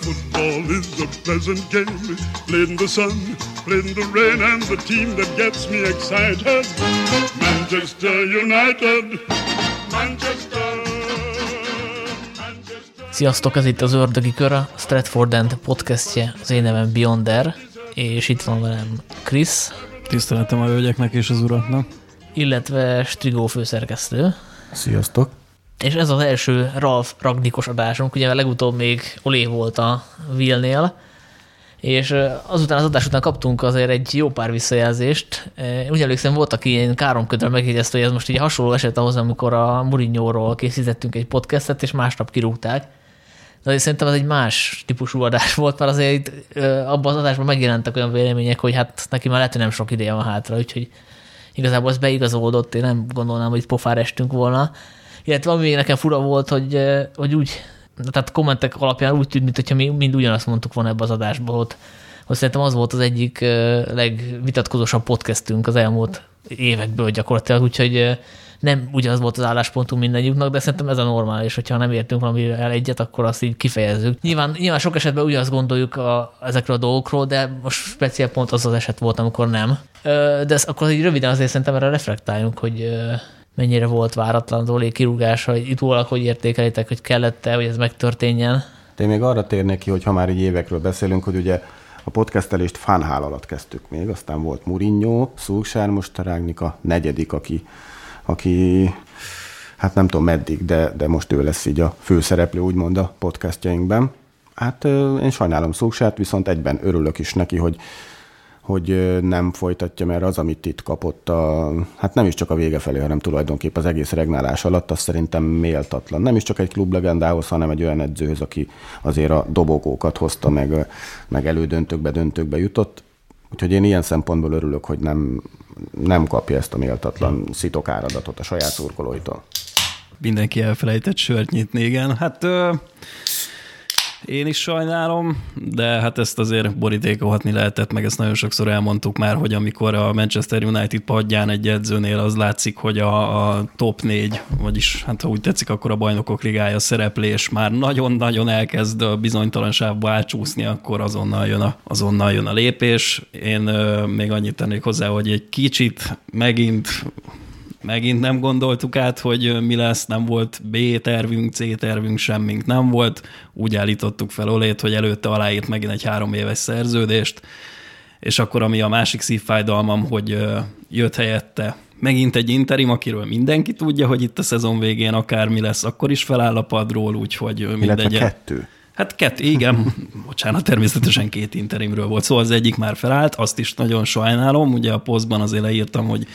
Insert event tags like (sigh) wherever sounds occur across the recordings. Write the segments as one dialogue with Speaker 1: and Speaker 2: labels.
Speaker 1: football is a pleasant game. Played in the sun, played in the rain, and the team that gets me excited. Manchester United. Manchester.
Speaker 2: Sziasztok, ez itt az Ördögi Kör, a Stratford End podcastje, az én nevem Beyonder, és itt van velem Chris,
Speaker 3: Tiszteletem a hölgyeknek és az uraknak.
Speaker 2: illetve Strigó főszerkesztő.
Speaker 4: Sziasztok!
Speaker 2: És ez az első Ralf Ragnikos adásunk, ugye legutóbb még Olé volt a Vilnél, és azután az adás után kaptunk azért egy jó pár visszajelzést. Úgy emlékszem, volt, aki ilyen káromködvel megjegyezte, hogy ez most így hasonló eset ahhoz, amikor a Mourinho-ról készítettünk egy podcastet, és másnap kirúgták. De azért szerintem ez egy más típusú adás volt, mert azért itt, abban az adásban megjelentek olyan vélemények, hogy hát neki már lehet, hogy nem sok ideje van hátra, úgyhogy igazából ez beigazolódott, én nem gondolnám, hogy itt pofára estünk volna. Illetve ami nekem fura volt, hogy, hogy úgy, tehát kommentek alapján úgy tűnt, mintha mi mind ugyanazt mondtuk volna ebbe az adásba, hogy, hogy szerintem az volt az egyik legvitatkozósabb podcastünk az elmúlt évekből gyakorlatilag, úgyhogy nem ugyanaz volt az álláspontunk mindegyiknek, de szerintem ez a normális, hogyha nem értünk valamivel egyet, akkor azt így kifejezzük. Nyilván, nyilván sok esetben ugyanazt gondoljuk a, ezekről a dolgokról, de most speciál pont az az eset volt, amikor nem. De ezt akkor így röviden azért szerintem erre reflektáljunk, hogy mennyire volt váratlan az Olé kirúgása, hogy utólag hogy értékelitek, hogy kellett-e, hogy ez megtörténjen.
Speaker 4: De én még arra térnék ki, hogy ha már így évekről beszélünk, hogy ugye a podcastelést fánhál alatt kezdtük még, aztán volt Mourinho, Szulsár, most a a negyedik, aki, aki hát nem tudom meddig, de, de most ő lesz így a főszereplő, úgymond a podcastjainkben. Hát én sajnálom Szulsárt, viszont egyben örülök is neki, hogy, hogy nem folytatja, mert az, amit itt kapott, a, hát nem is csak a vége felé, hanem tulajdonképp az egész regnálás alatt, az szerintem méltatlan. Nem is csak egy klublegendához, hanem egy olyan edzőhöz, aki azért a dobogókat hozta, meg, meg elődöntőkbe, döntőkbe jutott. Úgyhogy én ilyen szempontból örülök, hogy nem, nem kapja ezt a méltatlan szitokáradatot a saját szurkolóitól.
Speaker 3: Mindenki elfelejtett sört nyitni, igen. Hát ö, én is sajnálom, de hát ezt azért borítékolhatni lehetett, meg ezt nagyon sokszor elmondtuk már, hogy amikor a Manchester United padján egy edzőnél az látszik, hogy a, a top négy, vagyis hát ha úgy tetszik, akkor a bajnokok ligája szereplés már nagyon-nagyon elkezd a bizonytalanságba átcsúszni, akkor azonnal jön a, azonnal jön a lépés. Én ö, még annyit tennék hozzá, hogy egy kicsit megint megint nem gondoltuk át, hogy mi lesz, nem volt B tervünk, C tervünk, semmink nem volt. Úgy állítottuk fel Olét, hogy előtte aláírt megint egy három éves szerződést, és akkor ami a másik szívfájdalmam, hogy jött helyette megint egy interim, akiről mindenki tudja, hogy itt a szezon végén akármi lesz, akkor is feláll a padról, úgyhogy ö,
Speaker 4: Illetve
Speaker 3: mindegy.
Speaker 4: kettő.
Speaker 3: Hát kettő, igen, (laughs) bocsánat, természetesen két interimről volt, szóval az egyik már felállt, azt is nagyon sajnálom, ugye a posztban azért leírtam, hogy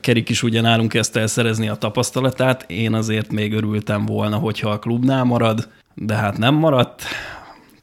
Speaker 3: Kerik is ugye nálunk kezdte el szerezni a tapasztalatát, én azért még örültem volna, hogyha a klubnál marad, de hát nem maradt,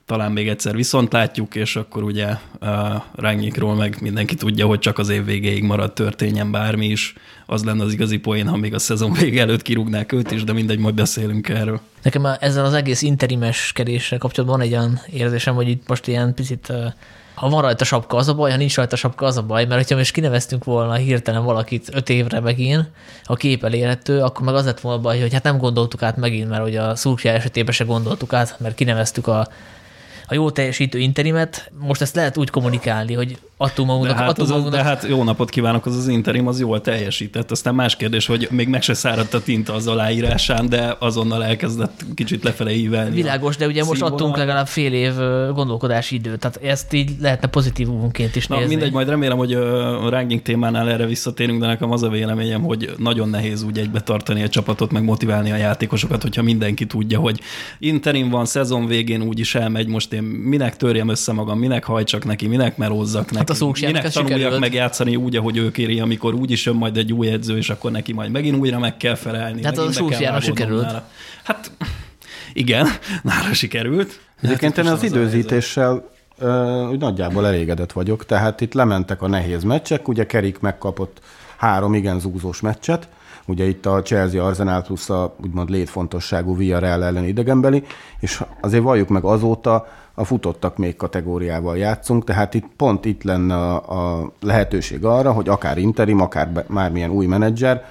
Speaker 3: talán még egyszer viszont látjuk, és akkor ugye uh, Rányikról meg mindenki tudja, hogy csak az év végéig marad történjen bármi is. Az lenne az igazi poén, ha még a szezon vége előtt kirúgnák őt is, de mindegy, majd beszélünk erről.
Speaker 2: Nekem ezzel az egész interimeskedéssel kapcsolatban van egy olyan érzésem, hogy itt most ilyen picit, ö, ha van rajta sapka, az a baj, ha nincs rajta sapka, az a baj, mert hogyha most kineveztünk volna hirtelen valakit öt évre megint, a kép elérhető, akkor meg az lett volna a baj, hogy hát nem gondoltuk át megint, mert hogy a szurkja esetében se gondoltuk át, mert kineveztük a, a jó teljesítő interimet. Most ezt lehet úgy kommunikálni, hogy adtunk
Speaker 3: De
Speaker 2: magunknak,
Speaker 3: hát,
Speaker 2: adtunk
Speaker 3: az, az,
Speaker 2: magunknak
Speaker 3: de hát jó napot kívánok, az az interim az jól teljesített. Aztán más kérdés, hogy még meg se száradt a tinta az aláírásán, de azonnal elkezdett kicsit lefele ívelni.
Speaker 2: Világos, de ugye most
Speaker 3: színvonal.
Speaker 2: adtunk legalább fél év gondolkodási időt, tehát ezt így lehetne pozitívunként is
Speaker 3: Na,
Speaker 2: nézni.
Speaker 3: mindegy, majd remélem, hogy a ranking témánál erre visszatérünk, de nekem az a véleményem, hogy nagyon nehéz úgy egybe tartani a csapatot, meg motiválni a játékosokat, hogyha mindenki tudja, hogy interim van, szezon végén úgy is elmegy, most én minek törjem össze magam, minek hajtsak neki, minek melózzak neki,
Speaker 2: Hát a
Speaker 3: minek tanuljak
Speaker 2: sikerült.
Speaker 3: megjátszani úgy, ahogy ő kéri, amikor úgy is jön majd egy új edző, és akkor neki majd megint újra meg kell felelni.
Speaker 2: Hát az a
Speaker 3: vágódnom
Speaker 2: sikerült.
Speaker 3: nála. Hát igen, (laughs) nála sikerült.
Speaker 4: Egyébként én az időzítéssel úgy nagyjából elégedett vagyok, tehát itt lementek a nehéz meccsek, ugye Kerik megkapott három igen zúzós meccset, ugye itt a Chelsea Arsenal plusz a úgymond létfontosságú Villarreal ellen idegenbeli, és azért valljuk meg azóta a futottak még kategóriával játszunk, tehát itt pont itt lenne a, a lehetőség arra, hogy akár interim, akár be, mármilyen új menedzser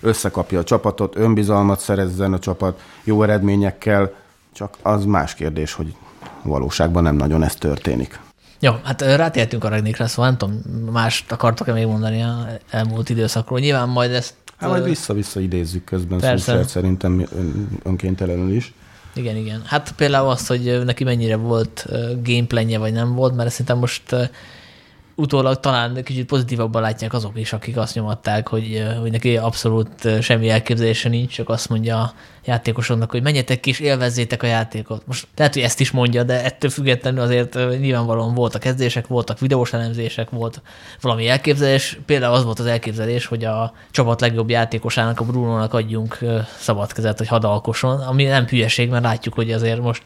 Speaker 4: összekapja a csapatot, önbizalmat szerezzen a csapat, jó eredményekkel, csak az más kérdés, hogy valóságban nem nagyon ez történik.
Speaker 2: Jó, hát rátértünk a Ragnikra, szóval nem tudom, mást akartok-e még mondani a elmúlt időszakról. Nyilván majd ezt...
Speaker 4: Hát majd vissza-vissza idézzük közben
Speaker 2: Persze.
Speaker 4: Szulsert szerintem ön, önkéntelenül is.
Speaker 2: Igen, igen. Hát például azt, hogy neki mennyire volt gameplanje, vagy nem volt, mert szerintem most utólag talán kicsit pozitívabban látják azok is, akik azt nyomatták, hogy, hogy neki abszolút semmi elképzelése nincs, csak azt mondja a játékosoknak, hogy menjetek ki és élvezzétek a játékot. Most lehet, hogy ezt is mondja, de ettől függetlenül azért nyilvánvalóan voltak kezdések, voltak videós elemzések, volt valami elképzelés. Például az volt az elképzelés, hogy a csapat legjobb játékosának, a Brunónak adjunk szabad kezet, hogy hadalkosson, ami nem hülyeség, mert látjuk, hogy azért most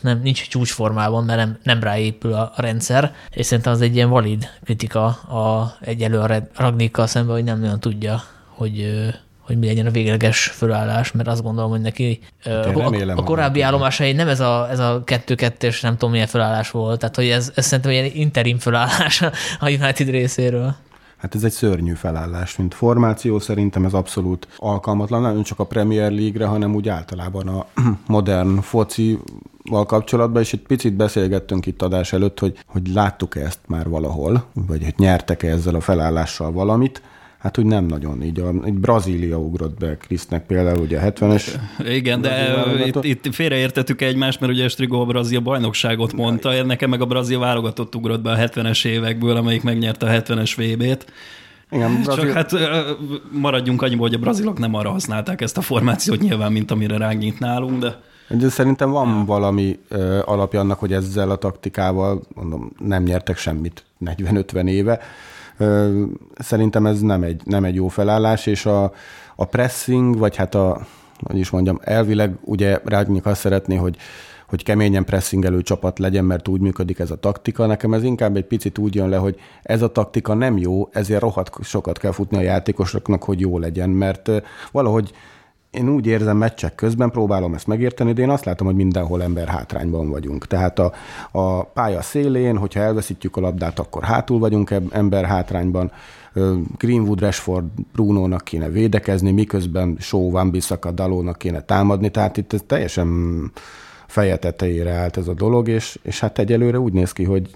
Speaker 2: nem, nincs csúcsformában, mert nem, nem ráépül a, a rendszer, és szerintem az egy ilyen valid kritika a, egyelő a Ragnikkal szemben, hogy nem nagyon tudja, hogy hogy mi legyen a végleges fölállás, mert azt gondolom, hogy neki
Speaker 4: Hát remélem,
Speaker 2: a, a korábbi állomásai nem ez a, ez a 2-2-es nem tudom milyen fölállás volt, tehát hogy ez, ez szerintem ilyen interim fölállás a United részéről.
Speaker 4: Hát ez egy szörnyű felállás, mint formáció, szerintem ez abszolút alkalmatlan, nem csak a Premier League-re, hanem úgy általában a (clears throat) modern focival kapcsolatban, és egy picit beszélgettünk itt adás előtt, hogy, hogy láttuk ezt már valahol, vagy hogy nyertek-e ezzel a felállással valamit, Hát úgy nem nagyon. Így a, egy Brazília ugrott be Krisznek például ugye a 70-es.
Speaker 3: Igen, de itt, itt félreértettük egymást, mert ugye Strigo a brazil bajnokságot mondta, nekem meg a brazil válogatott ugrott be a 70-es évekből, amelyik megnyerte a 70-es VB-t.
Speaker 4: Igen,
Speaker 3: Csak
Speaker 4: Brazil,
Speaker 3: hát ö, maradjunk annyiból, hogy a brazilok nem arra használták ezt a formációt nyilván, mint amire rágnyit nálunk, de
Speaker 4: De szerintem van valami ö, alapja annak, hogy ezzel a taktikával mondom, nem nyertek semmit 40-50 éve. Szerintem ez nem egy, nem egy jó felállás, és a, a pressing, vagy hát a, hogy is mondjam, elvileg ugye Rágnyik azt szeretné, hogy hogy keményen pressingelő csapat legyen, mert úgy működik ez a taktika. Nekem ez inkább egy picit úgy jön le, hogy ez a taktika nem jó, ezért rohadt sokat kell futni a játékosoknak, hogy jó legyen, mert valahogy én úgy érzem meccsek közben, próbálom ezt megérteni, de én azt látom, hogy mindenhol ember hátrányban vagyunk. Tehát a, a pálya szélén, hogyha elveszítjük a labdát, akkor hátul vagyunk ember hátrányban. Greenwood, Rashford, Bruno-nak kéne védekezni, miközben Shaw, Van Bissaka, Dalónak kéne támadni, tehát itt ez teljesen feje tetejére állt ez a dolog, és, és hát egyelőre úgy néz ki, hogy,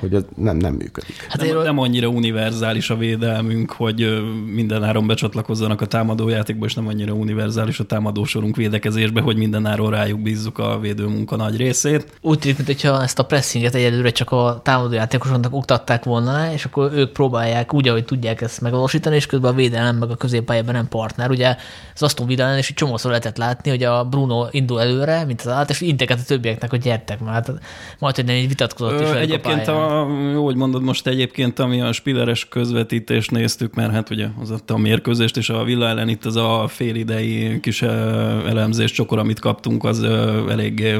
Speaker 4: hogy ez nem, nem működik.
Speaker 2: Hát
Speaker 3: nem, nem annyira univerzális a védelmünk, hogy ö, minden áron becsatlakozzanak a támadójátékba, és nem annyira univerzális a támadósorunk védekezésbe, hogy minden áron rájuk bízzuk a védőmunka nagy részét.
Speaker 2: úgy tűnik, mintha ezt a pressinget egyelőre csak a támadójátékosoknak oktatták volna le, és akkor ők próbálják úgy, ahogy tudják ezt megvalósítani, és közben a védelem meg a középpályában nem partner. Ugye az Aston Villa is egy csomószor lehetett látni, hogy a Bruno indul előre, mint az állat, és integet a többieknek, hogy gyertek már. Hát majd, hogy nem így vitatkozott is
Speaker 3: Ö, Egyébként,
Speaker 2: pályán.
Speaker 3: a, hogy mondod most egyébként, ami a Spilleres közvetítést néztük, mert hát ugye az adta a mérkőzést, és a Villa ellen itt az a félidei kis elemzés csokor, amit kaptunk, az ö, elég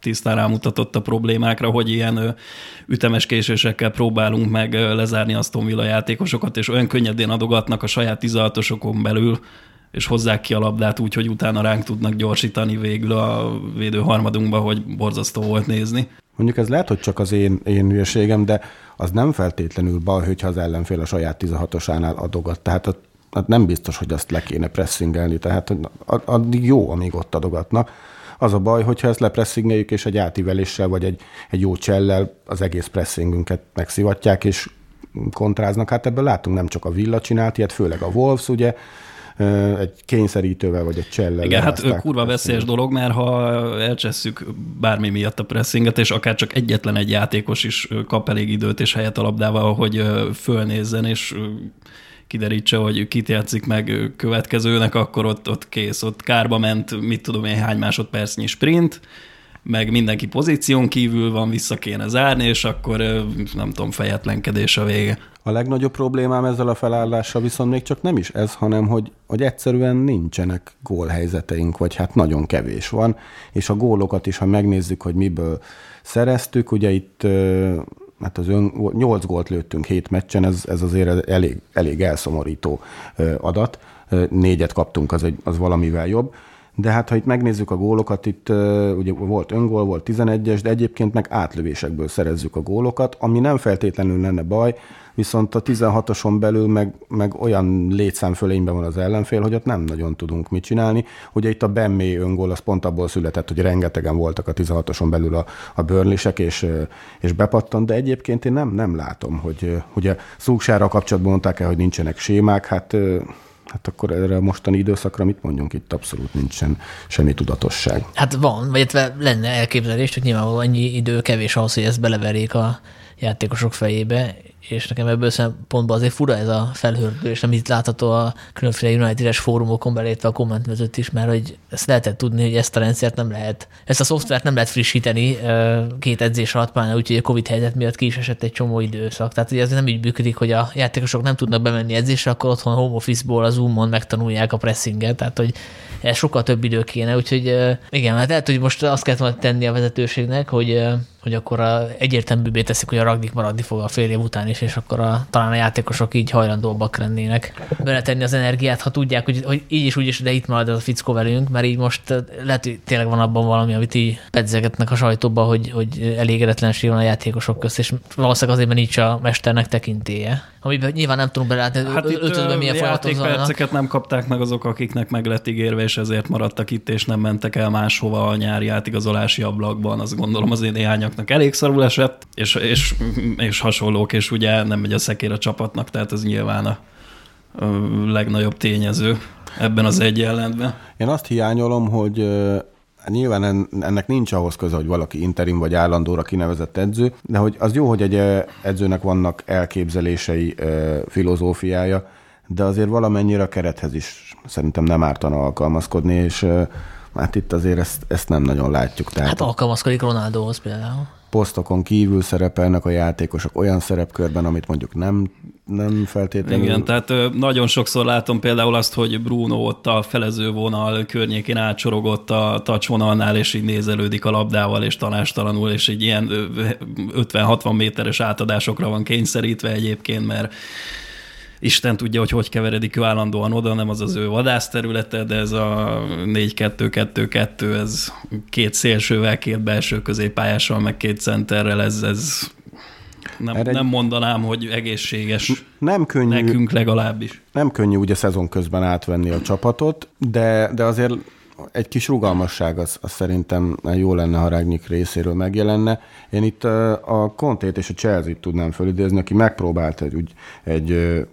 Speaker 3: tisztán rámutatott a problémákra, hogy ilyen ütemes késésekkel próbálunk meg lezárni Aston Villa játékosokat, és olyan könnyedén adogatnak a saját 16-osokon belül, és hozzák ki a labdát úgy, hogy utána ránk tudnak gyorsítani végül a védő harmadunkba, hogy borzasztó volt nézni.
Speaker 4: Mondjuk ez lehet, hogy csak az én, én hülyeségem, de az nem feltétlenül baj, hogyha az ellenfél a saját 16-osánál adogat. Tehát ott, ott nem biztos, hogy azt le kéne pressingelni. Tehát ad- addig jó, amíg ott adogatnak. Az a baj, hogyha ezt lepressingeljük, és egy átíveléssel, vagy egy, egy jó csellel az egész pressingünket megszivatják, és kontráznak. Hát ebből látunk nem csak a Villa csinált ilyet, főleg a Wolves, ugye, egy kényszerítővel, vagy egy csellel.
Speaker 3: Igen, hát kurva veszélyes dolog, mert ha elcsesszük bármi miatt a pressinget, és akár csak egyetlen egy játékos is kap elég időt és helyet a labdával, hogy fölnézzen, és kiderítse, hogy kit játszik meg következőnek, akkor ott, ott kész, ott kárba ment, mit tudom én, hány másodpercnyi sprint, meg mindenki pozíción kívül van, vissza kéne zárni, és akkor nem tudom, fejetlenkedés a vége.
Speaker 4: A legnagyobb problémám ezzel a felállással viszont még csak nem is ez, hanem hogy, hogy egyszerűen nincsenek gólhelyzeteink, vagy hát nagyon kevés van, és a gólokat is, ha megnézzük, hogy miből szereztük, ugye itt hát az ön, 8 gólt lőttünk 7 meccsen, ez, ez azért elég, elég elszomorító adat, négyet kaptunk, az, egy, az valamivel jobb, de hát ha itt megnézzük a gólokat, itt ugye volt öngól, volt 11-es, de egyébként meg átlövésekből szerezzük a gólokat, ami nem feltétlenül lenne baj, viszont a 16-oson belül meg, meg olyan létszámfölényben van az ellenfél, hogy ott nem nagyon tudunk mit csinálni. Ugye itt a Bemmé öngól az pont abból született, hogy rengetegen voltak a 16-oson belül a, a bőrlisek, és, és bepattant, de egyébként én nem, nem látom, hogy ugye Szúksára kapcsolatban mondták el, hogy nincsenek sémák, hát hát akkor erre a mostani időszakra mit mondjunk itt? Abszolút nincsen semmi tudatosság.
Speaker 2: Hát van, vagy lenne elképzelés, csak nyilvánvalóan ennyi idő kevés ahhoz, hogy ezt beleverjék a játékosok fejébe, és nekem ebből szempontból azért fura ez a felhördülés, amit látható a különféle United-es fórumokon belétve a komment között is, mert hogy ezt lehetett tudni, hogy ezt a rendszert nem lehet, ezt a szoftvert nem lehet frissíteni két edzés alatt, pláne úgyhogy a Covid helyzet miatt ki is esett egy csomó időszak. Tehát ugye ez nem így működik, hogy a játékosok nem tudnak bemenni edzésre, akkor otthon home office-ból a Zoom-on megtanulják a pressinget, tehát hogy ez sokkal több idő kéne, úgyhogy igen, hát lehet, hogy most azt kellett tenni a vezetőségnek, hogy hogy akkor a, egyértelműbbé teszik, hogy a Ragnik maradni fog a fél év után is, és akkor a, talán a játékosok így hajlandóbbak lennének beletenni az energiát, ha tudják, hogy, hogy így is úgy is, de itt marad ez a fickó velünk, mert így most lehet, hogy tényleg van abban valami, amit így pedzegetnek a sajtóba, hogy, hogy elégedetlenség van a játékosok közt, és valószínűleg azért, mert nincs a mesternek tekintéje amiben nyilván nem tudunk belátni, hát öltözőben milyen folyamatok
Speaker 3: perceket nem kapták meg azok, akiknek meg lett ígérve, és ezért maradtak itt, és nem mentek el máshova a nyári átigazolási ablakban. Azt gondolom az én néhányaknak elég szarul esett, és, és, és hasonlók, és ugye nem megy a szekér a csapatnak, tehát ez nyilván a, legnagyobb tényező ebben az egy ellentben.
Speaker 4: Én azt hiányolom, hogy Nyilván ennek nincs ahhoz köze, hogy valaki interim vagy állandóra kinevezett edző, de hogy az jó, hogy egy edzőnek vannak elképzelései, filozófiája, de azért valamennyire a kerethez is szerintem nem ártana alkalmazkodni, és hát itt azért ezt, ezt nem nagyon látjuk.
Speaker 2: Tehát hát alkalmazkodik Ronaldohoz például
Speaker 4: posztokon kívül szerepelnek a játékosok olyan szerepkörben, amit mondjuk nem, nem feltétlenül...
Speaker 3: Igen, tehát nagyon sokszor látom például azt, hogy Bruno ott a felező vonal környékén átsorogott a touch vonalnál, és így nézelődik a labdával, és tanástalanul, és egy ilyen 50-60 méteres átadásokra van kényszerítve egyébként, mert Isten tudja, hogy hogy keveredik ő állandóan oda, nem az az ő vadászterülete, de ez a 4-2-2-2, ez két szélsővel, két belső középpályással, meg két centerrel, ez, ez nem, Erre nem mondanám, hogy egészséges.
Speaker 4: Nem könnyű.
Speaker 3: Nekünk legalábbis.
Speaker 4: Nem könnyű ugye szezon közben átvenni a csapatot, de, de azért egy kis rugalmasság az, az szerintem jó lenne, ha Rágnyik részéről megjelenne. Én itt a Kontét és a Chelsea-t tudnám fölidézni, aki megpróbált egy, egy,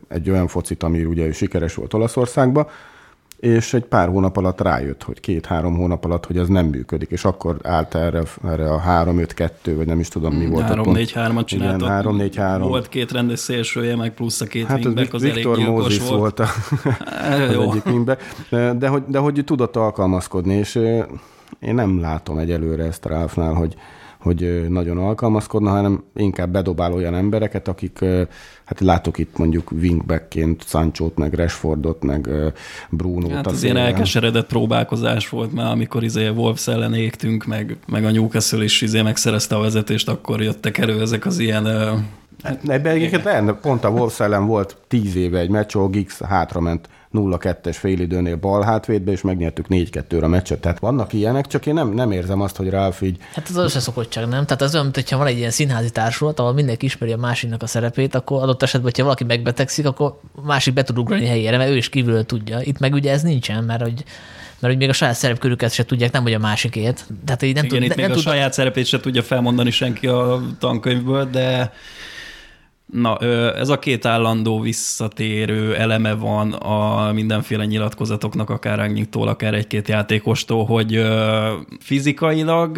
Speaker 4: egy olyan focit, ami ugye sikeres volt Olaszországban, és egy pár hónap alatt rájött, hogy két-három hónap alatt, hogy ez nem működik, és akkor állt erre, erre a 3-5-2, vagy nem is tudom, mi volt
Speaker 3: 3-4-3-at csináltak.
Speaker 4: 3-4-3.
Speaker 3: Volt két rendes szélsője, meg plusz a két hát wingback, az
Speaker 4: Viktor elég Mózis volt. volt a, (laughs) az Jó. egyik wingback, de hogy, de hogy tudott alkalmazkodni, és én nem látom egyelőre ezt Ralphnál, hogy, hogy nagyon alkalmazkodna, hanem inkább bedobál olyan embereket, akik, hát látok itt mondjuk wingbackként Sanchót, meg Rashfordot, meg Bruno-t.
Speaker 3: Hát az ilyen elkeseredett próbálkozás volt már, amikor izé Wolves ellen égtünk, meg, meg a Newcastle is izé megszerezte a vezetést, akkor jöttek elő ezek az ilyen
Speaker 4: Hát ebben egyébként pont a Wolves ellen volt tíz éve egy meccs, ahol Giggs hátrament 0-2-es félidőnél bal hátvédbe, és megnyertük 4-2-re a meccset. Tehát vannak ilyenek, csak én nem, nem érzem azt, hogy Ralf így...
Speaker 2: Hát az összeszokottság, nem? Tehát az olyan, mint hogyha van egy ilyen színházi társulat, ahol mindenki ismeri a másiknak a szerepét, akkor adott esetben, hogyha valaki megbetegszik, akkor másik be tud ugrani helyére, mert ő is kívülről tudja. Itt meg ugye ez nincsen, mert hogy mert hogy még a saját szerepkörüket se tudják, nem hogy a másikét.
Speaker 3: Tehát így nem Igen, tud, itt nem még tud... a saját szerepét se tudja felmondani senki a tankönyvből, de Na, ez a két állandó visszatérő eleme van a mindenféle nyilatkozatoknak, akár Rányiktól, akár egy-két játékostól, hogy fizikailag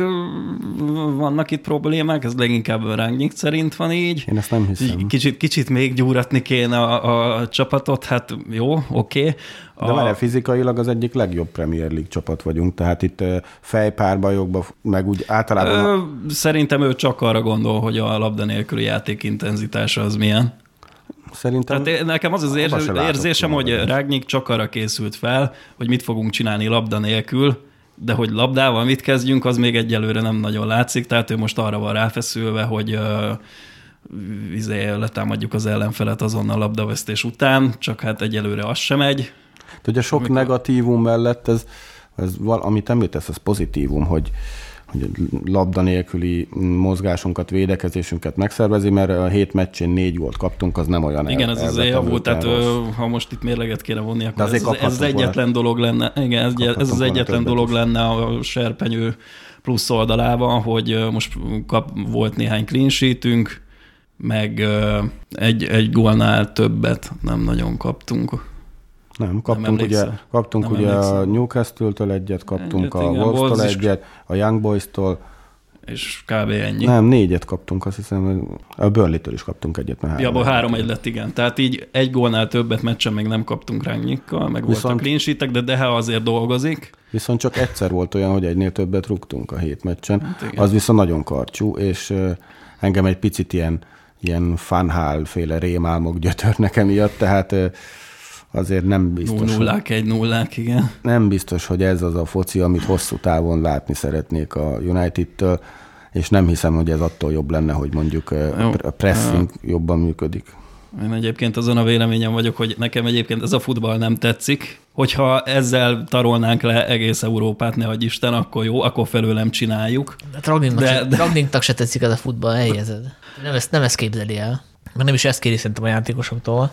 Speaker 3: vannak itt problémák, ez leginkább Rányik szerint van így.
Speaker 4: Én ezt nem hiszem.
Speaker 3: Kicsit, kicsit még gyúratni kéne a, a csapatot, hát jó, oké. Okay.
Speaker 4: De a... már fizikailag az egyik legjobb Premier League csapat vagyunk, tehát itt fejpárbajokban, meg úgy általában... Ö,
Speaker 3: szerintem ő csak arra gondol, hogy a labda nélküli játék intenzitása az milyen.
Speaker 4: Szerintem...
Speaker 3: Tehát nekem az az ér- érzésem, hogy Rágnyik csak arra készült fel, hogy mit fogunk csinálni labda nélkül, de hogy labdával mit kezdjünk, az még egyelőre nem nagyon látszik, tehát ő most arra van ráfeszülve, hogy uh, izé, letámadjuk az ellenfelet azonnal labdavesztés után, csak hát egyelőre az sem megy,
Speaker 4: de ugye sok Amikor... negatívum mellett ez ez, val- amit említesz, az pozitívum, hogy, hogy labda nélküli mozgásunkat, védekezésünket megszervezi, mert a hét meccsén négy gólt kaptunk, az nem olyan
Speaker 3: Igen, ez az javult, tehát
Speaker 4: rossz.
Speaker 3: ha most itt mérleget kéne vonni, akkor ez,
Speaker 4: azért
Speaker 3: ez az egyetlen dolog lenne, igen, ez, ez az
Speaker 4: volna
Speaker 3: egyetlen dolog
Speaker 4: is.
Speaker 3: lenne a serpenyő plusz oldalában, hogy most kap, volt néhány clean sheetünk, meg egy, egy gólnál többet nem nagyon kaptunk.
Speaker 4: Nem, kaptunk ugye,
Speaker 3: emlékszel?
Speaker 4: kaptunk
Speaker 3: Nem
Speaker 4: ugye a
Speaker 3: emlékszem.
Speaker 4: Newcastle-től egyet, kaptunk
Speaker 3: Egyet,
Speaker 4: a
Speaker 3: igen,
Speaker 4: Wolves-tól egyet, a Young Boys-tól,
Speaker 3: És kb. ennyi.
Speaker 4: nem, négyet kaptunk, azt hiszem, a Burnley-től is kaptunk egyet, mert
Speaker 3: Ja, abból
Speaker 4: három.
Speaker 3: egy lett, igen. Tehát így egy gólnál többet meccsen még nem kaptunk rányikkal, meg voltak
Speaker 4: Viszont-
Speaker 3: clean sheetek, de Deha azért dolgozik.
Speaker 4: Viszont csak egyszer volt olyan, hogy egynél többet rúgtunk a hét meccsen.
Speaker 3: Hát igen.
Speaker 4: az viszont nagyon karcsú, és engem egy picit ilyen, ilyen fanhál féle rémálmok gyötörnek emiatt, tehát azért nem biztos,
Speaker 3: Nullák, egy nullák, igen.
Speaker 4: nem biztos, hogy ez az a foci, amit hosszú távon látni szeretnék a United-től, és nem hiszem, hogy ez attól jobb lenne, hogy mondjuk
Speaker 3: Jó.
Speaker 4: a pressing jobban működik.
Speaker 3: Én egyébként azon a véleményem vagyok, hogy nekem egyébként ez a futball nem tetszik. Hogyha ezzel tarolnánk le egész Európát, ne adj Isten, akkor jó, akkor felőlem csináljuk.
Speaker 2: Hát Ragninknak,
Speaker 3: De-
Speaker 2: se,
Speaker 3: de-
Speaker 2: Ragninknak se tetszik ez a futball, helyezed. Nem ezt, nem ezt képzeli el. Mert nem is ezt kéri szerintem a játékosoktól.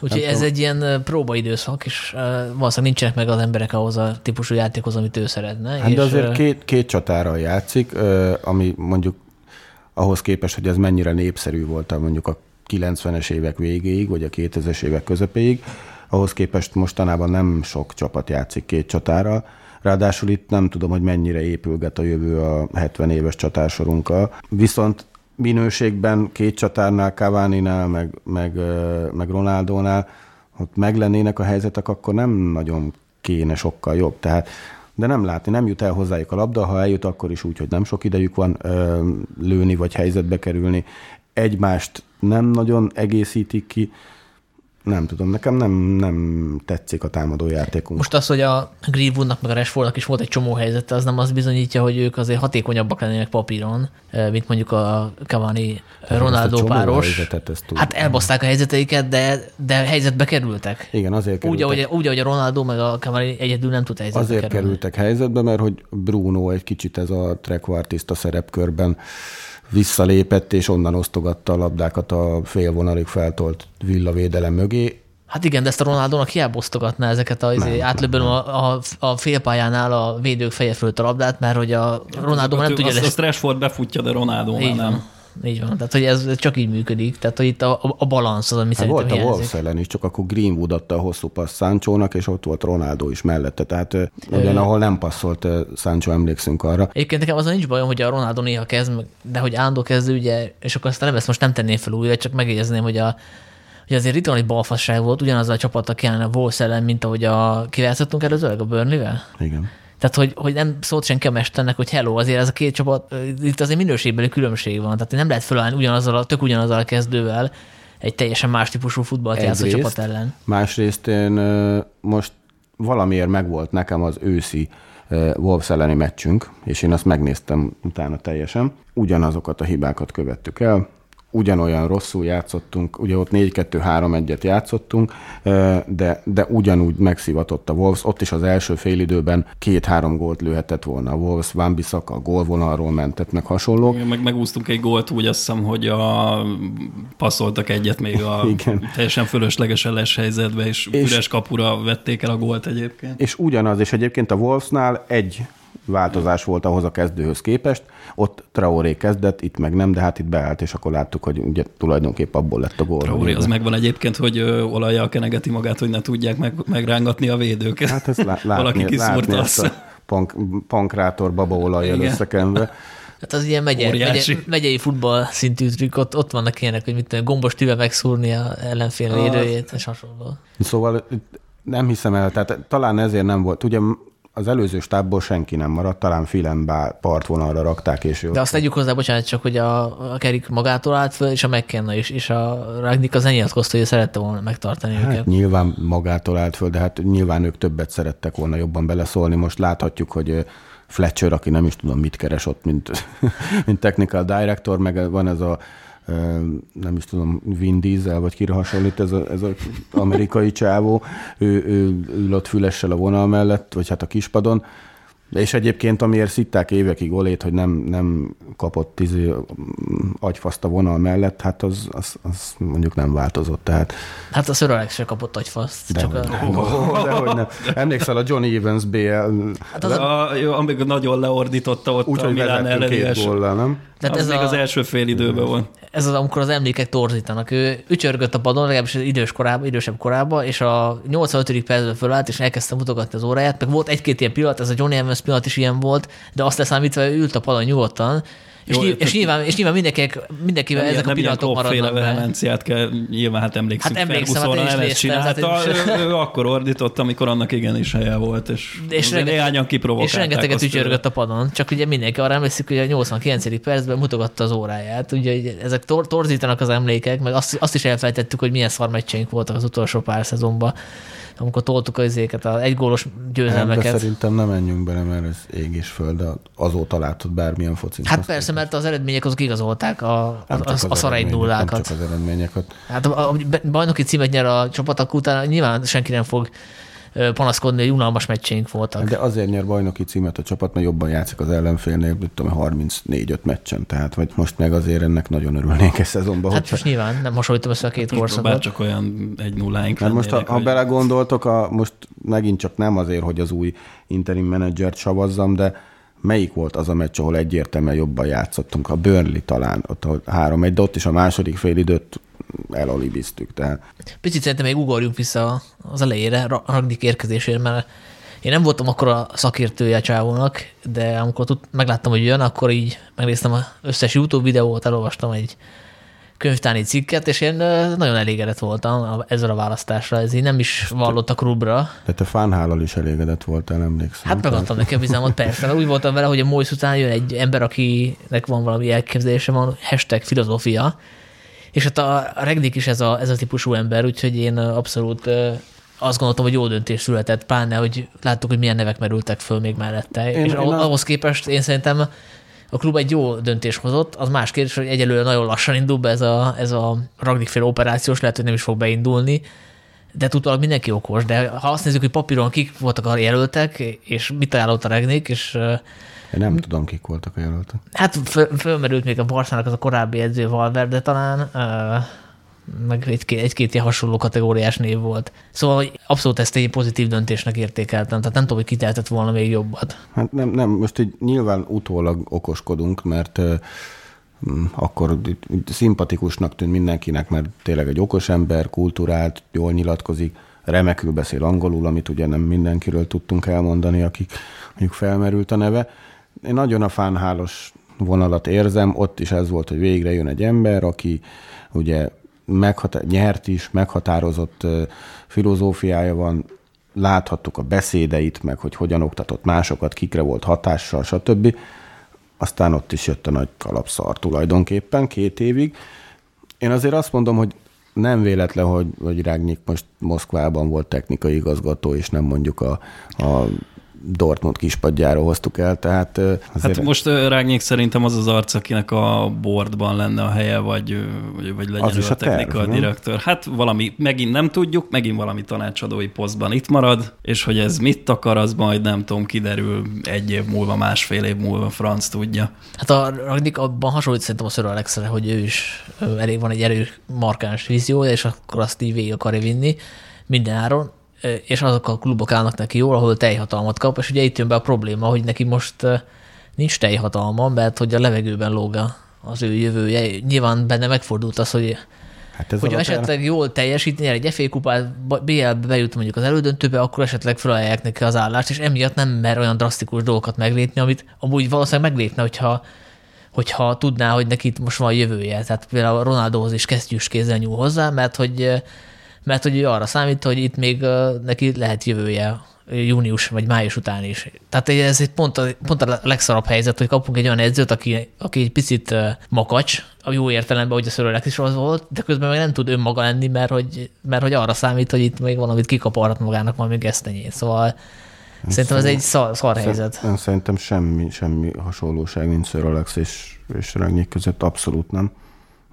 Speaker 2: Úgyhogy ez
Speaker 4: tudom.
Speaker 2: egy ilyen próbaidőszak, és uh, valószínűleg nincsenek meg az emberek ahhoz a típusú játékhoz, amit ő szeretne.
Speaker 4: Hát
Speaker 2: és,
Speaker 4: de azért két, két csatára játszik, ami mondjuk ahhoz képest, hogy ez mennyire népszerű volt mondjuk a 90-es évek végéig, vagy a 2000-es évek közepéig, ahhoz képest mostanában nem sok csapat játszik két csatára. Ráadásul itt nem tudom, hogy mennyire épülget a jövő a 70 éves csatársorunkkal. Viszont minőségben két csatárnál, Cavani-nál, meg, meg, meg Ronaldónál, ott meglennének a helyzetek, akkor nem nagyon kéne sokkal jobb. Tehát de nem látni, nem jut el hozzájuk a labda, ha eljut, akkor is úgy, hogy nem sok idejük van ö, lőni vagy helyzetbe kerülni. Egymást nem nagyon egészítik ki. Nem tudom, nekem nem, nem tetszik a támadó játékunk.
Speaker 2: Most az, hogy a Greenwoodnak meg a Rashfordnak is volt egy csomó helyzete, az nem azt bizonyítja, hogy ők azért hatékonyabbak lennének papíron, eh, mint mondjuk a Cavani Ronaldo páros.
Speaker 4: helyzetet, ezt.
Speaker 2: Hát elbaszták a helyzeteiket, de, de helyzetbe kerültek.
Speaker 4: Igen, azért
Speaker 2: Úgy
Speaker 4: kerültek,
Speaker 2: ahogy, úgy, ahogy a Ronaldo meg a Cavani egyedül nem tud helyzetbe
Speaker 4: azért
Speaker 2: kerülni.
Speaker 4: kerültek helyzetbe, mert hogy Bruno egy kicsit ez a trequartista szerepkörben visszalépett, és onnan osztogatta a labdákat a félvonalig feltolt villavédelem mögé.
Speaker 2: Hát igen, de ezt a Ronaldónak hiába osztogatná ezeket az átlöbben a, a, a félpályánál a védők feje fölött a labdát, mert hogy a Ronaldo nem tudja
Speaker 3: azt,
Speaker 2: lesz.
Speaker 3: azt Rashford befutja, de Ronaldo nem.
Speaker 2: van. Így van. Tehát, hogy ez csak így működik. Tehát, hogy itt a, a, a balansz az, ami
Speaker 4: Hát
Speaker 2: szerintem
Speaker 4: volt a. Wolves ellen is, csak akkor Greenwood adta a hosszú passz Sanchónak, és ott volt Ronaldo is mellette. Tehát ugyanahol nem passzolt Sancho, emlékszünk arra.
Speaker 2: Egyébként nekem azon nincs bajom, hogy a Ronaldo néha kezd, de hogy állandó kezdő, ugye, és akkor aztán nem ezt most nem tenném fel újra, csak megjegyezném, hogy a hogy azért ritkán egy balfasság volt, ugyanaz a csapattal kellene a Wolves ellen, mint ahogy a kiváltottunk előzőleg a Burnley-vel.
Speaker 4: Igen.
Speaker 2: Tehát, hogy, hogy nem szólt senki a mesternek, hogy hello, azért ez a két csapat, itt azért minőségbeli különbség van. Tehát nem lehet felállni ugyanazzal a, tök ugyanazzal a kezdővel egy teljesen más típusú futballt játszó csapat ellen.
Speaker 4: Másrészt én most valamiért megvolt nekem az őszi Wolves elleni meccsünk, és én azt megnéztem utána teljesen. Ugyanazokat a hibákat követtük el, ugyanolyan rosszul játszottunk, ugye ott 4-2-3-1-et játszottunk, de, de ugyanúgy megszivatott a Wolves, ott is az első félidőben két-három gólt lőhetett volna a Wolves, Van Bissaka a gólvonalról mentett, meg hasonlók.
Speaker 3: Igen, Meg megúsztunk egy gólt úgy, azt hiszem, hogy a, passzoltak egyet még a (laughs)
Speaker 4: Igen.
Speaker 3: teljesen fölöslegesen les helyzetbe, és,
Speaker 4: És-
Speaker 3: üres kapura vették el a gólt egyébként.
Speaker 4: És ugyanaz, és egyébként a Wolvesnál egy változás volt ahhoz a kezdőhöz képest. Ott Traoré kezdett, itt meg nem, de hát itt beállt, és akkor láttuk, hogy ugye tulajdonképp abból lett a gól.
Speaker 3: Traoré, az megvan egyébként, hogy olajjal kenegeti magát, hogy ne tudják meg, megrángatni a védőket.
Speaker 4: Hát ezt lá- (laughs)
Speaker 3: Valaki
Speaker 4: látni,
Speaker 3: kiszúrta
Speaker 4: látni
Speaker 3: azt.
Speaker 4: a pank, pankrátor babaolajjal
Speaker 3: Igen.
Speaker 4: összekenve.
Speaker 2: Hát az ilyen megye, megye, megyei futball szintű trükk, ott, ott vannak ilyenek, hogy mit gombos tűvel megszúrni a ellenfél védőjét, és hasonló.
Speaker 4: Szóval nem hiszem el, tehát talán ezért nem volt. Ugye az előző stábból senki nem maradt, talán Filembe partvonalra rakták, és jó.
Speaker 2: De azt tegyük hozzá, bocsánat, csak hogy a, a Kerik magától állt föl, és a McKenna is, és a Ragnik az nyilatkozta, hogy szerette volna megtartani
Speaker 4: Hát
Speaker 2: őket.
Speaker 4: nyilván magától állt föl, de hát nyilván ők többet szerettek volna jobban beleszólni. Most láthatjuk, hogy Fletcher, aki nem is tudom mit keres ott, mint, (laughs) mint technical director, meg van ez a nem is tudom, Vin Diesel, vagy kire hasonlít ez az amerikai csávó, ő, ő ül ott fülessel a vonal mellett, vagy hát a kispadon, és egyébként, amiért szitták évekig Olét, hogy nem, nem kapott tízé agyfaszt a vonal mellett, hát az, az, az mondjuk nem változott. Tehát...
Speaker 2: Hát a Sir Alex se kapott agyfaszt.
Speaker 4: De,
Speaker 2: csak
Speaker 4: hogy,
Speaker 2: a...
Speaker 4: no, hogy nem. Emlékszel a Johnny Evans BL...
Speaker 3: Hát az a, jó, amikor nagyon leordította ott
Speaker 4: úgy,
Speaker 3: a Milán ellen.
Speaker 4: két góllal, nem?
Speaker 3: Tehát az ez még a... az első fél időben volt.
Speaker 2: Ez az, amikor az emlékek torzítanak. Ő ücsörgött a padon, legalábbis az idős korában, idősebb korában, és a 85. percben fölállt, és elkezdte mutogatni az óráját, meg volt egy-két ilyen pillanat, ez a Johnny Evans pillanat is ilyen volt, de azt leszámítva ült a padon nyugodtan, és, Jó, és, nyilván, és nyilván mindenkinek, mindenkivel nem ezek nem a pillanatok maradnak
Speaker 3: be. vehemenciát kell, nyilván hát emlékszünk, hát emlékszem, hát nem ezt csinálta, hát ő, ő, akkor ordított, amikor annak igenis helye volt, és, és renget, néhányan kiprovokálták.
Speaker 2: És rengeteget ücsörgött a padon, csak ugye mindenki arra emlékszik, hogy a 89. percben mutogatta az óráját. Ugye ezek tor- torzítanak az emlékek, meg azt, azt is elfelejtettük, hogy milyen szarmeccseink voltak az utolsó pár szezonban amikor toltuk az éket, az egygólos győzelmeket.
Speaker 4: Nem, de szerintem nem menjünk bele, mert ez ég és föld, de azóta látod bármilyen focit.
Speaker 2: Hát persze, mert az eredmények azok igazolták a, a, az, a szar egy nullákat.
Speaker 4: Nem csak az eredményeket.
Speaker 2: Hát a, a bajnoki címet nyer a csapatok után, nyilván senki nem fog panaszkodni, hogy unalmas meccseink voltak.
Speaker 4: De azért nyer bajnoki címet a csapat, mert jobban játszik az ellenfélnél, mit tudom, 34-5 meccsen, tehát vagy most meg azért ennek nagyon örülnénk egy szezonban.
Speaker 2: Hát hogyha... most nyilván nem hasonlítom össze a két korszakot.
Speaker 3: Bár csak olyan egy nulláink
Speaker 4: Mert most, ha, ha belegondoltok, a, most megint csak nem azért, hogy az új interim menedzsert savazzam, de melyik volt az a meccs, ahol egyértelműen jobban játszottunk? A Burnley talán, ott a három egy, de ott is a második fél időt elolibiztük. Tehát...
Speaker 2: Picit szerintem még ugorjunk vissza az elejére, Ragdik érkezésére, mert én nem voltam akkor a szakértője a csávónak, de amikor tud, megláttam, hogy jön, akkor így megnéztem az összes YouTube videót, elolvastam egy könyvtáni cikket, és én nagyon elégedett voltam ezzel a választásra. Ez így nem is vallott a klubra.
Speaker 4: De te fánhállal is elégedett voltál, emlékszem.
Speaker 2: Hát megadtam neki a bizalmat, persze. Úgy voltam vele, hogy a Moisz után jön egy ember, akinek van valami elképzelése, van hashtag filozófia, és hát a, a Regnik is ez a, ez a típusú ember, úgyhogy én abszolút azt gondoltam, hogy jó döntés született, pláne, hogy láttuk, hogy milyen nevek merültek föl még mellette. Én, és én ahhoz a... képest én szerintem a klub egy jó döntés hozott. Az más kérdés, hogy egyelőre nagyon lassan indul be ez a, ez a Ragnik fél operációs, lehet, hogy nem is fog beindulni, de tudod, mindenki okos, de ha azt nézzük, hogy papíron kik voltak a jelöltek, és mit ajánlott a Regnik, és
Speaker 4: én nem tudom, kik voltak a jelöltek.
Speaker 2: Hát föl, fölmerült még a Barszának az a korábbi edző Valverde talán, meg egy-két, egy-két ilyen hasonló kategóriás név volt. Szóval hogy abszolút ezt egy pozitív döntésnek értékeltem, tehát nem tudom, hogy kiteltett volna még jobbat.
Speaker 4: Hát nem, nem, most így nyilván utólag okoskodunk, mert uh, akkor szimpatikusnak tűnt mindenkinek, mert tényleg egy okos ember, kultúrált, jól nyilatkozik, remekül beszél angolul, amit ugye nem mindenkiről tudtunk elmondani, akik mondjuk felmerült a neve én nagyon a fánhálos vonalat érzem, ott is ez volt, hogy végre jön egy ember, aki ugye meghat- nyert is, meghatározott filozófiája van, láthattuk a beszédeit, meg hogy hogyan oktatott másokat, kikre volt hatással, stb. Aztán ott is jött a nagy kalapszar tulajdonképpen két évig. Én azért azt mondom, hogy nem véletlen, hogy, hogy Rágnyik most Moszkvában volt technikai igazgató, és nem mondjuk a, a Dortmund kispadjára hoztuk el, tehát
Speaker 3: azért... Hát most Rágnyék szerintem az az arc, akinek a boardban lenne a helye, vagy, vagy, vagy legyen az is a, a technika terv, direktor. Hát valami, megint nem tudjuk, megint valami tanácsadói posztban itt marad, és hogy ez mit akar, az majd nem tudom, kiderül egy év múlva, másfél év múlva, franc tudja.
Speaker 2: Hát a Ragnik abban hasonlít szerintem a Sir Alexre, hogy ő is elég van egy erő markáns víziója, és akkor azt így végig akarja vinni minden áron és azok a klubok állnak neki jól, ahol teljhatalmat kap, és ugye itt jön be a probléma, hogy neki most nincs teljhatalma, mert hogy a levegőben lóg az ő jövője. Nyilván benne megfordult az, hogy Hát ez Hogyha esetleg jól teljesít, nyer egy FA kupát, BL-be bejut mondjuk az elődöntőbe, akkor esetleg felajánlják neki az állást, és emiatt nem mer olyan drasztikus dolgokat meglépni, amit amúgy valószínűleg meglépne, hogyha, hogyha tudná, hogy neki itt most van jövője. Tehát például Ronaldohoz is kesztyűs kézzel nyúl hozzá, mert hogy mert hogy ő arra számít, hogy itt még neki lehet jövője június vagy május után is. Tehát ez egy pont a, pont a legszarabb helyzet, hogy kapunk egy olyan edzőt, aki, aki egy picit makacs, a jó értelemben, hogy a szörölek is az volt, de közben meg nem tud önmaga lenni, mert hogy, mert hogy arra számít, hogy itt még valamit kikaparhat magának valami gesztenyét. Szóval én szerintem ez egy szar, szar helyzet.
Speaker 4: Én szerintem semmi, semmi hasonlóság nincs Sir Alex és, és Rangnick között, abszolút nem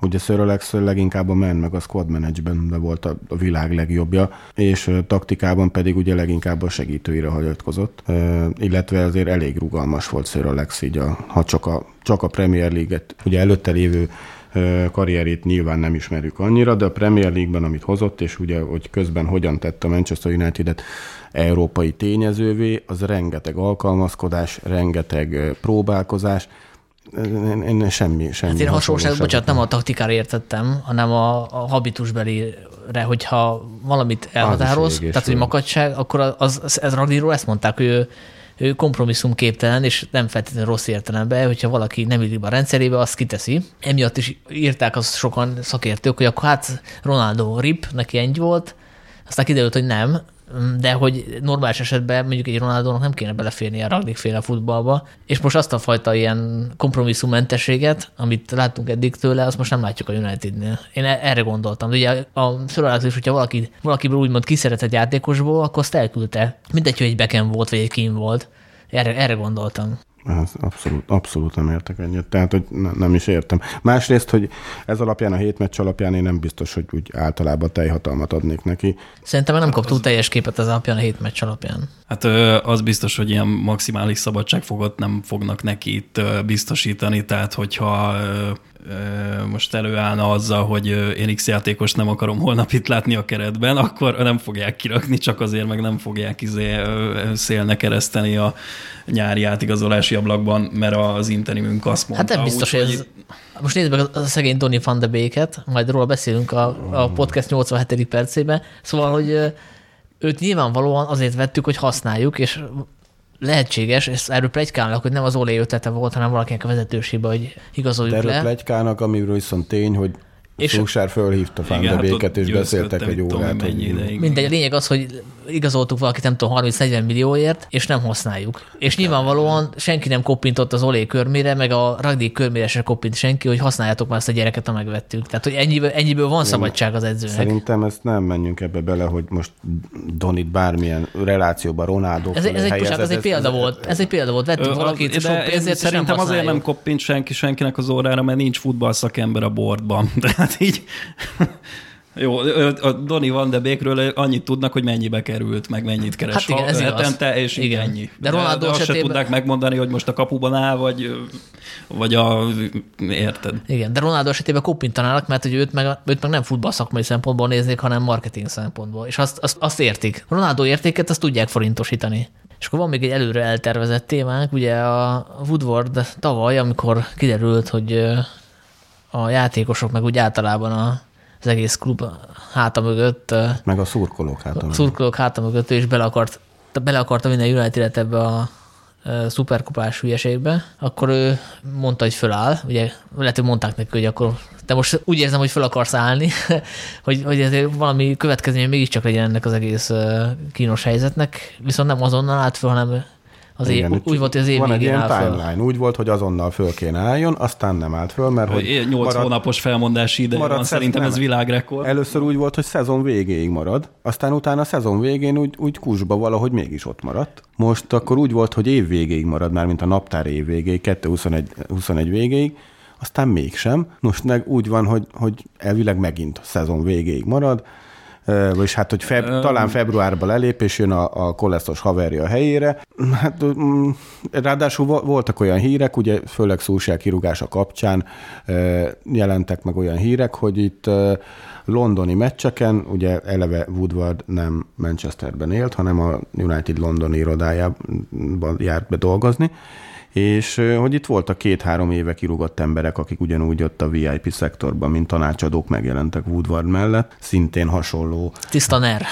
Speaker 4: Ugye Sir Alex leginkább a man meg a squad managementben volt a, a világ legjobbja, és taktikában pedig ugye leginkább a segítőire hagyatkozott, illetve azért elég rugalmas volt Sir Alex, így a, ha csak a, csak a Premier League-et, ugye előtte lévő karrierét nyilván nem ismerjük annyira, de a Premier League-ben, amit hozott, és ugye, hogy közben hogyan tette a Manchester United-et európai tényezővé, az rengeteg alkalmazkodás, rengeteg próbálkozás, én, én semmi, semmi. Hát
Speaker 2: én hasonlóság, bocsánat, nem a taktikára értettem, hanem a, a habitusbelire, hogyha valamit elhatároz, tehát hogy makadság, akkor az, az, ez Ragniról ezt mondták, hogy ő ő kompromisszumképtelen, és nem feltétlenül rossz értelemben, hogyha valaki nem illik a rendszerébe, azt kiteszi. Emiatt is írták azt sokan szakértők, hogy akkor hát Ronaldo rip, neki ennyi volt, aztán kiderült, hogy nem, de hogy normális esetben mondjuk egy Ronaldónak nem kéne beleférni a féle futballba, és most azt a fajta ilyen kompromisszummentességet, amit láttunk eddig tőle, azt most nem látjuk a Unitednél. Én e- erre gondoltam. Ugye a Sir is, hogyha valaki, valakiből úgymond kiszeretett játékosból, akkor azt elküldte. Mindegy, hogy egy beken volt, vagy egy kim volt. Erre, erre gondoltam.
Speaker 4: Ez abszolút, abszolút nem értek ennyit, tehát hogy nem is értem. Másrészt, hogy ez alapján, a hét meccs alapján én nem biztos, hogy úgy általában teljhatalmat adnék neki.
Speaker 2: Szerintem nem kaptunk teljes képet az alapján a hét meccs alapján.
Speaker 3: Hát az biztos, hogy ilyen maximális szabadságfogot nem fognak neki itt biztosítani, tehát hogyha most előállna azzal, hogy én X játékos nem akarom holnap itt látni a keretben, akkor nem fogják kirakni, csak azért meg nem fogják izé szélne kereszteni a nyári átigazolási ablakban, mert az interimünk azt mondta.
Speaker 2: Hát nem biztos, hogy ez... Most nézd meg a szegény Donny van de Beek-et, majd róla beszélünk a, a podcast 87. percében. Szóval, hogy őt nyilvánvalóan azért vettük, hogy használjuk, és lehetséges, és erről plegykálnak, hogy nem az Olé ötlete volt, hanem valakinek a vezetősébe, hogy igazoljuk
Speaker 4: De erről le. plegykálnak, amiről viszont tény, hogy és Szúsár fölhívta Fándebéket, és beszéltek egy órát. Hogy...
Speaker 2: Mindegy, a lényeg az, hogy igazoltuk valakit, nem tudom, 30-40 millióért, és nem használjuk. És nyilvánvalóan senki nem koppintott az Olé körmére, meg a Ragdi körmére se koppint senki, hogy használjátok már ezt a gyereket, ha megvettük. Tehát, hogy ennyiből, ennyiből van szabadság az edzőnek.
Speaker 4: Szerintem ezt nem menjünk ebbe bele, hogy most Donit bármilyen relációban Ronaldo
Speaker 2: ez, ez, egy, ez, egy példa ez, volt. Ez egy példa volt. Vettük ö, valakit, sok pénzért,
Speaker 3: Szerintem azért nem koppint senki senkinek az órára, mert nincs futballszakember a bordban. (laughs) Tehát így (laughs) jó, a Donny Van de Beekről annyit tudnak, hogy mennyibe került, meg mennyit keres hát igen, ez hetente, és igen. ennyi. De, Ronaldo de azt esetében... se tudnák megmondani, hogy most a kapuban áll, vagy, vagy a... Érted?
Speaker 2: Igen, de Ronaldo esetében koppintanának, mert hogy őt meg, őt meg nem futball szakmai szempontból néznék, hanem marketing szempontból. És azt, azt, azt értik. Ronaldo értéket, azt tudják forintosítani. És akkor van még egy előre eltervezett témánk, ugye a Woodward tavaly, amikor kiderült, hogy a játékosok, meg úgy általában a, az egész klub háta mögött.
Speaker 4: Meg a szurkolók háta mögött.
Speaker 2: A szurkolók háta mögött, és bele, akart, bele akarta vinni a United ebbe a szuperkupás hülyeségbe, akkor ő mondta, hogy föláll, ugye lehet, hogy mondták neki, hogy akkor de most úgy érzem, hogy föl akarsz állni, (laughs) hogy, hogy ezért valami következménye mégiscsak legyen ennek az egész kínos helyzetnek, viszont nem azonnal állt föl, hanem az Igen, év, úgy volt, hogy az év
Speaker 4: Van egy ilyen timeline. Föl. Úgy volt, hogy azonnal föl kéne álljon, aztán nem állt föl, mert hogy...
Speaker 3: 8 marad, hónapos felmondási ide marad, van, szerintem nem, ez világrekord.
Speaker 4: Először úgy volt, hogy szezon végéig marad, aztán utána a szezon végén úgy, úgy kusba valahogy mégis ott maradt. Most akkor úgy volt, hogy év végéig marad, már mint a naptár év végéig, 2021 21 végéig, aztán mégsem. Most meg úgy van, hogy, hogy elvileg megint a szezon végéig marad, vagyis hát, hogy feb, talán februárban lelép, és jön a, a kolesztos haverja a helyére. Hát, mm, ráadásul voltak olyan hírek, ugye főleg szóság kirúgása kapcsán jelentek meg olyan hírek, hogy itt londoni meccseken, ugye eleve Woodward nem Manchesterben élt, hanem a United londoni irodájában járt be dolgozni, és hogy itt voltak két-három éve kirúgott emberek, akik ugyanúgy ott a VIP szektorban, mint tanácsadók megjelentek Woodward mellett, szintén hasonló.
Speaker 2: Tiszta ner.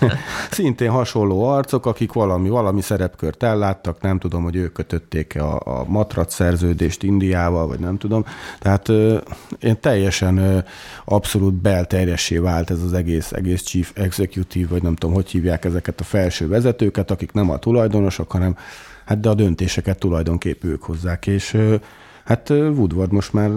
Speaker 2: (laughs)
Speaker 4: szintén hasonló arcok, akik valami, valami szerepkört elláttak, nem tudom, hogy ők kötötték a, a matrac szerződést Indiával, vagy nem tudom. Tehát ö, én teljesen ö, abszolút belterjessé vált ez az egész, egész chief executive, vagy nem tudom, hogy hívják ezeket a felső vezetőket, akik nem a tulajdonosok, hanem hát de a döntéseket tulajdonképp ők hozzák, és hát Woodward most már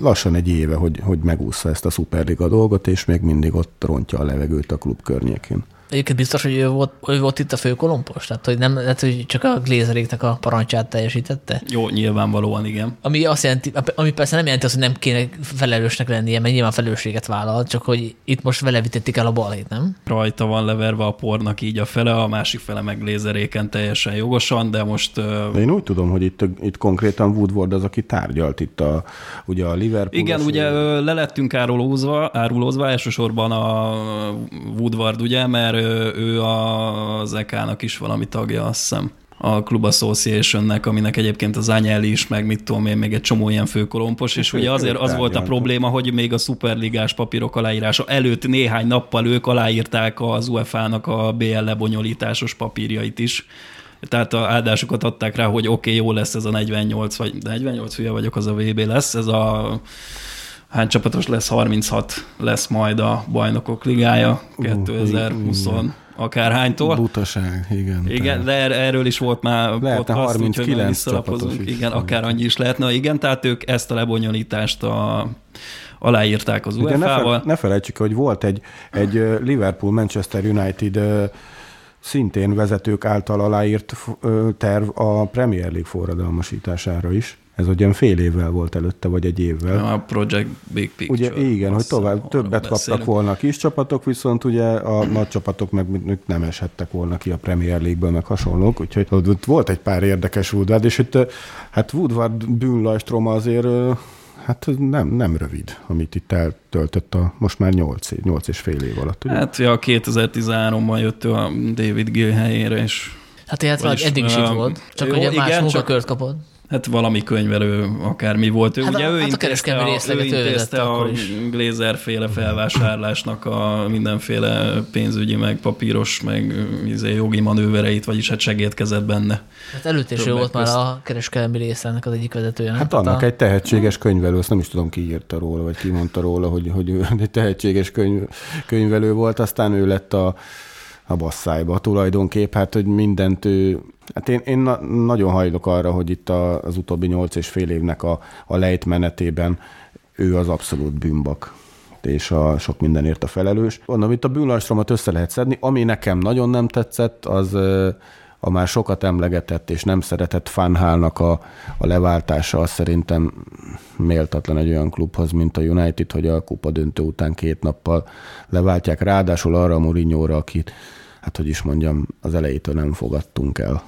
Speaker 4: lassan egy éve, hogy, hogy megúszza ezt a Superliga dolgot, és még mindig ott rontja a levegőt a klub környékén.
Speaker 2: Egyébként biztos, hogy ő volt, ő volt itt a főkolompos? Tehát, hogy nem, lehet, hogy csak a glézeréknek a parancsát teljesítette?
Speaker 3: Jó, nyilvánvalóan igen.
Speaker 2: Ami azt jelenti, ami persze nem jelenti azt, hogy nem kéne felelősnek lennie, mert nyilván felelősséget vállal, csak hogy itt most vele vitették el a balhét, nem?
Speaker 3: Rajta van leverve a pornak így a fele, a másik fele meg lézeréken teljesen jogosan, de most...
Speaker 4: De én úgy tudom, hogy itt, itt konkrétan Woodward az, aki tárgyalt itt a, ugye a Liverpool.
Speaker 3: Igen, ugye le lettünk árulózva, árulózva, elsősorban a Woodward, ugye, mert ő az EK-nak is valami tagja, azt hiszem a Club Association-nek, aminek egyébként az Anyeli is, meg mit tudom én, még egy csomó ilyen főkolompos, és ugye azért az volt a probléma, hogy még a szuperligás papírok aláírása előtt néhány nappal ők aláírták az UEFA-nak a BL lebonyolításos papírjait is, tehát a áldásokat adták rá, hogy oké, okay, jó lesz ez a 48, vagy 48 hülye vagyok, az a VB lesz, ez a hány csapatos lesz, 36 lesz majd a bajnokok ligája 2020 uh, akárhánytól.
Speaker 4: Butaság, igen.
Speaker 3: Igen, de er- erről is volt már
Speaker 4: Lehetne podcast, 39 csapatos
Speaker 3: is. Igen, akár annyi is lehetne. Igen, tehát ők ezt a lebonyolítást a, aláírták az UEFA-val.
Speaker 4: Ne, ne felejtsük, hogy volt egy, egy Liverpool-Manchester United szintén vezetők által aláírt terv a Premier League forradalmasítására is. Ez ugyan fél évvel volt előtte, vagy egy évvel.
Speaker 3: A Project Big Picture.
Speaker 4: Ugye igen, hogy tovább többet kaptak volna a kis csapatok, viszont ugye a nagy csapatok meg nem eshettek volna ki a Premier League-ből, meg hasonlók, úgyhogy ott volt egy pár érdekes Woodward, és itt hát Woodward bűnlajstrom azért hát nem, nem rövid, amit itt eltöltött a most már 8, 8 és fél év alatt.
Speaker 3: Ugye? Hát ja, 2013-ban jött a David Gill helyére, és
Speaker 2: Hát hát eddig is itt volt, csak jó, ugye más igen, munkakört kapott.
Speaker 3: Hát valami könyvelő, akármi volt. Ő,
Speaker 2: hát
Speaker 3: ugye
Speaker 2: a,
Speaker 3: ő
Speaker 2: hát
Speaker 3: intézte a, ő intézte a Glazer féle felvásárlásnak a mindenféle pénzügyi, meg papíros, meg izé, jogi manővereit, vagyis hát segítkezett benne.
Speaker 2: Hát előtt is ő volt már a kereskedelmi részének az egyik vezetője.
Speaker 4: Hát annak a... egy tehetséges könyvelő, azt nem is tudom ki írta róla, vagy ki mondta róla, hogy, hogy ő egy tehetséges könyv, könyvelő volt, aztán ő lett a a basszájba tulajdonképp, hát hogy mindent ő, hát én, én na, nagyon hajlok arra, hogy itt a, az utóbbi nyolc és fél évnek a, a lejtmenetében ő az abszolút bűnbak és a sok mindenért a felelős. Mondom, itt a bűnlajstromat össze lehet szedni. Ami nekem nagyon nem tetszett, az a már sokat emlegetett és nem szeretett Fanhálnak a, a leváltása, az szerintem méltatlan egy olyan klubhoz, mint a United, hogy a kupa döntő után két nappal leváltják, ráadásul arra a Mourinho-ra, akit hát hogy is mondjam, az elejétől nem fogadtunk el,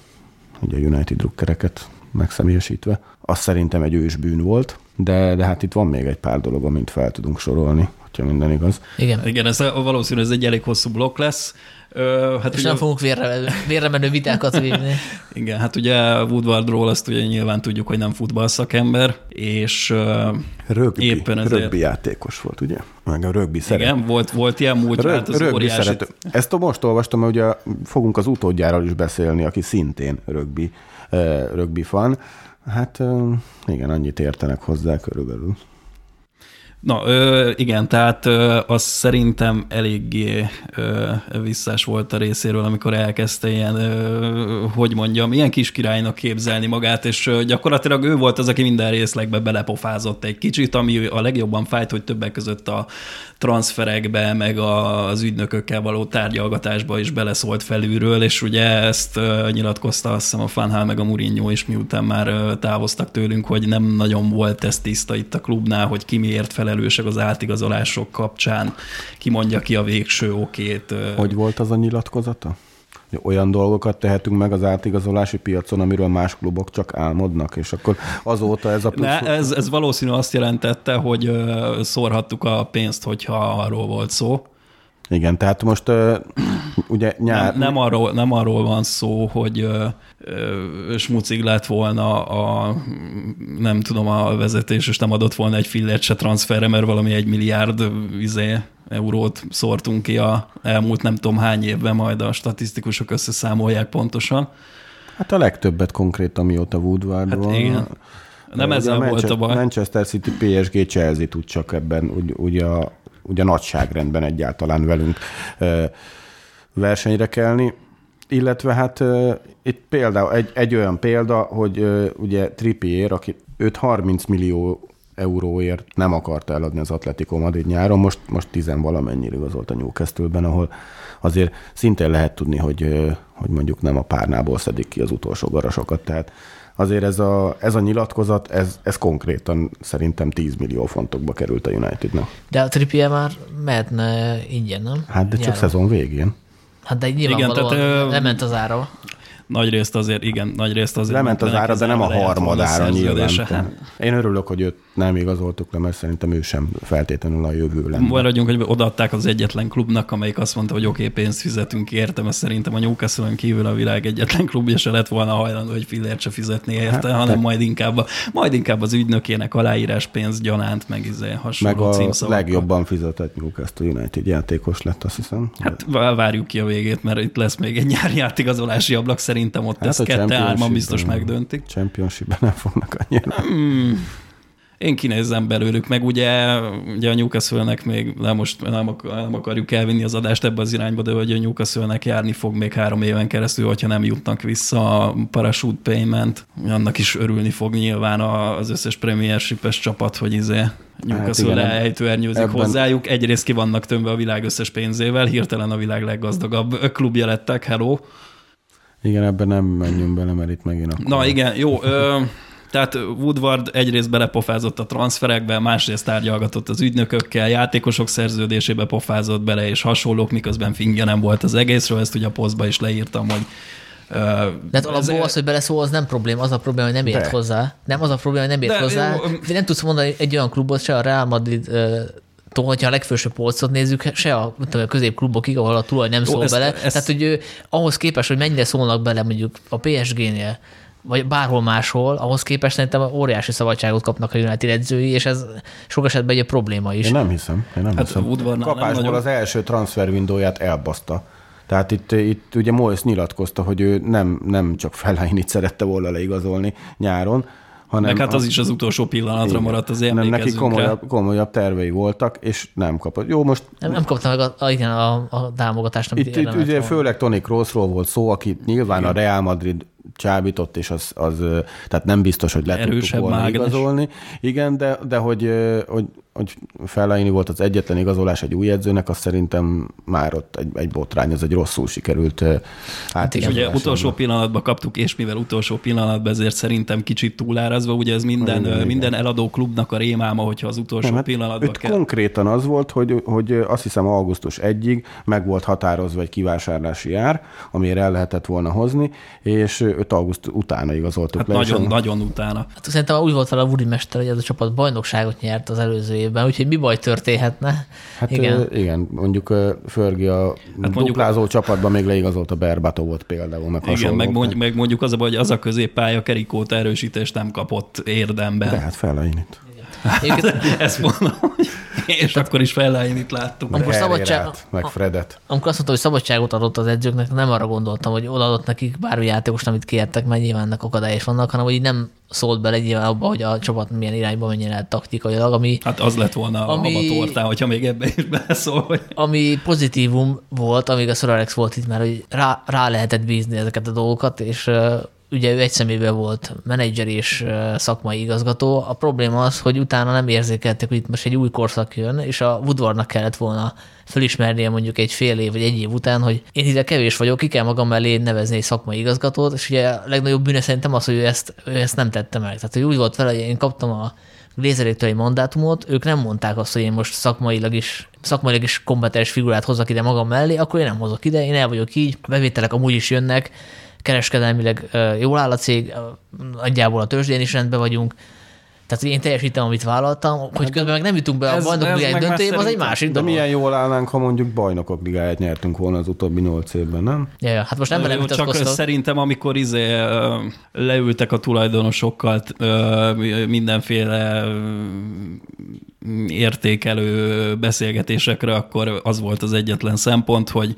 Speaker 4: ugye a United drukkereket megszemélyesítve. Az szerintem egy ős bűn volt, de, de hát itt van még egy pár dolog, amit fel tudunk sorolni, hogyha minden igaz.
Speaker 3: Igen. Igen, ez valószínűleg ez egy elég hosszú blokk lesz.
Speaker 2: Ö, hát és ugye, nem fogunk vérre, vérre menő vitákat vívni. (laughs)
Speaker 3: Igen, hát ugye Woodwardról azt ugye nyilván tudjuk, hogy nem futballszakember, és
Speaker 4: rögbi, éppen ezért... Rögbi játékos volt, ugye? Meg a rögbi szeret.
Speaker 3: Igen, volt, volt ilyen múlt, Rög, hát az rögbi szerető.
Speaker 4: Ezt most olvastam, mert ugye fogunk az utódjáról is beszélni, aki szintén rögbi, rögbi fan. Hát igen, annyit értenek hozzá körülbelül.
Speaker 3: Na, ö, igen, tehát ö, az szerintem eléggé ö, visszás volt a részéről, amikor elkezdte ilyen, ö, hogy mondjam, ilyen kis királynak képzelni magát, és ö, gyakorlatilag ő volt az, aki minden részlegbe belepofázott egy kicsit, ami a legjobban fájt, hogy többek között a transferekbe, meg az ügynökökkel való tárgyalgatásba is beleszólt felülről, és ugye ezt ö, nyilatkozta azt hiszem a Fanhal meg a Mourinho is, miután már ö, távoztak tőlünk, hogy nem nagyon volt ez tiszta itt a klubnál, hogy ki miért fel felelősek az átigazolások kapcsán, ki mondja ki a végső okét.
Speaker 4: Hogy volt az a nyilatkozata? olyan dolgokat tehetünk meg az átigazolási piacon, amiről más klubok csak álmodnak, és akkor azóta ez a plusz...
Speaker 3: Ne, ez, ez valószínű azt jelentette, hogy szórhattuk a pénzt, hogyha arról volt szó.
Speaker 4: Igen, tehát most ugye nyár...
Speaker 3: Nem, nem, arról, nem arról van szó, hogy uh, smucig lett volna a, nem tudom, a vezetés, és nem adott volna egy fillért se transferre, mert valami egy milliárd izé, eurót szórtunk ki a elmúlt nem tudom hány évben, majd a statisztikusok összeszámolják pontosan.
Speaker 4: Hát a legtöbbet konkrétan mióta Woodward hát. Igen.
Speaker 3: Nem ezzel a volt a baj.
Speaker 4: Manchester City, PSG, Chelsea tud csak ebben úgy, úgy a ugye nagyságrendben egyáltalán velünk versenyre kelni. Illetve hát itt például egy, egy olyan példa, hogy ugye Trippier, aki 5-30 millió euróért nem akarta eladni az Atletico Madrid nyáron, most, most 10 valamennyire igazolt a Newcastle-ben, ahol azért szintén lehet tudni, hogy, hogy mondjuk nem a párnából szedik ki az utolsó garasokat, tehát azért ez a, ez a nyilatkozat, ez, ez konkrétan szerintem 10 millió fontokba került a Unitednek.
Speaker 2: De a Trippier már mehetne ingyen, nem?
Speaker 4: Hát de csak
Speaker 2: Nyáron.
Speaker 4: szezon végén.
Speaker 2: Hát de nyilvánvalóan
Speaker 3: Igen, tehát,
Speaker 2: lement az ára.
Speaker 3: Nagy részt azért, igen, nagy részt azért.
Speaker 4: Lement az ára, de nem a harmadára nyilván. Tehát Én örülök, hogy őt nem igazoltuk le, mert szerintem ő sem feltétlenül a jövő lenne.
Speaker 3: Maradjunk, hogy odaadták az egyetlen klubnak, amelyik azt mondta, hogy oké, okay, pénzt fizetünk érte, mert szerintem a newcastle kívül a világ egyetlen klubja se lett volna hajlandó, hogy fillért se fizetni érte, hát, hanem majd inkább, a, majd inkább az ügynökének aláírás pénz gyanánt, meg izé hasonló
Speaker 4: Meg a
Speaker 3: címszavakkal.
Speaker 4: legjobban fizetett Newcastle United játékos lett, azt hiszem.
Speaker 3: Hát vá- várjuk ki a végét, mert itt lesz még egy nyári átigazolási ablak, szerintem ott hát ezt kette-hárman biztos
Speaker 4: Championship-ben-
Speaker 3: megdöntik.
Speaker 4: Championship-ben nem fognak annyira.
Speaker 3: Én kinézem belőlük, meg ugye, ugye a Newcastle-nek még nem, most nem, ak- nem akarjuk elvinni az adást ebbe az irányba, de hogy a Newcastle-nek járni fog még három éven keresztül, hogyha nem jutnak vissza a parachute payment. Annak is örülni fog nyilván az összes premiership csapat, hogy izé Newcastle hát elejtőernyőzik
Speaker 4: ebben-
Speaker 3: hozzájuk. Egyrészt ki vannak tömve a világ összes pénzével, hirtelen a világ leggazdagabb klubja lettek, hello.
Speaker 4: Igen, ebben nem menjünk bele, mert itt megint akkor...
Speaker 3: Na igen, jó. Ö, tehát Woodward egyrészt belepofázott a transferekbe, másrészt tárgyalgatott az ügynökökkel, játékosok szerződésébe pofázott bele, és hasonlók, miközben fingja nem volt az egészről, ezt ugye a posztba is leírtam, hogy
Speaker 2: De hát alapból az, hogy beleszól, az nem probléma, az a probléma, hogy nem ért
Speaker 4: De.
Speaker 2: hozzá. Nem az a probléma, hogy nem ért
Speaker 3: De
Speaker 2: hozzá.
Speaker 3: jó,
Speaker 2: nem tudsz mondani egy olyan klubot, se a Real Madrid tól, hogyha a legfősebb polcot nézzük, se a, tudom, a középklubokig, ahol a tulaj nem szól
Speaker 3: ezt-
Speaker 2: bele.
Speaker 3: ezt-
Speaker 2: Tehát, hogy ő, ahhoz képest, hogy mennyire szólnak bele mondjuk a PSG-nél, vagy bárhol máshol, ahhoz képest szerintem óriási szabadságot kapnak a United edzői, és ez sok esetben egy probléma is.
Speaker 4: Én nem hiszem. Én nem
Speaker 3: Hát
Speaker 4: hiszem.
Speaker 3: Woodwardnál nem
Speaker 4: Kapásból
Speaker 3: nagyon.
Speaker 4: az első transfer windowját elbaszta. Tehát itt, itt ugye Moyes nyilatkozta, hogy ő nem, nem csak Fellainit szerette volna leigazolni nyáron, hanem...
Speaker 3: meg hát az is az utolsó pillanatra
Speaker 4: Igen.
Speaker 3: maradt az
Speaker 4: Nem, neki komolyabb, komolyabb tervei voltak, és nem kapott. Jó, most
Speaker 2: Nem, nem kapta meg a, a, igen, a, a támogatást, amit
Speaker 4: itt, itt ugye
Speaker 2: volna.
Speaker 4: főleg Toni Kroosról volt szó, akit nyilván Igen. a Real Madrid csábított, és az, az tehát nem biztos, hogy le tudtuk
Speaker 3: Erősebb
Speaker 4: volna
Speaker 3: mágnes.
Speaker 4: igazolni. Igen, de, de hogy, hogy, hogy Fellaini volt az egyetlen igazolás egy új edzőnek, az szerintem már ott egy, egy botrány, az egy rosszul sikerült ö,
Speaker 3: És
Speaker 4: átigazolás.
Speaker 3: ugye utolsó pillanatban kaptuk, és mivel utolsó pillanatban ezért szerintem kicsit túlárazva, ugye ez minden,
Speaker 4: Igen, igen.
Speaker 3: minden eladó klubnak a rémáma, hogyha az utolsó
Speaker 4: Nem, hát
Speaker 3: pillanatban kell.
Speaker 4: konkrétan az volt, hogy, hogy azt hiszem augusztus 1-ig meg volt határozva egy kivásárlási ár, amire el lehetett volna hozni, és őt augusztus utána igazoltuk
Speaker 3: Hát
Speaker 4: le. és
Speaker 3: nagyon, nagyon utána.
Speaker 2: Hát szerintem úgy volt vele a Woody Mester, hogy ez a csapat bajnokságot nyert az előző évben, úgyhogy mi baj történhetne?
Speaker 4: Hát
Speaker 2: igen.
Speaker 4: igen, mondjuk ö, Fergi a hát
Speaker 3: mondjuk-
Speaker 4: duplázó csapatban még leigazolt a Berbatovot például, meg
Speaker 3: Igen, meg, mondjuk, meg mondjuk az a baj, hogy az a középpálya kerikót erősítést nem kapott érdemben.
Speaker 4: De hát Fellainit.
Speaker 2: Egyébként,
Speaker 3: Ezt mondom, hogy (laughs) és akkor is Fellainit láttuk.
Speaker 2: Amikor szabadság-
Speaker 4: Herrerát, meg Fredet.
Speaker 2: amikor azt mondta, hogy szabadságot adott az edzőknek, nem arra gondoltam, hogy odaadott nekik bármi játékost, amit kértek, mert nyilván ennek akadály is vannak, hanem hogy így nem szólt bele nyilván abba, hogy a csapat milyen irányba menjen el taktikailag, ami,
Speaker 3: Hát az lett volna
Speaker 2: Ami-
Speaker 3: a tortán, hogyha még ebbe is beleszól, hogy
Speaker 2: ami pozitívum volt, amíg a Sir Alex volt itt, mert hogy rá, rá lehetett bízni ezeket a dolgokat, és ugye ő egy személyben volt menedzser és szakmai igazgató. A probléma az, hogy utána nem érzékelték, hogy itt most egy új korszak jön, és a Woodwardnak kellett volna fölismernie mondjuk egy fél év vagy egy év után, hogy én ide kevés vagyok, ki kell magam mellé nevezni egy szakmai igazgatót, és ugye a legnagyobb bűne szerintem az, hogy ő ezt, ő ezt nem tette meg. Tehát hogy úgy volt vele, hogy én kaptam a Glézeréktől egy mandátumot, ők nem mondták azt, hogy én most szakmailag is, szakmailag is kompetens figurát hozzak ide magam mellé, akkor én nem hozok ide, én el vagyok így, bevételek amúgy is jönnek, kereskedelmileg jól áll a cég, nagyjából a tőzsdén is rendben vagyunk, tehát hogy én teljesítem, amit vállaltam, hogy közben meg nem jutunk be a
Speaker 3: ez-
Speaker 2: bajnok
Speaker 3: ez
Speaker 2: ligáj döntőjébe, az egy másik
Speaker 4: De
Speaker 2: dolog.
Speaker 4: milyen jól állnánk, ha mondjuk bajnokok ligáját nyertünk volna az utóbbi nyolc évben, nem?
Speaker 2: Ja, ja, hát most nem velem
Speaker 3: csak szerintem, amikor izé, leültek a tulajdonosokkal mindenféle értékelő beszélgetésekre, akkor az volt az egyetlen szempont, hogy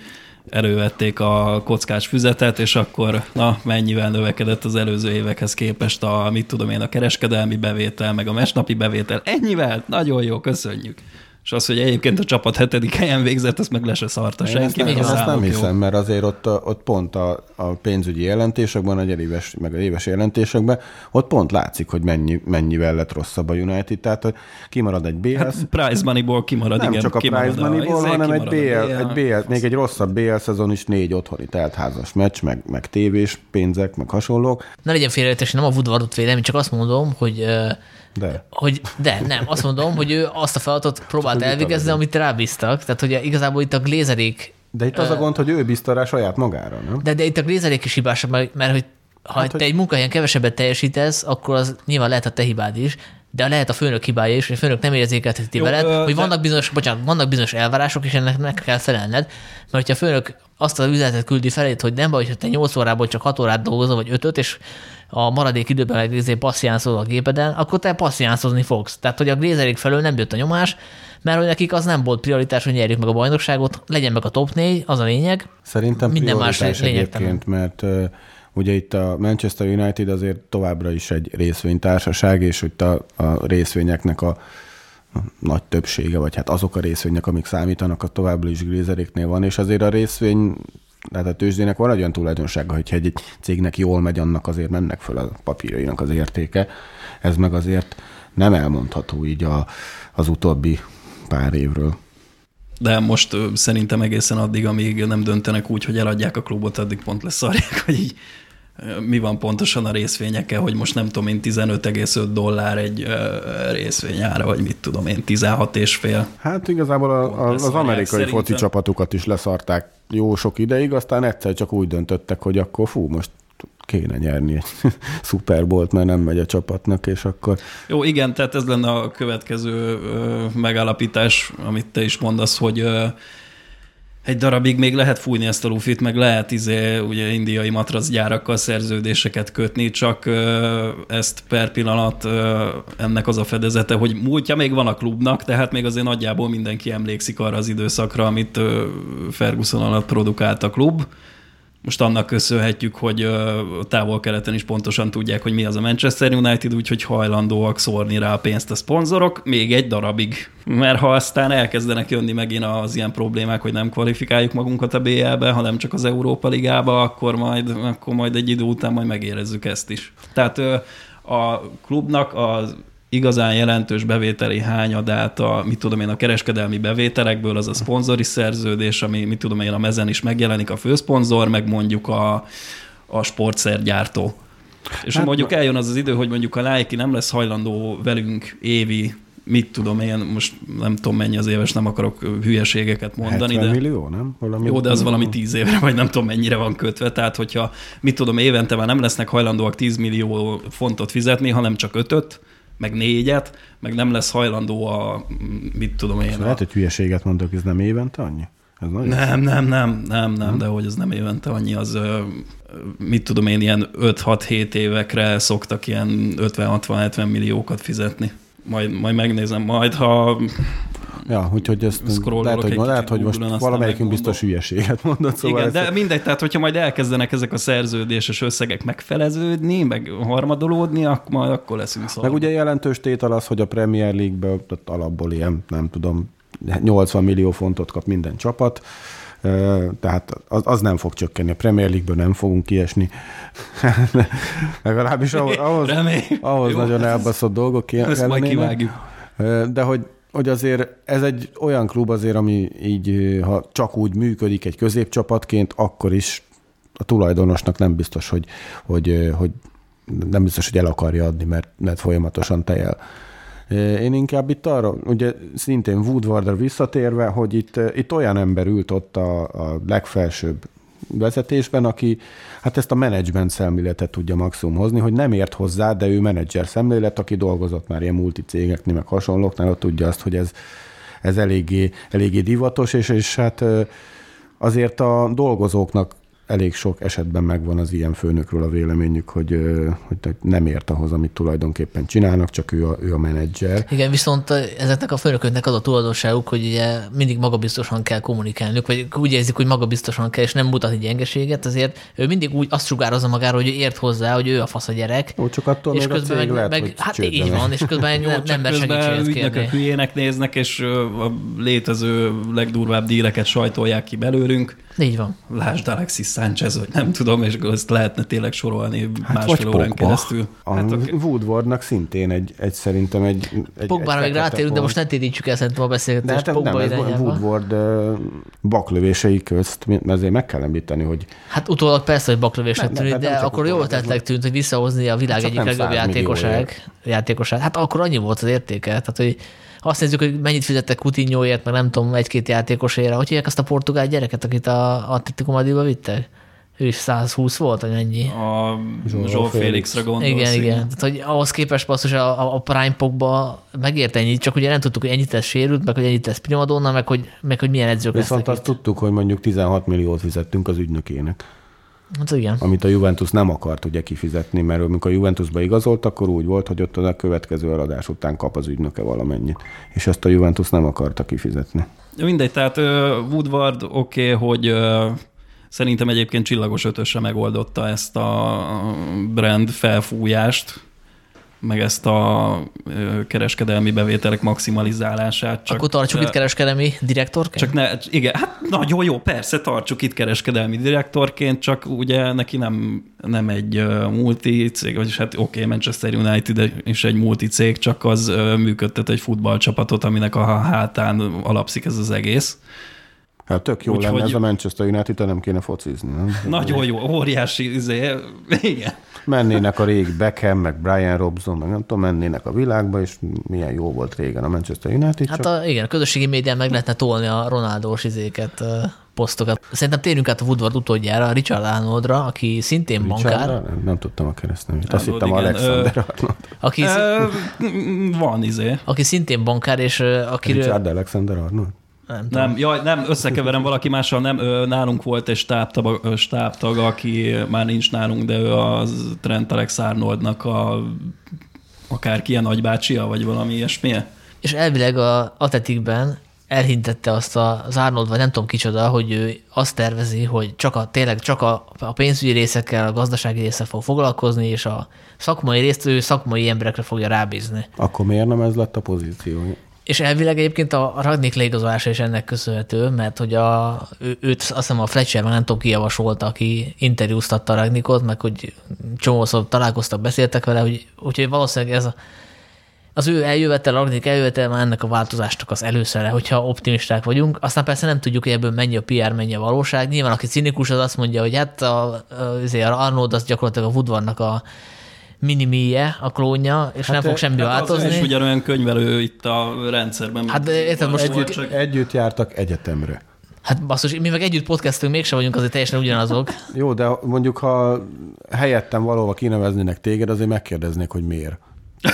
Speaker 3: elővették a kockás füzetet, és akkor na, mennyivel növekedett az előző évekhez képest a, mit tudom én, a kereskedelmi bevétel, meg a mesnapi bevétel. Ennyivel? Nagyon jó, köszönjük. És az, hogy egyébként a csapat hetedik helyen végzett, azt meg le se szarta
Speaker 4: Én
Speaker 3: senki.
Speaker 4: ezt, nem,
Speaker 3: meg a
Speaker 4: ezt nem hiszem, mert azért ott, ott pont a, a pénzügyi jelentésekben, a éves, meg a éves jelentésekben, ott pont látszik, hogy mennyi, mennyivel lett rosszabb a United. Tehát hogy kimarad egy BL,
Speaker 3: Hát prize moneyból kimarad,
Speaker 4: nem
Speaker 3: igen.
Speaker 4: csak a
Speaker 3: kimarad
Speaker 4: prize moneyból,
Speaker 3: izé,
Speaker 4: hanem egy BL, egy BL, még egy rosszabb BL szezon is négy otthoni teltházas meccs, meg, meg tévés pénzek, meg hasonlók,
Speaker 2: Ne legyen félreértés, nem a Woodwardot védem, csak azt mondom, hogy ö,
Speaker 4: de
Speaker 2: hogy de, nem, azt mondom, hogy ő azt a feladatot próbált elvégezni, amit rábíztak. Tehát, hogy igazából itt a glézerék,
Speaker 4: de itt az a gond, hogy ő bízta rá saját magára, nem?
Speaker 2: de, de itt a glézerék is hibásabb, mert, mert hogy ha hát, te
Speaker 4: hogy-
Speaker 2: egy munkahelyen kevesebbet teljesítesz, akkor az nyilván lehet a te hibád is, de lehet a főnök hibája is, hogy a főnök nem érzékelteti
Speaker 3: Jó,
Speaker 2: veled,
Speaker 3: ö,
Speaker 2: hogy
Speaker 3: de-
Speaker 2: vannak bizonyos, bocsánat, vannak bizonyos elvárások, és ennek meg kell felelned, mert hogyha a főnök azt az üzenetet küldi felét, hogy nem baj, hogy te 8 órából csak 6 órát dolgozol, vagy 5 és a maradék időben meg izé passziánszol a gépeden, akkor te passziánszozni fogsz. Tehát, hogy a glézerék felől nem jött a nyomás, mert hogy nekik az nem volt prioritás, hogy nyerjük meg a bajnokságot, legyen meg a top 4, az a lényeg.
Speaker 4: Szerintem
Speaker 2: Minden más lényegtelen.
Speaker 4: egyébként, mert uh, ugye itt a Manchester United azért továbbra is egy részvénytársaság, és hogy a, a részvényeknek a nagy többsége, vagy hát azok a részvények, amik számítanak, a továbbra is grézeréknél van, és azért a részvény, tehát a tőzsdének van egy olyan tulajdonsága, hogyha egy cégnek jól megy, annak azért mennek föl a papírjainak az értéke. Ez meg azért nem elmondható így a, az utóbbi pár évről.
Speaker 3: De most szerintem egészen addig, amíg nem döntenek úgy, hogy eladják a klubot, addig pont leszarják, hogy így mi van pontosan a részvényekkel, hogy most nem tudom én 15,5 dollár egy ö, részvény ára, vagy mit tudom én, 16 és fél.
Speaker 4: Hát igazából a, a, az amerikai
Speaker 3: szerintem.
Speaker 4: foci csapatukat is leszarták jó sok ideig, aztán egyszer csak úgy döntöttek, hogy akkor fú, most kéne nyerni egy (laughs) szuperbolt, mert nem megy a csapatnak, és akkor
Speaker 3: Jó, igen, tehát ez lenne a következő megállapítás, amit te is mondasz, hogy egy darabig még lehet fújni ezt a lufit, meg lehet izé, ugye indiai matracgyárakkal szerződéseket kötni, csak ö, ezt per pillanat ö, ennek az a fedezete, hogy múltja még van a klubnak, tehát még azért nagyjából mindenki emlékszik arra az időszakra, amit ö, Ferguson alatt produkált a klub. Most annak köszönhetjük, hogy távol-keleten is pontosan tudják, hogy mi az a Manchester United, úgyhogy hajlandóak szórni rá a pénzt a szponzorok még egy darabig. Mert ha aztán elkezdenek jönni megint az ilyen problémák, hogy nem kvalifikáljuk magunkat a BL-be, hanem csak az Európa Ligába, akkor majd, akkor majd egy idő után majd megérezzük ezt is. Tehát a klubnak az igazán jelentős bevételi hányadát a, mit tudom én, a kereskedelmi bevételekből, az a szponzori szerződés, ami, mit tudom én, a mezen is megjelenik a főszponzor, meg mondjuk a, a sportszergyártó. És hát, mondjuk eljön az az idő, hogy mondjuk a Nike nem lesz hajlandó velünk évi, mit tudom én, most nem tudom mennyi az éves, nem akarok hülyeségeket mondani,
Speaker 4: 70
Speaker 3: de...
Speaker 4: millió, nem? Valami
Speaker 3: Jó, de az valami tíz évre, vagy nem tudom mennyire van kötve. Tehát, hogyha, mit tudom, évente már nem lesznek hajlandóak 10 millió fontot fizetni, hanem csak ötöt, meg négyet, meg nem lesz hajlandó a, mit tudom én.
Speaker 4: Lehet,
Speaker 3: A...
Speaker 4: hogy hülyeséget mondok, ez nem évente annyi? Ez nagyon
Speaker 3: Nem, nem, nem, nem, nem, de hogy ez nem évente annyi, az mit tudom én, ilyen 5-6-7 évekre szoktak ilyen 50-60-70 milliókat fizetni. Majd, majd megnézem, majd ha
Speaker 4: Ja, úgyhogy ezt lehet, hogy, lehet, hogy most valamelyikünk biztos hülyeséget mondott, szóval
Speaker 3: Igen,
Speaker 4: ezt-
Speaker 3: de mindegy, tehát hogyha majd elkezdenek ezek a szerződéses összegek megfeleződni, meg harmadolódni, akkor majd akkor leszünk szarva.
Speaker 4: Meg ugye jelentős tétel az, hogy a Premier League-ből ott alapból ilyen, nem tudom, 80 millió fontot kap minden csapat, tehát az, az nem fog csökkenni. A Premier League-ből nem fogunk kiesni. (laughs) Legalábbis ahhoz, ahhoz, ahhoz
Speaker 3: Jó,
Speaker 4: nagyon elbaszott dolgok
Speaker 3: Ezt majd kivágjuk.
Speaker 4: De hogy, hogy azért ez egy olyan klub azért, ami így, ha csak úgy működik egy középcsapatként, akkor is a tulajdonosnak nem biztos, hogy, hogy, hogy nem biztos, hogy el akarja adni, mert, mert folyamatosan tejel. Én inkább itt arra, ugye szintén Woodwardra visszatérve, hogy itt, itt olyan ember ült ott a, a legfelsőbb vezetésben, aki hát ezt a menedzsment szemléletet tudja maximum hozni, hogy nem ért hozzá, de ő menedzser szemlélet, aki dolgozott már ilyen multicégeknél, meg hasonlóknál, ott tudja azt, hogy ez, ez eléggé, eléggé divatos, és, és hát azért a dolgozóknak elég sok esetben megvan az ilyen főnökről a véleményük, hogy, hogy nem ért ahhoz, amit tulajdonképpen csinálnak, csak ő a, ő a menedzser.
Speaker 2: Igen, viszont ezeknek a főnököknek az a tulajdonságuk, hogy ugye mindig magabiztosan kell kommunikálniuk, vagy úgy érzik, hogy magabiztosan kell, és nem mutatni gyengeséget, ezért ő mindig úgy azt sugározza magáról, hogy ő ért hozzá, hogy ő a fasz a gyerek.
Speaker 4: Ó, csak attól
Speaker 2: és
Speaker 4: még a
Speaker 2: közben
Speaker 4: cég
Speaker 2: meg,
Speaker 4: lehet,
Speaker 2: meg
Speaker 4: hogy
Speaker 2: hát
Speaker 4: csődbe
Speaker 2: így van, és közben
Speaker 3: Jó,
Speaker 2: nem, nem mer segítséget kérni.
Speaker 3: hülyének néznek, és a létező legdurvább díleket sajtolják ki belőlünk.
Speaker 2: Így van.
Speaker 3: Lásd Alexis Sánchez, vagy nem tudom, és ezt lehetne tényleg sorolni
Speaker 4: Hát vagy
Speaker 3: másfél órán
Speaker 4: Pogba.
Speaker 3: keresztül.
Speaker 4: A
Speaker 3: Hát oké.
Speaker 4: Woodwardnak szintén egy, egy szerintem egy... egy
Speaker 2: Pogbára még rátérünk, de most ne térítsük el szerintem a
Speaker 4: De
Speaker 2: beszélgetést
Speaker 4: hát nem,
Speaker 2: Pogba irányába.
Speaker 4: Woodward baklövései közt, ezért meg kell említeni, hogy
Speaker 2: Hát utólag persze, hogy baklövésnek tűnik,
Speaker 4: nem, nem
Speaker 2: de akkor
Speaker 4: ez
Speaker 2: tettleg tűnt, hogy visszahozni a világ
Speaker 4: csak
Speaker 2: egyik legjobb
Speaker 4: 100 millió
Speaker 2: játékoság, játékosát. Hát akkor annyi volt az értéke. Tehát, hogy azt nézzük, hogy mennyit fizettek Coutinhoért, meg nem tudom, egy-két játékosért. Hogy hívják azt a portugál gyereket, akit a Atletico Madridba vittek? Ő is 120 volt, vagy mennyi?
Speaker 3: A Zsó
Speaker 4: Félix.
Speaker 3: Félixre gondolsz.
Speaker 2: igen, igen. Tehát, hogy ahhoz képest basszus a, a, Prime Pogba megért ennyit, csak ugye nem tudtuk, hogy ennyit lesz sérült, meg hogy ennyit lesz primadonna, meg hogy, meg hogy milyen edzők
Speaker 4: viszont azt tudtuk, hogy mondjuk 16 milliót fizettünk az ügynökének,
Speaker 2: itt. Hát igen.
Speaker 4: amit a Juventus nem akart ugye kifizetni, mert amikor a Juventusba igazolt, akkor úgy volt, hogy ott a következő eladás után kap az ügynöke valamennyit. És ezt a Juventus nem akarta kifizetni.
Speaker 3: Mindegy, tehát Woodward oké, okay, hogy szerintem egyébként csillagos ötösre megoldotta ezt a brand felfújást, meg ezt a kereskedelmi bevételek maximalizálását.
Speaker 2: Csak, Akkor tartsuk itt kereskedelmi direktorként?
Speaker 3: Csak ne, igen, hát nagyon jó, persze, tartsuk itt kereskedelmi direktorként, csak ugye neki nem, nem egy multi cég, vagyis hát oké, okay, Manchester United is egy multi cég, csak az működtet egy futballcsapatot, aminek a hátán alapszik ez az egész.
Speaker 4: Hát tök jó
Speaker 3: Úgyhogy-
Speaker 4: lenne ez a Manchester United, nem kéne focizni. Nem?
Speaker 3: Nagyon jó, óriási, izé, igen.
Speaker 4: Mennének a régi Beckham, meg Brian Robson, meg nem tudom, mennének a világba, és milyen jó volt régen a Manchester United.
Speaker 2: Hát
Speaker 4: csak
Speaker 2: a, igen, a közösségi médián meg lehetne tolni a Ronaldós izéket, posztokat. Szerintem térjünk át a Woodward utódjára, Richard Arnoldra, aki szintén bankár,
Speaker 4: Richardra? Nem, tudtam a keresztnevét. Azt
Speaker 3: Arnold,
Speaker 4: hittem
Speaker 3: igen.
Speaker 4: Alexander
Speaker 3: Ö,
Speaker 4: Arnold.
Speaker 2: aki,
Speaker 3: Ö, Van izé.
Speaker 2: aki szintén bankár, és akiről...
Speaker 4: Richard Alexander Arnold?
Speaker 2: Nem, tudom.
Speaker 3: Nem, jaj, nem, összekeverem valaki mással, nem, ö, nálunk volt egy stábtag, stábtag, aki már nincs nálunk, de ő az Trent Alex Arnoldnak a akár a nagybácsia, vagy valami ilyesmi.
Speaker 2: És elvileg a Atletikben elhintette azt a- az Arnold, vagy nem tudom kicsoda, hogy ő azt tervezi, hogy csak a, tényleg csak a, a pénzügyi részekkel, a gazdasági része fog foglalkozni, és a szakmai részt ő szakmai emberekre fogja rábízni.
Speaker 4: Akkor miért nem ez lett a pozíció?
Speaker 2: És elvileg egyébként a Ragnik leigazolása is ennek köszönhető, mert hogy a, ő, őt azt hiszem a Fletcher, meg nem tudom ki javasolta, aki interjúztatta Ragnikot, meg hogy csomószor találkoztak, beszéltek vele, hogy, úgyhogy valószínűleg ez a, az ő eljövetel, Ragnik eljövetel már ennek a változásnak az előszere, hogyha optimisták vagyunk. Aztán persze nem tudjuk, hogy ebből mennyi a PR, mennyi a valóság. Nyilván, aki cinikus, az azt mondja, hogy hát a, azért a Arnold az gyakorlatilag a Woodwardnak a minimie, a klónja, és hát nem fog semmi
Speaker 3: Hát az
Speaker 2: változni.
Speaker 3: is ugyanolyan könyvelő itt a rendszerben.
Speaker 2: Hát, érted, most együtt-
Speaker 3: csak-
Speaker 4: Együtt jártak egyetemre.
Speaker 2: Hát basszus, mi meg együtt podcastünk, mégsem vagyunk azért teljesen ugyanazok. (laughs)
Speaker 4: Jó, de mondjuk, ha helyettem valóva kineveznének téged, azért megkérdeznék, hogy miért. (laughs)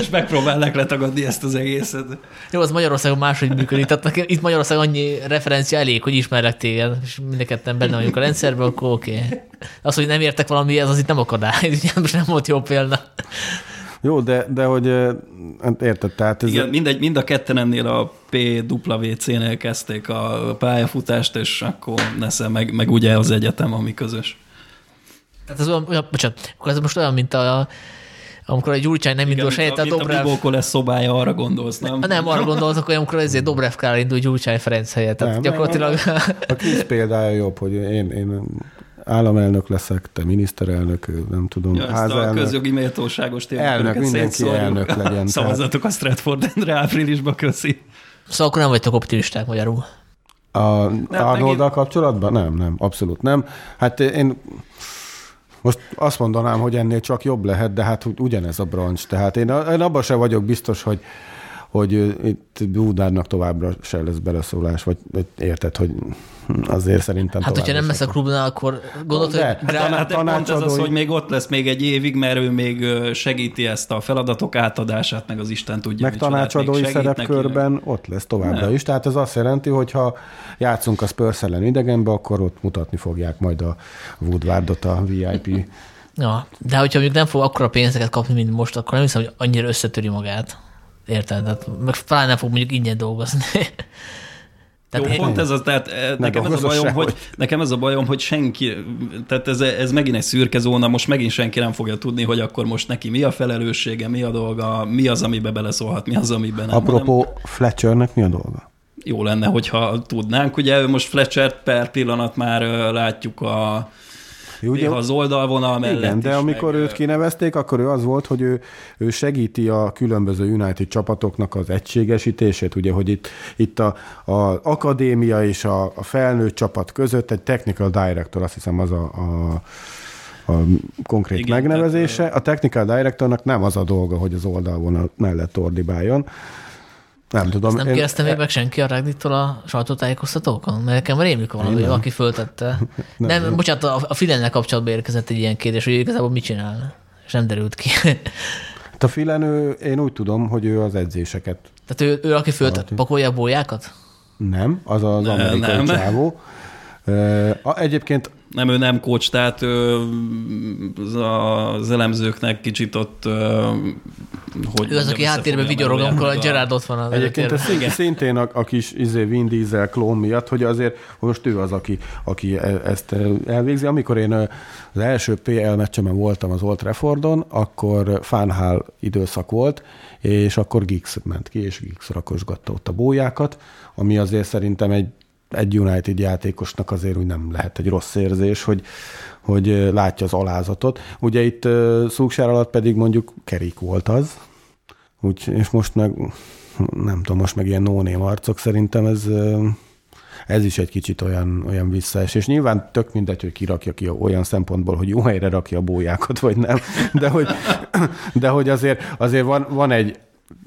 Speaker 3: és megpróbálnak letagadni ezt az egészet.
Speaker 2: Jó, az Magyarországon máshogy működik. Tehát itt Magyarországon annyi referencia elég, hogy ismerlek téged, és mindenketten benne vagyunk a rendszerben, akkor oké. Okay. Az, hogy nem értek valamihez, az itt nem akadály. (laughs) Most nem volt jó példa.
Speaker 4: Jó, de, de hogy eh, hát érted, tehát ez
Speaker 3: Igen, mindegy, mind a ketten ennél a PWC-nél kezdték a pályafutást, és akkor nesze meg, meg ugye az egyetem, ami közös.
Speaker 2: Tehát ez olyan, olyan bocsánat, akkor ez most olyan, mint a, amikor egy Gyurcsány nem indul helyett,
Speaker 3: a,
Speaker 2: a
Speaker 3: a
Speaker 2: Dobrev...
Speaker 3: Lesz szobája, arra gondolsz, nem?
Speaker 2: Nem, arra gondoltok, hogy amikor ezért Dobrev Kár indul Gyurcsány Ferenc helyett. Tehát
Speaker 4: Nem,
Speaker 2: gyakorlatilag...
Speaker 4: a Krisz példája jobb, hogy én, én államelnök leszek, te miniszterelnök, nem tudom,
Speaker 3: Ja, ezt a
Speaker 4: házelnök.
Speaker 3: közjogi méltóságos
Speaker 4: Elnök, mindenki elnök legyen, (laughs)
Speaker 3: Szavazatok a Stratford Endre áprilisba, köszi.
Speaker 2: Szóval akkor nem vagytok optimisták magyarul.
Speaker 4: A Arnolddal
Speaker 3: megint-
Speaker 4: kapcsolatban? Nem, nem, abszolút nem. Hát én most azt mondanám, hogy ennél csak jobb lehet, de hát ugyanez a brancs. Tehát én, én abban sem vagyok biztos, hogy, hogy itt Búdárnak továbbra se lesz beleszólás, vagy érted, hogy azért szerintem
Speaker 2: Hát, hogyha nem lesz a klubnál, akkor gondolod, hogy
Speaker 3: Hát, hát pont ez az, hogy még ott lesz még egy évig, mert ő még segíti ezt a feladatok átadását, meg az Isten tudja.
Speaker 4: Meg tanácsadói szerepkörben neki. ott lesz továbbra nem. is. Tehát ez azt jelenti, hogy ha játszunk a Spurs ellen idegenbe, akkor ott mutatni fogják majd a Woodwardot a VIP (laughs)
Speaker 2: Ja, de hogyha mondjuk nem fog akkora pénzeket kapni, mint most, akkor nem hiszem, hogy annyira összetöri magát. Érted? Tehát meg talán nem fog mondjuk ingyen dolgozni. (laughs)
Speaker 3: Tehát Jó, pont ez az, tehát eh, nekem ez a bajom, hogy, hogy, nekem ez a bajom, hogy senki, tehát ez, ez megint egy szürke zóna, most megint senki nem fogja tudni, hogy akkor most neki mi a felelőssége, mi a dolga, mi az, amibe beleszólhat, mi az, amiben nem.
Speaker 4: Apropó, hanem... Fletchernek mi a dolga?
Speaker 3: Jó lenne, hogyha tudnánk. Ugye most Fletcher per pillanat már látjuk a Ugye, néha az oldalvonal mellett
Speaker 4: Igen, de amikor meg, őt kinevezték, akkor ő az volt, hogy ő, ő segíti a különböző United csapatoknak az egységesítését, ugye, hogy itt, itt a, a akadémia és a, a felnőtt csapat között egy technical director, azt hiszem az a, a a konkrét Igen, megnevezése. Tehát, a technical directornak nem az a dolga, hogy az oldalvonal mellett ordibáljon, nem tudom.
Speaker 2: Ezt nem én... kérdezte még meg senki a Ragnittól a sajtótájékoztatókon? Mert nekem rémlik valami, hogy aki föltette. (laughs) nem, nem, bocsánat, a, a Filennel kapcsolatban érkezett egy ilyen kérdés, hogy igazából mit csinál, és nem derült ki.
Speaker 4: Hát a Filen, ő, én úgy tudom, hogy ő az edzéseket.
Speaker 2: Tehát ő, ő aki föltett, pakolja a bójákat?
Speaker 4: Nem, az az amerikai nem. csávó. Egyébként
Speaker 3: nem, ő nem coach, tehát ő, az elemzőknek kicsit ott,
Speaker 2: hogy Ő az, aki háttérben vigyorog, amikor a Gerard ott van. Az
Speaker 4: Egyébként ez igen. szintén a, a kis izé Vin Diesel klón miatt, hogy azért most ő az, aki, aki e, ezt elvégzi. Amikor én az első PL meccsemen voltam az Old Traffordon, akkor Fánhál időszak volt, és akkor Giggs ment ki, és Giggs rakosgatta ott a bójákat, ami azért szerintem egy egy United játékosnak azért úgy nem lehet egy rossz érzés, hogy, hogy látja az alázatot. Ugye itt szúksár alatt pedig mondjuk kerék volt az, úgy, és most meg nem tudom, most meg ilyen nóném arcok, szerintem ez, ez is egy kicsit olyan, olyan visszaesés. Nyilván tök mindegy, hogy kirakja ki olyan szempontból, hogy jó helyre rakja a bójákat, vagy nem, de hogy, de hogy azért, azért van, van egy,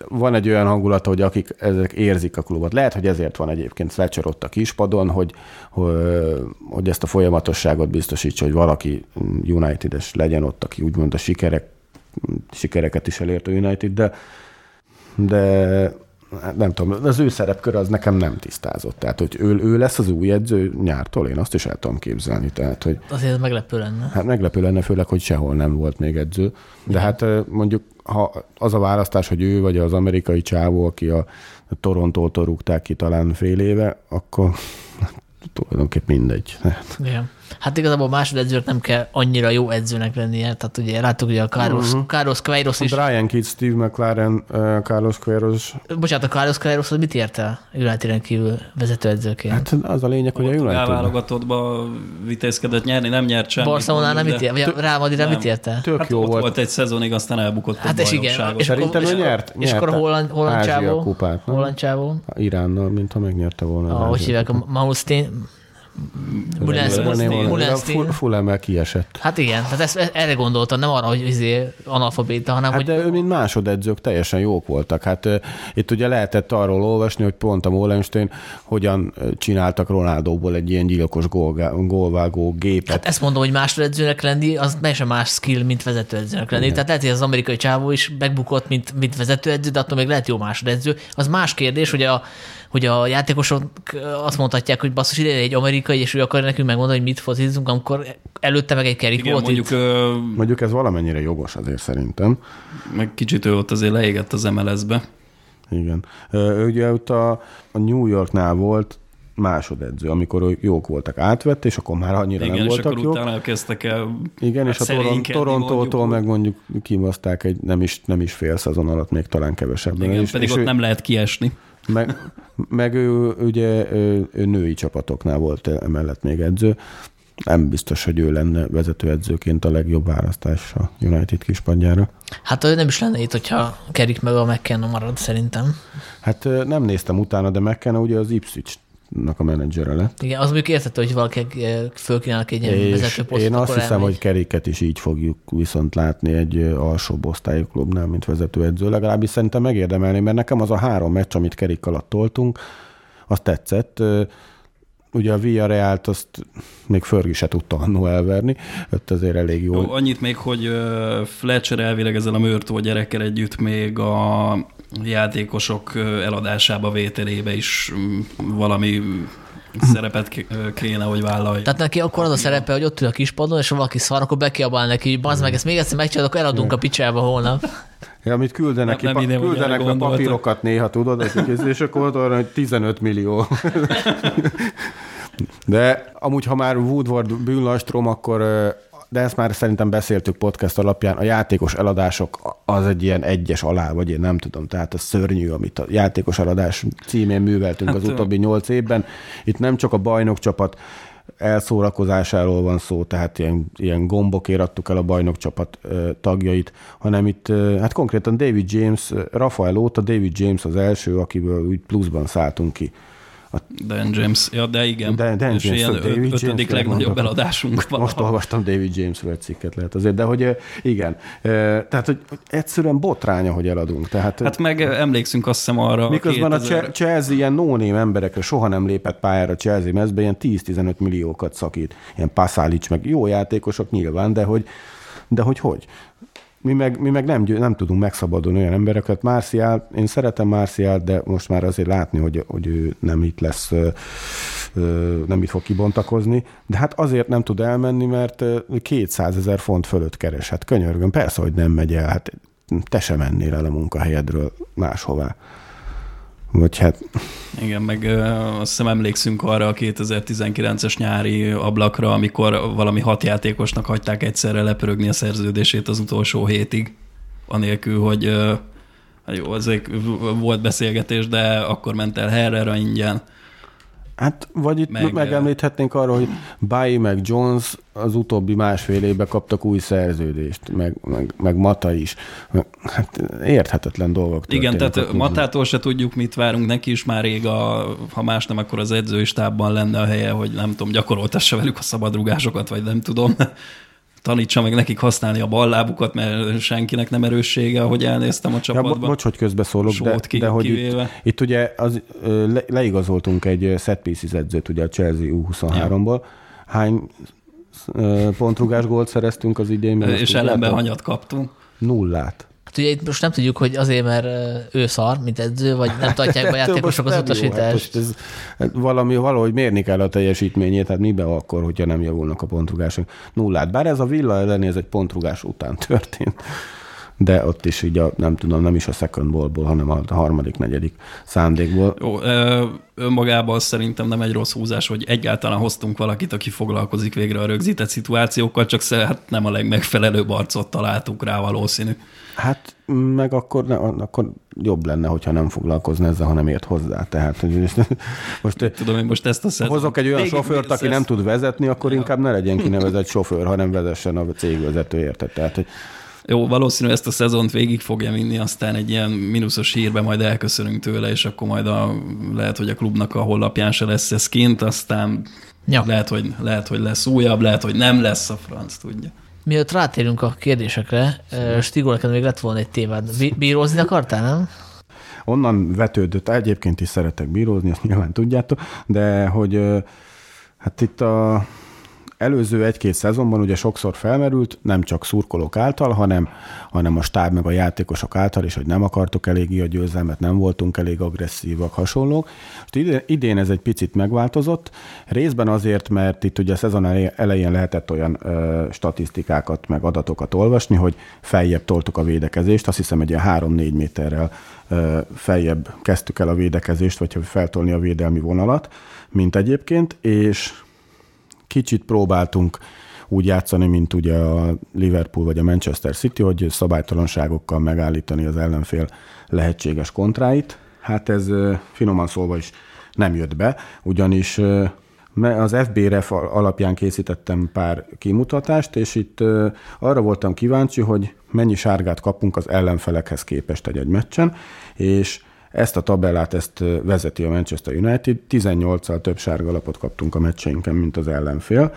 Speaker 4: van egy olyan hangulata, hogy akik ezek érzik a klubot. Lehet, hogy ezért van egyébként Fletcher ott a kispadon, hogy, hogy ezt a folyamatosságot biztosítsa, hogy valaki United-es legyen ott, aki úgymond a sikerek, sikereket is elért a United, de, de nem tudom, az ő szerepkör az nekem nem tisztázott. Tehát, hogy ő, ő lesz az új edző nyártól, én azt is el tudom képzelni. Tehát, hogy,
Speaker 2: Azért ez meglepő lenne.
Speaker 4: Hát meglepő lenne, főleg, hogy sehol nem volt még edző. De hát mondjuk, ha az a választás, hogy ő vagy az amerikai csávó, aki a Torontótól rúgták ki talán fél éve, akkor (laughs) tulajdonképpen mindegy.
Speaker 2: Igen. Hát igazából másodedzőnek nem kell annyira jó edzőnek lennie, tehát ugye láttuk, hogy a Carlos, uh-huh. Carlos Queiroz is...
Speaker 4: Brian Kidd, Steve McLaren, uh, Carlos Queiroz...
Speaker 2: Bocsánat, a Carlos Queiroz az mit ért el United kívül vezetőedzőként?
Speaker 4: Hát az a lényeg, hogy a United...
Speaker 3: válogatottba vitézkedett nyerni, nem nyert semmit.
Speaker 2: Barcelona nem mit ért, vagy a Real Madrid nem mit ért el?
Speaker 4: Tök hát jó volt.
Speaker 3: volt egy szezonig, aztán elbukott
Speaker 2: Hát és igen.
Speaker 4: És Szerintem ő nyert.
Speaker 2: És akkor a holland, holland csávó.
Speaker 4: kupát,
Speaker 2: Holland csávó.
Speaker 4: Iránnal, mintha megnyerte volna.
Speaker 2: Ah, hogy hívják, a Maustin,
Speaker 4: Fulemmel kiesett.
Speaker 2: Hát igen, tehát ezt, erre gondoltam, nem arra, hogy izé analfabéta, hanem
Speaker 4: hát
Speaker 2: hogy...
Speaker 4: de ő, mint másodedzők teljesen jók voltak. Hát itt ugye lehetett arról olvasni, hogy pont a Molenstein hogyan csináltak Ronaldóból egy ilyen gyilkos gólgá, gólvágó gépet. Hát
Speaker 2: ezt mondom, hogy másodedzőnek lenni, az teljesen más skill, mint vezetőedzőnek lenni. Igen. Tehát lehet, hogy az amerikai csávó is megbukott, mint, mint vezetőedző, de attól még lehet jó másodedző. Az más kérdés, hogy a hogy a játékosok azt mondhatják, hogy basszus ide egy amerikai, és ő akar nekünk megmondani, hogy mit focizunk, amikor előtte meg egy kerik Igen, volt
Speaker 3: mondjuk,
Speaker 2: itt.
Speaker 3: Ö...
Speaker 4: Mondjuk ez valamennyire jogos azért szerintem.
Speaker 3: Meg kicsit ő ott azért leégett az MLS-be.
Speaker 4: Igen. Ugye ott a, a New Yorknál volt másodedző, amikor jók voltak, átvett, és akkor már annyira
Speaker 3: Igen,
Speaker 4: nem
Speaker 3: és
Speaker 4: voltak
Speaker 3: akkor
Speaker 4: jók.
Speaker 3: utána kezdtek el
Speaker 4: Igen, és a Toron- Torontótól meg mondjuk kivaszták egy nem is, nem is fél szezon alatt, még talán kevesebben.
Speaker 3: Igen,
Speaker 4: és,
Speaker 3: pedig
Speaker 4: és
Speaker 3: ott
Speaker 4: ő,
Speaker 3: nem lehet kiesni.
Speaker 4: Meg, meg ő ugye ő, ő női csapatoknál volt emellett még edző. Nem biztos, hogy ő lenne vezetőedzőként a legjobb választás a United kispadjára.
Speaker 2: Hát ő nem is lenne itt, hogyha kerik meg a McKenna marad, szerintem.
Speaker 4: Hát nem néztem utána, de McKenna ugye az Ipswich a menedzsere lett.
Speaker 2: Igen, az mondjuk értető, hogy valaki eh, fölkínálnak egy ilyen
Speaker 4: És
Speaker 2: vezető posztot,
Speaker 4: én azt hiszem,
Speaker 2: elmegy.
Speaker 4: hogy Keriket is így fogjuk viszont látni egy ö, alsóbb osztályú klubnál, mint vezetőedző. Legalábbis szerintem megérdemelni, mert nekem az a három meccs, amit Kerik alatt toltunk, az tetszett. Ö, Ugye a Villarrealt azt még Fergie se tudta annó elverni, ott azért elég jó.
Speaker 3: Jó, annyit még, hogy Fletcher elvileg ezzel a Mörtó gyerekkel együtt még a játékosok eladásába, vételébe is mm, valami szerepet kéne, hogy vállalja.
Speaker 2: Tehát neki akkor az a szerepe, hogy ott ül a kispadon, és ha valaki szar, akkor bekiabál neki, hogy bazd meg, ezt még egyszer megcsinálod, akkor eladunk a picsába holnap.
Speaker 4: Ja, amit küldenek,
Speaker 3: Nem-
Speaker 4: nem, ki, küldenek be papírokat néha, tudod, és akkor ott arra, hogy 15 millió. (laughs) De amúgy, ha már Woodward bűnlastrom, akkor de ezt már szerintem beszéltük podcast alapján, a játékos eladások az egy ilyen egyes alá, vagy én nem tudom, tehát ez szörnyű, amit a játékos eladás címén műveltünk hát, az utóbbi nyolc évben. Itt nem csak a bajnokcsapat elszórakozásáról van szó, tehát ilyen, ilyen gombokért adtuk el a bajnokcsapat ö, tagjait, hanem itt hát konkrétan David James, Rafael óta David James az első, akiből úgy pluszban szálltunk ki.
Speaker 3: Dan James, ja, de igen.
Speaker 4: Dan- Dan
Speaker 3: és
Speaker 4: James,
Speaker 3: ilyen
Speaker 4: David
Speaker 3: ö-
Speaker 4: James,
Speaker 3: ötödik legnagyobb eladásunk van.
Speaker 4: Most olvastam David Jamesről egy cikket lehet azért, de hogy igen, tehát hogy egyszerűen botránya, hogy eladunk. Tehát,
Speaker 3: Hát meg emlékszünk azt hiszem arra.
Speaker 4: Miközben a
Speaker 3: 2000
Speaker 4: Che- Chelsea ilyen no emberekre soha nem lépett pályára Chelsea mezbe, ilyen 10-15 milliókat szakít. Ilyen Pasálics, meg jó játékosok nyilván, de hogy, de hogy hogy? Mi meg, mi meg nem, nem tudunk megszabadulni olyan embereket. Marcial, én szeretem Marcial, de most már azért látni, hogy, hogy ő nem itt lesz, nem itt fog kibontakozni. De hát azért nem tud elmenni, mert ö, 200 ezer font fölött keres. Hát könyörgöm, persze, hogy nem megy el. Hát te sem mennél el a munkahelyedről máshová. Vagy hát,
Speaker 3: Igen, meg ö, azt hiszem emlékszünk arra a 2019-es nyári ablakra, amikor valami hat játékosnak hagyták egyszerre lepörögni a szerződését az utolsó hétig, anélkül, hogy ö, jó, azért volt beszélgetés, de akkor ment el Herrera ingyen.
Speaker 4: Hát vagy itt
Speaker 3: Meg,
Speaker 4: meg, megemlíthetnénk arra, hogy Bay meg Jones az utóbbi másfél évben kaptak új szerződést, meg, meg, meg Mata is. Hát érthetetlen dolgok
Speaker 3: Igen, tehát. Matától se tudjuk, mit várunk neki is már rég, a, ha más nem, akkor az edzői stábban lenne a helye, hogy nem tudom, gyakoroltassa velük a szabadrugásokat, vagy nem tudom. Tanítsa meg nekik használni a ballábukat, mert senkinek nem erőssége, ahogy elnéztem a
Speaker 4: Ja,
Speaker 3: csapatban.
Speaker 4: bo- bocs, hogy közbeszólok, de,
Speaker 3: ki-
Speaker 4: de hogy itt,
Speaker 3: kivéve.
Speaker 4: itt ugye az, le, leigazoltunk egy set pieces edzőt ugye a Chelsea U23-ból. Hány ö, pontrugás gólt szereztünk az idén?
Speaker 3: és ellenben hanyat kaptunk.
Speaker 4: Nullát.
Speaker 2: Hát ugye itt most nem tudjuk, hogy azért, mert ő szar, mint edző, vagy nem tartják be (laughs) játékosok
Speaker 4: most
Speaker 2: az
Speaker 4: Hát
Speaker 2: utasítást.
Speaker 4: most ez, hát valami, valahogy mérni kell a teljesítményét, hát mibe akkor, hogyha nem javulnak a pontrugások. Nullát. Bár ez a villa elleni, ez egy pontrugás után történt. De ott is így a, nem tudom, nem is a second ballból, hanem a harmadik, negyedik szándékból.
Speaker 3: Jó, önmagában szerintem nem egy rossz húzás, hogy egyáltalán hoztunk valakit, aki foglalkozik végre a rögzített szituációkkal, csak hát nem a legmegfelelőbb arcot találtuk rá valószínű.
Speaker 4: Hát meg akkor, ne, akkor jobb lenne, hogyha nem foglalkozna ezzel, hanem ért hozzá. Tehát (laughs) most
Speaker 3: Tudom, én most ezt a szezon...
Speaker 4: hozok egy olyan
Speaker 3: Végig
Speaker 4: sofőrt, aki
Speaker 3: ezt-
Speaker 4: nem tud vezetni, akkor inkább ne legyen kinevezett sofőr, hanem vezessen a cégvezető, érted? Tehát, hogy
Speaker 3: Jó, valószínű ezt a szezont végig fogja vinni, aztán egy ilyen mínuszos hírbe majd elköszönünk tőle, és akkor majd a, lehet, hogy a klubnak a honlapján se lesz ez kint, aztán
Speaker 2: Ja.
Speaker 3: lehet, hogy, lehet, hogy lesz újabb, lehet, hogy nem lesz a franc, tudja.
Speaker 2: Mielőtt rátérünk a kérdésekre, neked még lett volna egy témád. Bí- Bírózni akartál, nem?
Speaker 4: onnan vetődött, egyébként is szeretek bírózni, ezt nyilván tudjátok, de hogy hát itt a előző egy-két szezonban ugye sokszor felmerült, nem csak szurkolók által, hanem, hanem a stáb meg a játékosok által is, hogy nem akartok eléggé a győzelmet, nem voltunk elég agresszívak, hasonlók. Most idén, ez egy picit megváltozott, részben azért, mert itt ugye a szezon elej- elején lehetett olyan ö, statisztikákat, meg adatokat olvasni, hogy feljebb toltuk a védekezést, azt hiszem egy ilyen 3-4 méterrel ö, feljebb kezdtük el a védekezést, vagy feltolni a védelmi vonalat, mint egyébként, és kicsit próbáltunk úgy játszani, mint ugye a Liverpool vagy a Manchester City, hogy szabálytalanságokkal megállítani az ellenfél lehetséges kontráit. Hát ez finoman szólva is nem jött be, ugyanis az FBRF alapján készítettem pár kimutatást, és itt arra voltam kíváncsi, hogy mennyi sárgát kapunk az ellenfelekhez képest egy-egy meccsen, és ezt a tabellát ezt vezeti a Manchester United, 18-al több sárgalapot kaptunk a meccseinken, mint az ellenfél,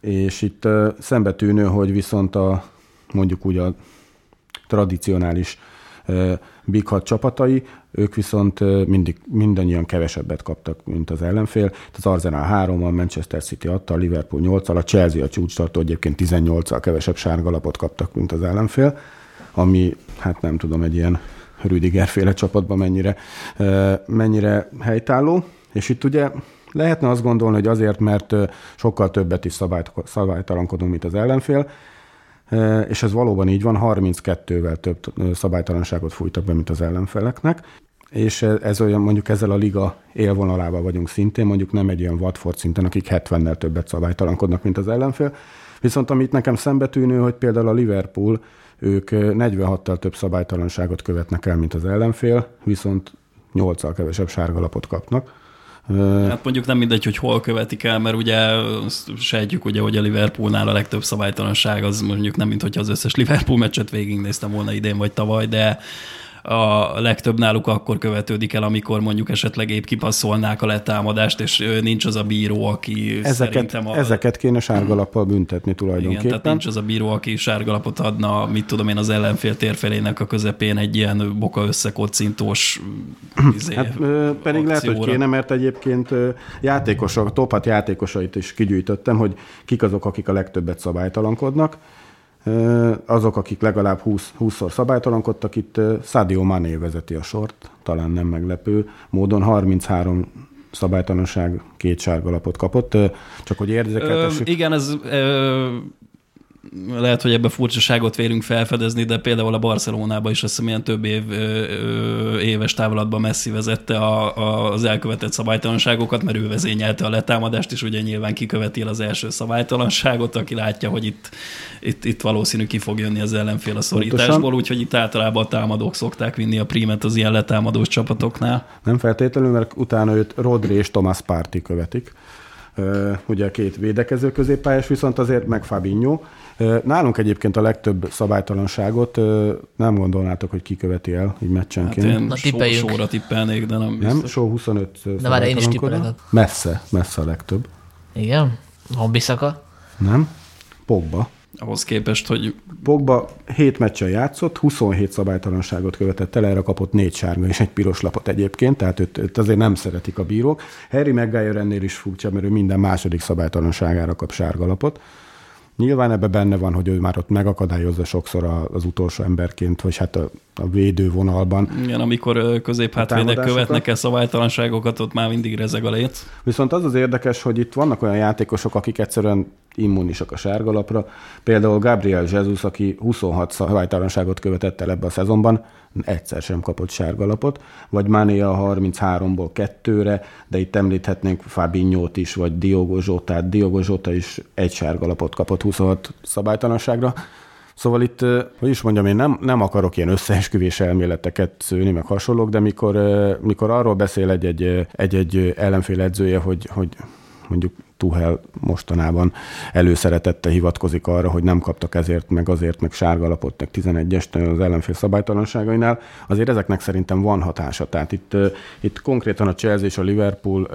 Speaker 4: és itt szembetűnő, hogy viszont a mondjuk úgy a tradicionális Big Hat csapatai, ők viszont mindig, mindannyian kevesebbet kaptak, mint az ellenfél. Az Arsenal 3 a Manchester City adta, Liverpool 8 a Chelsea a csúcstartó egyébként 18-al kevesebb sárgalapot kaptak, mint az ellenfél, ami, hát nem tudom, egy ilyen Rüdiger féle csapatban mennyire, mennyire helytálló. És itt ugye lehetne azt gondolni, hogy azért, mert sokkal többet is szabályt, szabálytalankodunk, mint az ellenfél, és ez valóban így van, 32-vel több szabálytalanságot fújtak be, mint az ellenfeleknek, és ez olyan, mondjuk ezzel a liga élvonalában vagyunk szintén, mondjuk nem egy olyan Watford szinten, akik 70-nel többet szabálytalankodnak, mint az ellenfél. Viszont amit nekem szembetűnő, hogy például a Liverpool, ők 46-tal több szabálytalanságot követnek el, mint az ellenfél, viszont 8-al kevesebb sárgalapot kapnak.
Speaker 3: Hát mondjuk nem mindegy, hogy hol követik el, mert ugye sejtjük, ugye, hogy a Liverpoolnál a legtöbb szabálytalanság az mondjuk nem, mint hogyha az összes Liverpool meccset végignéztem volna idén vagy tavaly, de a legtöbb náluk akkor követődik el, amikor mondjuk esetleg épp kipasszolnák a letámadást, és nincs az a bíró, aki
Speaker 4: ezeket,
Speaker 3: szerintem... A...
Speaker 4: Ezeket kéne sárgalappal büntetni tulajdonképpen. Igen,
Speaker 3: tehát nincs az a bíró, aki sárgalapot adna, mit tudom én, az ellenfél térfelének a közepén egy ilyen boka összekocintós
Speaker 4: izé, hát, pedig lehet, hogy kéne, mert egyébként játékosok, top játékosait is kigyűjtöttem, hogy kik azok, akik a legtöbbet szabálytalankodnak, azok, akik legalább 20, 20-szor szabálytalankodtak, itt Sadio Mané vezeti a sort, talán nem meglepő, módon 33 szabálytalanság, két sárgalapot kapott, csak hogy érzékeltessük.
Speaker 3: Igen, ez ö, lehet, hogy ebbe furcsaságot vérünk felfedezni, de például a Barcelonában is azt hiszem ilyen több év, éves távlatban Messi vezette a, a, az elkövetett szabálytalanságokat, mert ő vezényelte a letámadást, és ugye nyilván kiköveti az első szabálytalanságot, aki látja, hogy itt, itt, itt valószínű ki fog jönni az ellenfél a szorításból, úgyhogy itt általában a támadók szokták vinni a prímet az ilyen letámadós csapatoknál.
Speaker 4: Nem feltétlenül, mert utána őt Rodri és Thomas Party követik ugye a két védekező középpályás, viszont azért meg Fabinho, Nálunk egyébként a legtöbb szabálytalanságot nem gondolnátok, hogy kiköveti el, így meccsenként. Hát
Speaker 3: én Na, tippeljük. sóra tippelnék, de nem
Speaker 4: biztos. Nem, só 25
Speaker 2: De már én is tippelek.
Speaker 4: Messze, messze a legtöbb.
Speaker 2: Igen? Van Biszaka?
Speaker 4: Nem. Pogba.
Speaker 3: Ahhoz képest, hogy...
Speaker 4: Pogba 7 meccsen játszott, 27 szabálytalanságot követett el, erre kapott négy sárga és egy piros lapot egyébként, tehát őt, őt azért nem szeretik a bírók. Harry Maguire ennél is furcsa, mert ő minden második szabálytalanságára kap sárga lapot. Nyilván ebben benne van, hogy ő már ott megakadályozza sokszor az utolsó emberként, vagy hát a, a védő vonalban.
Speaker 3: Igen, amikor középhátvédek követnek el szabálytalanságokat, ott már mindig rezeg a léc.
Speaker 4: Viszont az az érdekes, hogy itt vannak olyan játékosok, akik egyszerűen immunisak a sárgalapra. Például Gabriel Jesus, aki 26 szabálytalanságot követett el ebbe a szezonban, egyszer sem kapott sárgalapot, vagy Mané a 33-ból kettőre, de itt említhetnénk Fabinho-t is, vagy Diogo Zsótát. Diogo Zsóta is egy sárgalapot kapott 26 szabálytalanságra. Szóval itt, hogy is mondjam, én nem, nem akarok ilyen összeesküvés elméleteket szőni, meg hasonlók, de mikor, mikor arról beszél egy-egy, egy-egy ellenfél edzője, hogy, hogy mondjuk Tuhel mostanában előszeretette hivatkozik arra, hogy nem kaptak ezért, meg azért, meg sárgalapot, meg 11-est az ellenfél szabálytalanságainál, azért ezeknek szerintem van hatása. Tehát itt, itt konkrétan a Chelsea és a Liverpool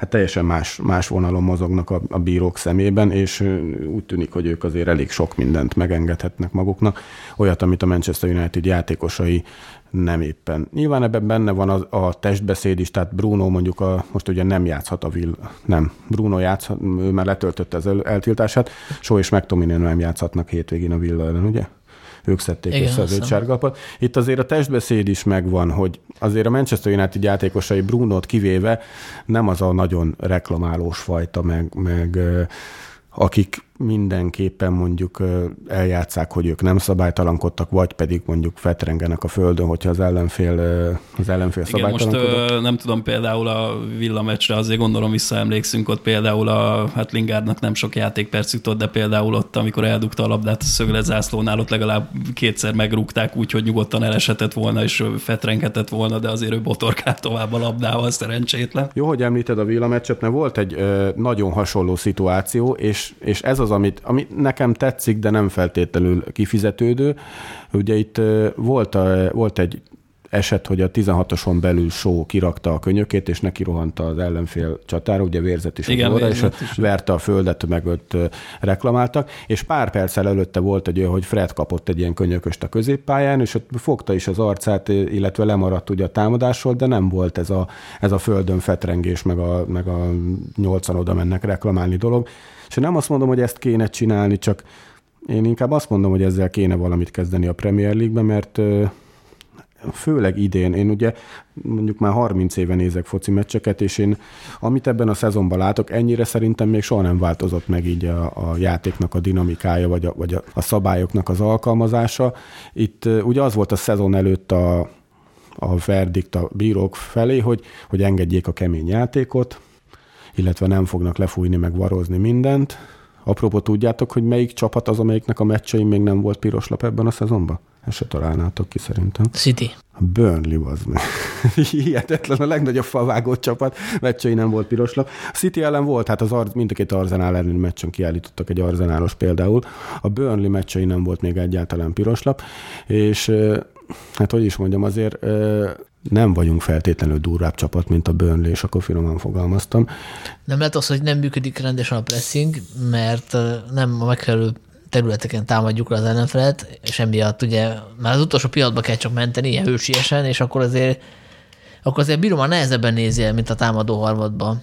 Speaker 4: hát teljesen más, más vonalon mozognak a, a bírók szemében, és úgy tűnik, hogy ők azért elég sok mindent megengedhetnek maguknak. Olyat, amit a Manchester United játékosai nem éppen. Nyilván ebben benne van a, a testbeszéd is, tehát Bruno mondjuk a, most ugye nem játszhat a Will, nem, Bruno játszhat, ő már letöltötte az eltiltását, Só és McTominay nem játszhatnak hétvégén a Will ellen, ugye? Ők szedték Igen, össze az öt sárgalapot. Itt azért a testbeszéd is megvan, hogy azért a Manchester United játékosai Brunót kivéve nem az a nagyon reklamálós fajta, meg, meg akik mindenképpen mondjuk eljátszák, hogy ők nem szabálytalankodtak, vagy pedig mondjuk fetrengenek a földön, hogyha az ellenfél, az ellenfél Igen, most
Speaker 3: nem tudom, például a villamecsre azért gondolom visszaemlékszünk, ott például a hát Lingardnak nem sok játékperc jutott, de például ott, amikor eldugta a labdát a szöglezászlónál, ott legalább kétszer megrúgták úgy, hogy nyugodtan elesetett volna, és fetrengetett volna, de azért ő botorkált tovább a labdával, szerencsétlen.
Speaker 4: Jó, hogy említed a villameccset, mert volt egy nagyon hasonló szituáció, és, és ez az az, amit, ami nekem tetszik, de nem feltétlenül kifizetődő. Ugye itt volt, a, volt egy eset, hogy a 16-oson belül Só kirakta a könyökét, és neki rohant az ellenfél csatára, ugye vérzett is
Speaker 3: Igen,
Speaker 4: a óra, és
Speaker 3: is.
Speaker 4: verte a földet, meg ott reklamáltak, és pár perccel előtte volt egy olyan, hogy Fred kapott egy ilyen könyököst a középpályán, és ott fogta is az arcát, illetve lemaradt ugye a támadásról, de nem volt ez a, ez a földön fetrengés, meg a, meg a nyolcan oda mennek reklamálni dolog. És nem azt mondom, hogy ezt kéne csinálni, csak én inkább azt mondom, hogy ezzel kéne valamit kezdeni a Premier League-be, mert főleg idén, én ugye mondjuk már 30 éve nézek foci meccseket, és én amit ebben a szezonban látok, ennyire szerintem még soha nem változott meg így a, a játéknak a dinamikája, vagy, a, vagy a, a szabályoknak az alkalmazása. Itt ugye az volt a szezon előtt a, a verdikt a bírók felé, hogy, hogy engedjék a kemény játékot, illetve nem fognak lefújni, meg varozni mindent. Apropó, tudjátok, hogy melyik csapat az, amelyiknek a meccsein még nem volt piros lap ebben a szezonban? Ezt se találnátok ki szerintem.
Speaker 2: City.
Speaker 4: A Burnley az meg. (laughs) Hihetetlen, a legnagyobb falvágott csapat, meccsei nem volt piros lap. A City ellen volt, hát az Ar- mind a két Arzenál elleni meccsen kiállítottak egy Arzenálos például. A Burnley meccsei nem volt még egyáltalán piros lap, és hát hogy is mondjam, azért nem vagyunk feltétlenül durvább csapat, mint a Burnley, és akkor finoman fogalmaztam.
Speaker 2: Nem lehet az, hogy nem működik rendesen a pressing, mert nem a megfelelő területeken támadjuk le az ellenfelet, és emiatt ugye már az utolsó pillanatban kell csak menteni, ilyen hősiesen, és akkor azért akkor azért bírom a nehezebben nézi mint a támadó harmadban.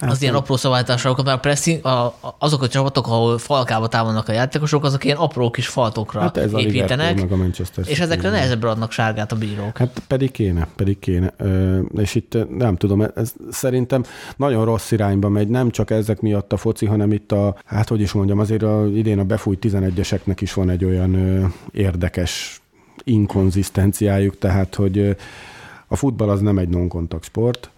Speaker 4: Hát
Speaker 2: Az ilyen apró szabálytársalokat, mert a pressing, a, a, azok a csapatok, ahol falkába támadnak a játékosok, azok ilyen apró kis faltokra
Speaker 4: Hát ez a
Speaker 2: építenek,
Speaker 4: meg a Manchester
Speaker 2: és ezekre nehezebbre adnak sárgát a bírók.
Speaker 4: Hát pedig kéne, pedig kéne. Ö, És itt nem tudom, ez szerintem nagyon rossz irányba megy, nem csak ezek miatt a foci, hanem itt a, hát hogy is mondjam, azért a, idén a befújt 11-eseknek is van egy olyan ö, érdekes inkonzisztenciájuk, tehát hogy ö, a futball az nem egy non-kontakt sport,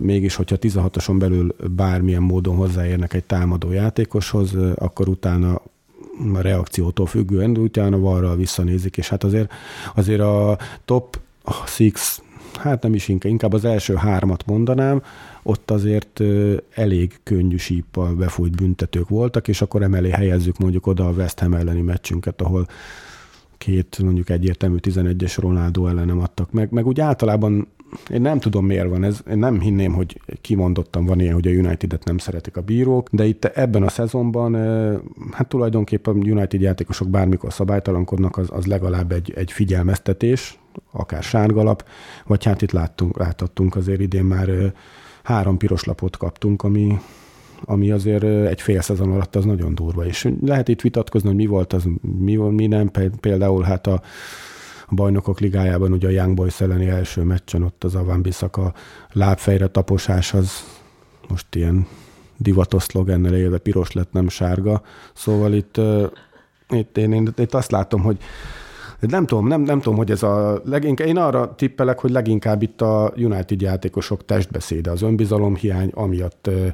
Speaker 4: mégis, hogyha 16-oson belül bármilyen módon hozzáérnek egy támadó játékoshoz, akkor utána a reakciótól függően, utána varral visszanézik, és hát azért, azért a top six, hát nem is inkább, inkább az első hármat mondanám, ott azért elég könnyű síppal befújt büntetők voltak, és akkor emelé helyezzük mondjuk oda a West Ham elleni meccsünket, ahol két mondjuk egyértelmű 11-es Ronaldo ellenem adtak meg, meg úgy általában én nem tudom, miért van ez. Én nem hinném, hogy kimondottan van ilyen, hogy a United-et nem szeretik a bírók, de itt ebben a szezonban, hát tulajdonképpen United játékosok bármikor szabálytalankodnak, az, az legalább egy, egy figyelmeztetés, akár sárgalap, vagy hát itt láttunk, láthattunk azért idén már három piros lapot kaptunk, ami, ami azért egy fél szezon alatt az nagyon durva. És lehet itt vitatkozni, hogy mi volt az, mi, mi nem. Például hát a bajnokok ligájában ugye a Young Boys elleni első meccsen ott az Avan Bissaka lábfejre taposás az most ilyen divatos szlogennel élve piros lett, nem sárga. Szóval itt, itt én, én itt azt látom, hogy nem tudom, nem, nem tudom, hogy ez a leginkább, én arra tippelek, hogy leginkább itt a United játékosok testbeszéde, az önbizalomhiány, amiatt, ö,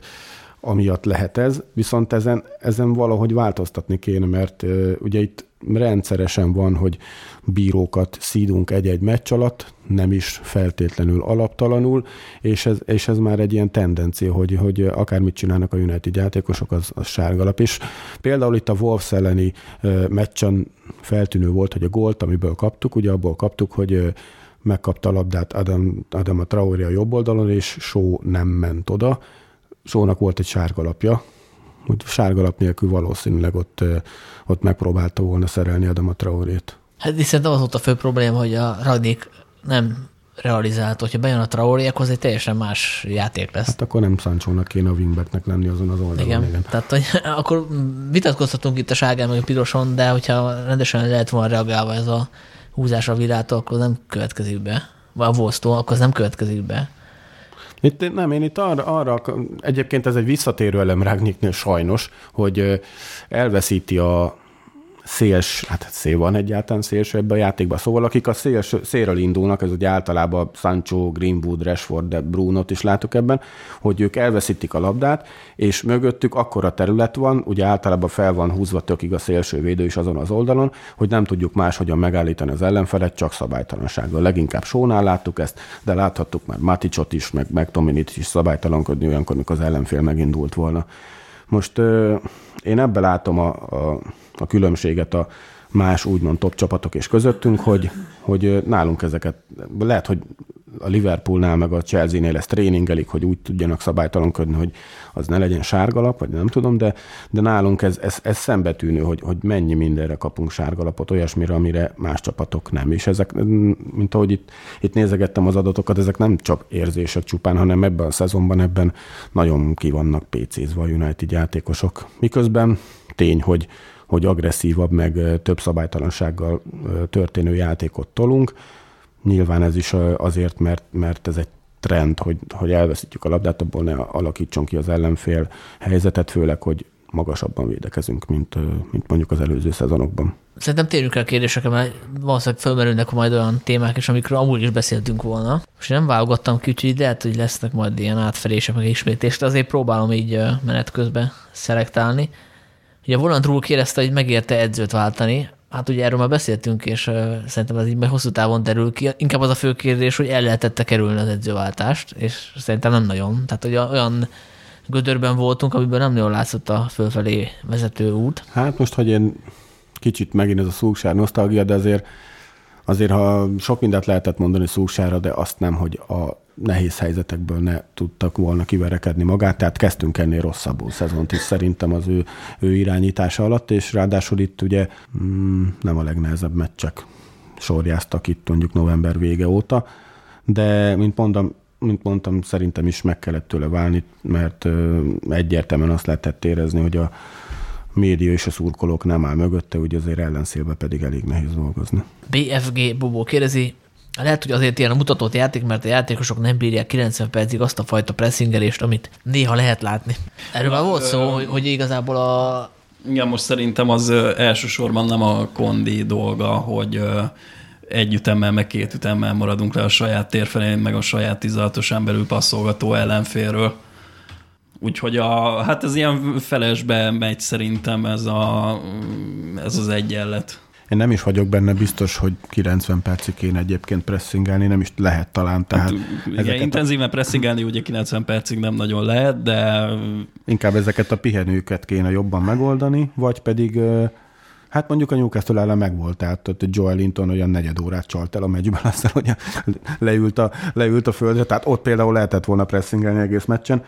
Speaker 4: amiatt lehet ez, viszont ezen, ezen valahogy változtatni kéne, mert ugye itt rendszeresen van, hogy bírókat szídunk egy-egy meccs alatt, nem is feltétlenül alaptalanul, és ez, és ez már egy ilyen tendencia, hogy, hogy akármit csinálnak a United játékosok, az, az sárgalap. És például itt a Wolves elleni meccsen feltűnő volt, hogy a gólt, amiből kaptuk, ugye abból kaptuk, hogy megkapta a labdát Adam, Adam a Traoré a jobb oldalon, és Só nem ment oda. Sónak volt egy sárgalapja, úgy sárgalap nélkül valószínűleg ott, ott megpróbálta volna szerelni a Traorét.
Speaker 2: Hát szerintem az volt a fő probléma, hogy a Ragnik nem realizált, hogyha bejön a Traoré, akkor az egy teljesen más játék lesz.
Speaker 4: Hát akkor nem Sanchónak kéne a wingbacknek lenni azon az oldalon.
Speaker 2: Igen.
Speaker 4: igen.
Speaker 2: Tehát, hogy (laughs) akkor vitatkozhatunk itt a sárgán meg a piroson, de hogyha rendesen lehet volna reagálva ez a húzás a virától, akkor nem következik be. Vagy a akkor az nem következik be.
Speaker 4: Itt, nem, én itt arra, arra, egyébként ez egy visszatérő elem Ragniknél sajnos, hogy elveszíti a széls, hát szél van egyáltalán szélső ebbe a játékban. Szóval akik a szélső, szélről indulnak, ez ugye általában Sancho, Greenwood, Rashford, de Brunot is látok ebben, hogy ők elveszítik a labdát, és mögöttük akkora terület van, ugye általában fel van húzva tökig a szélső védő is azon az oldalon, hogy nem tudjuk máshogyan megállítani az ellenfelet, csak szabálytalansággal. Leginkább Sónál láttuk ezt, de láthattuk már Maticot is, meg, meg Tominit is szabálytalankodni olyankor, amikor az ellenfél megindult volna. Most ö, én ebbe látom a, a, a különbséget a, más úgymond top csapatok és közöttünk, hogy, hogy nálunk ezeket, lehet, hogy a Liverpoolnál meg a Chelsea-nél ezt tréningelik, hogy úgy tudjanak szabálytalankodni, hogy az ne legyen sárgalap, vagy nem tudom, de, de nálunk ez, ez, ez szembetűnő, hogy, hogy mennyi mindenre kapunk sárgalapot, olyasmire, amire más csapatok nem. És ezek, mint ahogy itt, itt nézegettem az adatokat, ezek nem csak érzések csupán, hanem ebben a szezonban ebben nagyon ki vannak PC-zve a United játékosok. Miközben tény, hogy hogy agresszívabb, meg több szabálytalansággal történő játékot tolunk. Nyilván ez is azért, mert, mert ez egy trend, hogy, hogy elveszítjük a labdát, abból ne alakítson ki az ellenfél helyzetet, főleg, hogy magasabban védekezünk, mint, mint mondjuk az előző szezonokban.
Speaker 2: Szerintem térjünk el kérdésekre, mert valószínűleg felmerülnek majd olyan témák is, amikről amúgy is beszéltünk volna. És nem válogattam ki, úgyhogy lehet, hogy lesznek majd ilyen átfelések, meg ismétés, de azért próbálom így menet közben szelektálni. Ugye Volant Rúl kérdezte, hogy megérte edzőt váltani. Hát ugye erről már beszéltünk, és uh, szerintem ez így majd hosszú távon derül ki. Inkább az a fő kérdés, hogy el lehetette kerülni az edzőváltást, és szerintem nem nagyon. Tehát hogy olyan gödörben voltunk, amiben nem nagyon látszott a fölfelé vezető út.
Speaker 4: Hát most, hogy én kicsit megint ez a szúksár nosztalgia, de azért azért, ha sok mindent lehetett mondani szúsára, de azt nem, hogy a nehéz helyzetekből ne tudtak volna kiverekedni magát, tehát kezdtünk ennél rosszabbul szezont is szerintem az ő, ő irányítása alatt, és ráadásul itt ugye mm, nem a legnehezebb meccsek sorjáztak itt mondjuk november vége óta, de mint mondom, mint mondtam, szerintem is meg kellett tőle válni, mert egyértelműen azt lehetett érezni, hogy a média és a szurkolók nem áll mögötte, úgy azért ellenszélbe pedig elég nehéz dolgozni.
Speaker 2: BFG Bobó kérdezi, lehet, hogy azért ilyen a mutatott játék, mert a játékosok nem bírják 90 percig azt a fajta pressingelést, amit néha lehet látni. Erről már volt szó, hogy, hogy igazából a...
Speaker 3: Igen, most szerintem az elsősorban nem a kondi dolga, hogy egy ütemmel, meg két ütemmel maradunk le a saját térfelén, meg a saját 16 belül passzolgató ellenfélről. Úgyhogy a, hát ez ilyen felesbe megy szerintem ez, a, ez az egyenlet.
Speaker 4: Én nem is vagyok benne biztos, hogy 90 percig kéne egyébként pressingelni, nem is lehet talán. Tehát
Speaker 3: hát, igen, intenzíven a... pressingelni ugye 90 percig nem nagyon lehet, de...
Speaker 4: Inkább ezeket a pihenőket kéne jobban megoldani, vagy pedig Hát mondjuk a Newcastle ellen megvolt, tehát ott Joel Linton olyan negyed órát csalt el a meccsben, (laughs) aztán hogy leült a, leült a földre, tehát ott például lehetett volna pressingelni egész meccsen.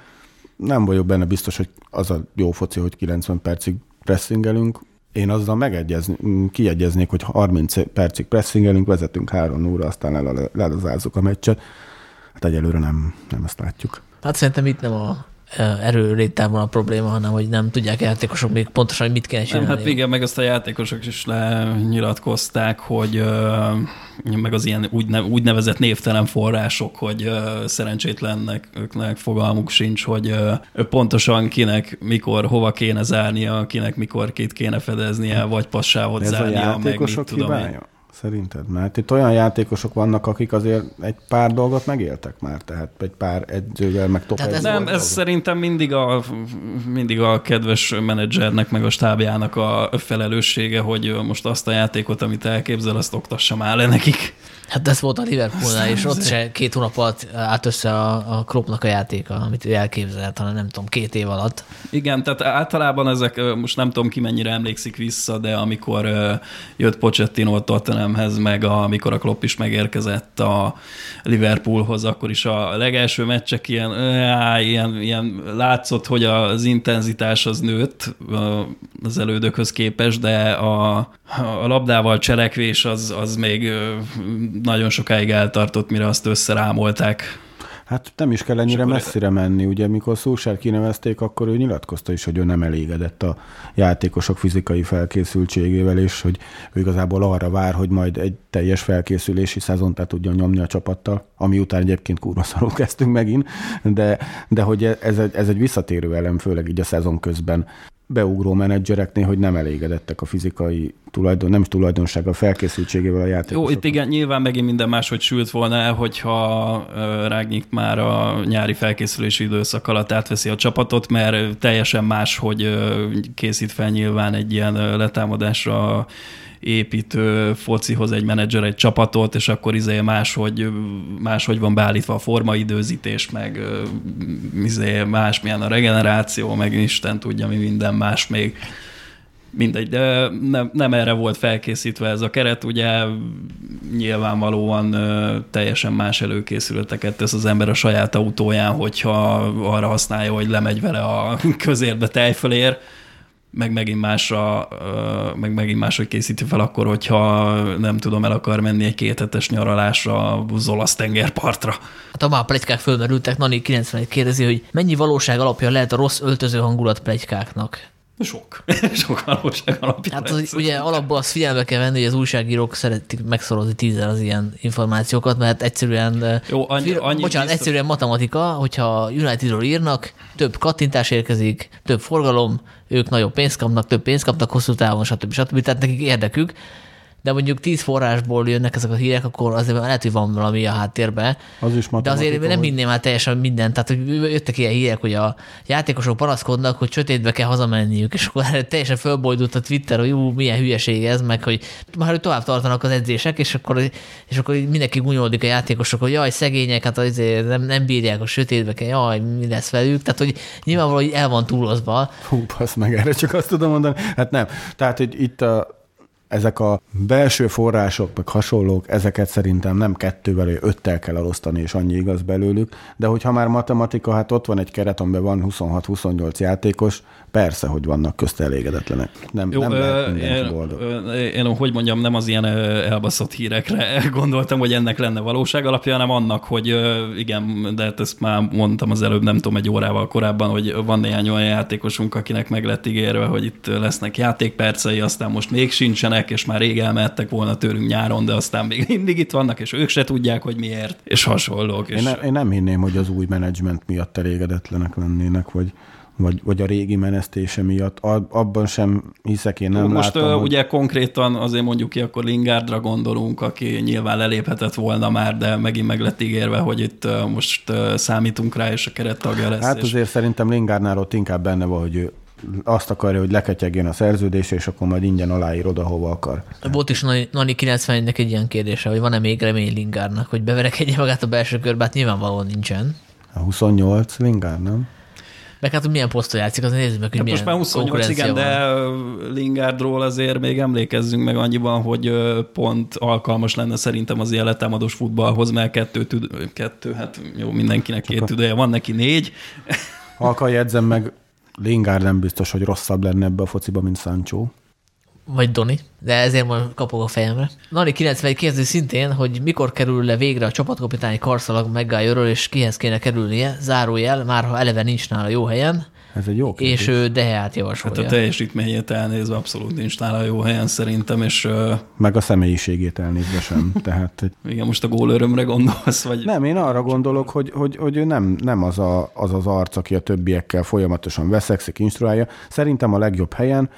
Speaker 4: Nem vagyok benne biztos, hogy az a jó foci, hogy 90 percig pressingelünk, én azzal megegyezni, kiegyeznék, hogy 30 percig pressingelünk, vezetünk 3 óra, aztán lelazázzuk a meccset. Hát egyelőre nem, nem ezt látjuk.
Speaker 2: Hát szerintem itt nem a erőrétel van a probléma, hanem hogy nem tudják a játékosok még pontosan, hogy mit kell csinálni.
Speaker 3: Hát igen, meg azt a játékosok is lenyilatkozták, hogy meg az ilyen úgynevezett névtelen források, hogy szerencsétlennek őknek fogalmuk sincs, hogy pontosan kinek mikor hova kéne zárnia, kinek mikor kit kéne fedeznie, vagy passávot zárnia. Ez a
Speaker 4: játékosok meg mit tudom én. Szerinted? Mert itt olyan játékosok vannak, akik azért egy pár dolgot megéltek már, tehát egy pár edzővel, meg top
Speaker 3: ez Nem, ez szerintem mindig a, mindig a kedves menedzsernek, meg a stábjának a felelőssége, hogy most azt a játékot, amit elképzel, azt oktassa már le nekik.
Speaker 2: Hát ez volt a Liverpoolnál, és ott se két hónap alatt állt össze a, a Kloppnak a játéka, amit ő elképzelt, hanem nem tudom, két év alatt.
Speaker 3: Igen, tehát általában ezek, most nem tudom ki mennyire emlékszik vissza, de amikor jött Pochettino a Tottenhamhez, meg a, amikor a Klopp is megérkezett a Liverpoolhoz, akkor is a legelső meccsek ilyen, á, ilyen, ilyen látszott, hogy az intenzitás az nőtt az elődökhöz képest, de a, a labdával cselekvés az, az még nagyon sokáig eltartott, mire azt összerámolták.
Speaker 4: Hát nem is kell ennyire messzire menni. Ugye, mikor Szúsár kinevezték, akkor ő nyilatkozta is, hogy ő nem elégedett a játékosok fizikai felkészültségével, és hogy ő igazából arra vár, hogy majd egy teljes felkészülési szezont le tudjon nyomni a csapattal, ami után egyébként kurva szarul kezdtünk megint, de, de hogy ez egy, ez egy visszatérő elem, főleg így a szezon közben beugró menedzsereknél, hogy nem elégedettek a fizikai tulajdon, nem is tulajdonság, a felkészültségével a játékosok.
Speaker 3: Jó, itt igen, nyilván megint minden máshogy sült volna el, hogyha Rágnyik már a nyári felkészülési időszak alatt átveszi a csapatot, mert teljesen más, hogy készít fel nyilván egy ilyen letámadásra építő focihoz egy menedzser egy csapatot, és akkor izé máshogy, máshogy van beállítva a formaidőzítés, meg izé más milyen a regeneráció, meg Isten tudja, mi minden más még. mindegy, de nem, nem erre volt felkészítve ez a keret, ugye nyilvánvalóan teljesen más előkészületeket tesz az ember a saját autóján, hogyha arra használja, hogy lemegy vele a (laughs) közérbe tejfölér, meg megint másra, meg megint máshogy készíti fel akkor, hogyha nem tudom, el akar menni egy kéthetes nyaralásra az olasz tengerpartra.
Speaker 2: Hát a már plegykák fölmerültek, Nani 91 kérdezi, hogy mennyi valóság alapja lehet a rossz öltöző hangulat plegykáknak?
Speaker 3: Sok. (laughs) Sok valóság alapja.
Speaker 2: Hát az, ugye alapból azt figyelme kell venni, hogy az újságírók szeretik megszorozni tízzel az ilyen információkat, mert egyszerűen,
Speaker 3: Jó, annyi, annyi
Speaker 2: bocsánat, biztos... egyszerűen matematika, hogyha Unitedról írnak, több kattintás érkezik, több forgalom, ők nagyobb pénzt kapnak, több pénzt kapnak hosszú távon, stb. stb. Tehát nekik érdekük, de mondjuk tíz forrásból jönnek ezek a hírek, akkor azért lehet, hogy van valami a háttérben.
Speaker 4: Az is
Speaker 2: De azért nem hinném már teljesen mindent. Tehát, hogy jöttek ilyen hírek, hogy a játékosok panaszkodnak, hogy sötétbe kell hazamenniük, és akkor teljesen fölbojdult a Twitter, hogy ú, milyen hülyeség ez, meg hogy már hogy tovább tartanak az edzések, és akkor, és akkor mindenki gunyolódik a játékosok, hogy jaj, szegények, hát azért nem, nem bírják a sötétbe, kell, jaj, mi lesz velük. Tehát, hogy nyilvánvalóan el van túlozva.
Speaker 4: Hú, passz meg, erre csak azt tudom mondani. Hát nem. Tehát, hogy itt a ezek a belső források, meg hasonlók, ezeket szerintem nem kettővel, vagy öttel kell elosztani, és annyi igaz belőlük, de hogyha már matematika, hát ott van egy keret, amiben van 26-28 játékos, persze, hogy vannak közt elégedetlenek. Nem, Jó, nem lehet
Speaker 3: én, boldog. Én, hogy mondjam, nem az ilyen elbaszott hírekre (laughs) gondoltam, hogy ennek lenne valóság alapja, hanem annak, hogy igen, de hát ezt már mondtam az előbb, nem tudom, egy órával korábban, hogy van néhány olyan játékosunk, akinek meg lett ígérve, hogy itt lesznek játékpercei, aztán most még sincsenek, és már rég elmehettek volna tőlünk nyáron, de aztán még mindig itt vannak, és ők se tudják, hogy miért, és hasonlók. És...
Speaker 4: Én, ne, én nem hinném, hogy az új menedzsment miatt elégedetlenek lennének, vagy vagy, vagy a régi menesztése miatt. Abban sem hiszek, én nem
Speaker 3: Most
Speaker 4: látom,
Speaker 3: uh, ugye konkrétan azért mondjuk ki, akkor Lingardra gondolunk, aki nyilván leléphetett volna már, de megint meg lett ígérve, hogy itt most számítunk rá, és a kerettagja lesz.
Speaker 4: Hát azért és... szerintem Lingardnál ott inkább benne van, hogy ő azt akarja, hogy leketyegjen a szerződés, és akkor majd ingyen aláír oda, hova akar.
Speaker 2: Volt is Nani 91-nek egy ilyen kérdése, hogy van-e még remény Lingárnak, hogy beverekedje magát a belső körbe, hát nyilvánvalóan nincsen.
Speaker 4: A 28 Lingár, nem?
Speaker 2: Meg hát, hogy milyen poszton játszik, az nézzük meg, hogy hát
Speaker 3: Most már 28, igen, van. de Lingardról azért még emlékezzünk meg annyiban, hogy pont alkalmas lenne szerintem az ilyen letámadós futballhoz, mert kettő, tüd, kettő hát jó, mindenkinek két tüdeje van, neki négy.
Speaker 4: Halkan jegyzem meg, Lingard nem biztos, hogy rosszabb lenne ebbe a fociba, mint Sancho.
Speaker 2: Vagy Doni, de ezért majd kapok a fejemre. Nani 91 kérdezi szintén, hogy mikor kerül le végre a csapatkapitányi karszalag Maguire-ről, és kihez kéne kerülnie, zárójel, már ha eleve nincs nála jó helyen,
Speaker 4: ez egy jó
Speaker 2: kérdés. És ő Deheát javasolja.
Speaker 3: Hát a teljesítményét elnézve abszolút nincs nála jó helyen szerintem, és...
Speaker 4: Meg a személyiségét elnézve sem. (laughs) Tehát,
Speaker 3: Igen, most a gólörömre gondolsz, vagy...
Speaker 4: Nem, én arra gondolok, hogy, hogy, hogy ő nem, nem az, a, az az arc, aki a többiekkel folyamatosan veszekszik, instruálja. Szerintem a legjobb helyen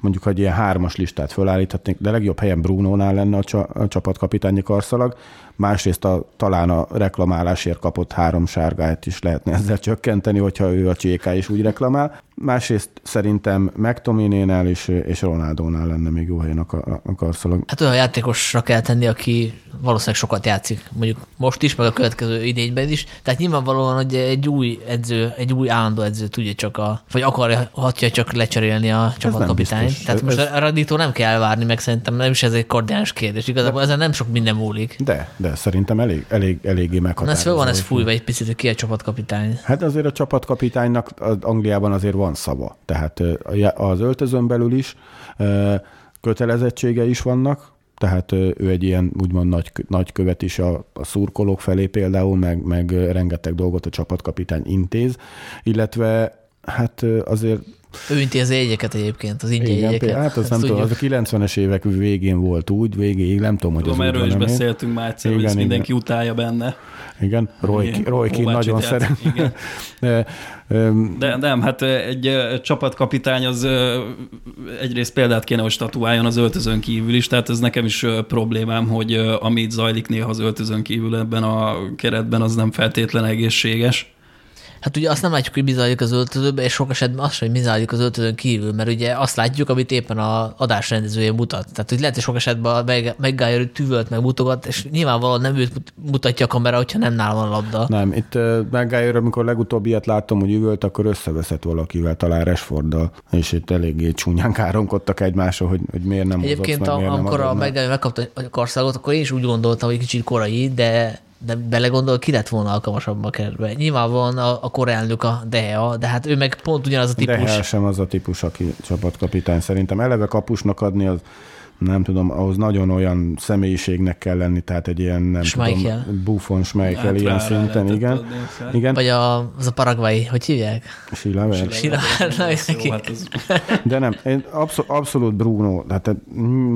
Speaker 4: mondjuk, hogy ilyen hármas listát fölállíthatnék, de legjobb helyen Bruno-nál lenne a, csa, a csapatkapitányi karszalag, másrészt a, talán a reklamálásért kapott három sárgát is lehetne ezzel csökkenteni, hogyha ő a cséká is úgy reklamál. Másrészt szerintem McTominay-nál és, és Ronaldónál lenne még jó helyen a, a, a karszalag.
Speaker 2: Hát olyan játékosra kell tenni, aki valószínűleg sokat játszik, mondjuk most is, meg a következő idényben is. Tehát nyilvánvalóan, hogy egy új edző, egy új állandó edző tudja csak a, vagy akarja, hatja csak lecserélni a csapatkapitányt. Tehát most ez... a Raditó nem kell várni, meg szerintem nem is ez egy kordiáns kérdés. Igazából de, ezen nem sok minden múlik.
Speaker 4: De, de szerintem elég, elég, eléggé meghatározó. Na
Speaker 2: ez föl van ez fújva egy picit, hogy ki a csapatkapitány.
Speaker 4: Hát azért a csapatkapitánynak az Angliában azért van szava. Tehát az öltözön belül is kötelezettsége is vannak, tehát ő egy ilyen úgymond nagy, nagy követ is a, a szurkolók felé például, meg, meg rengeteg dolgot a csapatkapitány intéz, illetve hát azért
Speaker 2: ő intézi jegyeket egyébként, az ingyen Igen, jegyeket.
Speaker 4: Hát az nem tudom, az a 90-es évek végén volt úgy, végéig, nem tudom, hogy
Speaker 3: tudom,
Speaker 4: az
Speaker 3: erről is beszéltünk már egyszer, igen, hogy igen. mindenki utálja benne.
Speaker 4: Igen, Roy, Roy nagyon szeret. Igen. (laughs)
Speaker 3: De nem, hát egy csapatkapitány az egyrészt példát kéne, hogy statuáljon az öltözön kívül is, tehát ez nekem is problémám, hogy amit zajlik néha az öltözön kívül ebben a keretben, az nem feltétlen egészséges.
Speaker 2: Hát ugye azt nem látjuk, hogy mi zajlik az öltözőben, és sok esetben azt sem, hogy mi zajlik az öltözőn kívül, mert ugye azt látjuk, amit éppen a adásrendezője mutat. Tehát, hogy lehet, hogy sok esetben a McGuire tüvölt meg mutogat, és nyilvánvalóan nem őt mutatja a kamera, hogyha nem nála van a labda.
Speaker 4: Nem, itt McGuire, amikor legutóbb ilyet láttam, hogy üvölt, akkor összeveszett valakivel, talán Rashforddal, és itt eléggé csúnyán káromkodtak egymásra, hogy, hogy miért nem
Speaker 2: Egyébként,
Speaker 4: meg, miért
Speaker 2: amikor
Speaker 4: nem
Speaker 2: a McGuire megkapta a karszagot, akkor én is úgy gondoltam, hogy kicsit korai, de de belegondol, ki lett volna alkalmasabb a kerbe. Nyilvánvalóan a, a korelnök a Dehea, de hát ő meg pont ugyanaz a típus.
Speaker 4: Dehea sem az a típus, aki csapatkapitány. Szerintem eleve kapusnak adni az nem tudom, ahhoz nagyon olyan személyiségnek kell lenni, tehát egy ilyen, nem
Speaker 2: Schmeichel.
Speaker 4: tudom, Buffon Schmeichel hát ilyen szinten, igen. Adni, igen.
Speaker 2: Vagy a, az a paraguay, hogy hívják?
Speaker 4: Silaver.
Speaker 2: Silaver.
Speaker 4: De nem, én abszol, abszolút Bruno, tehát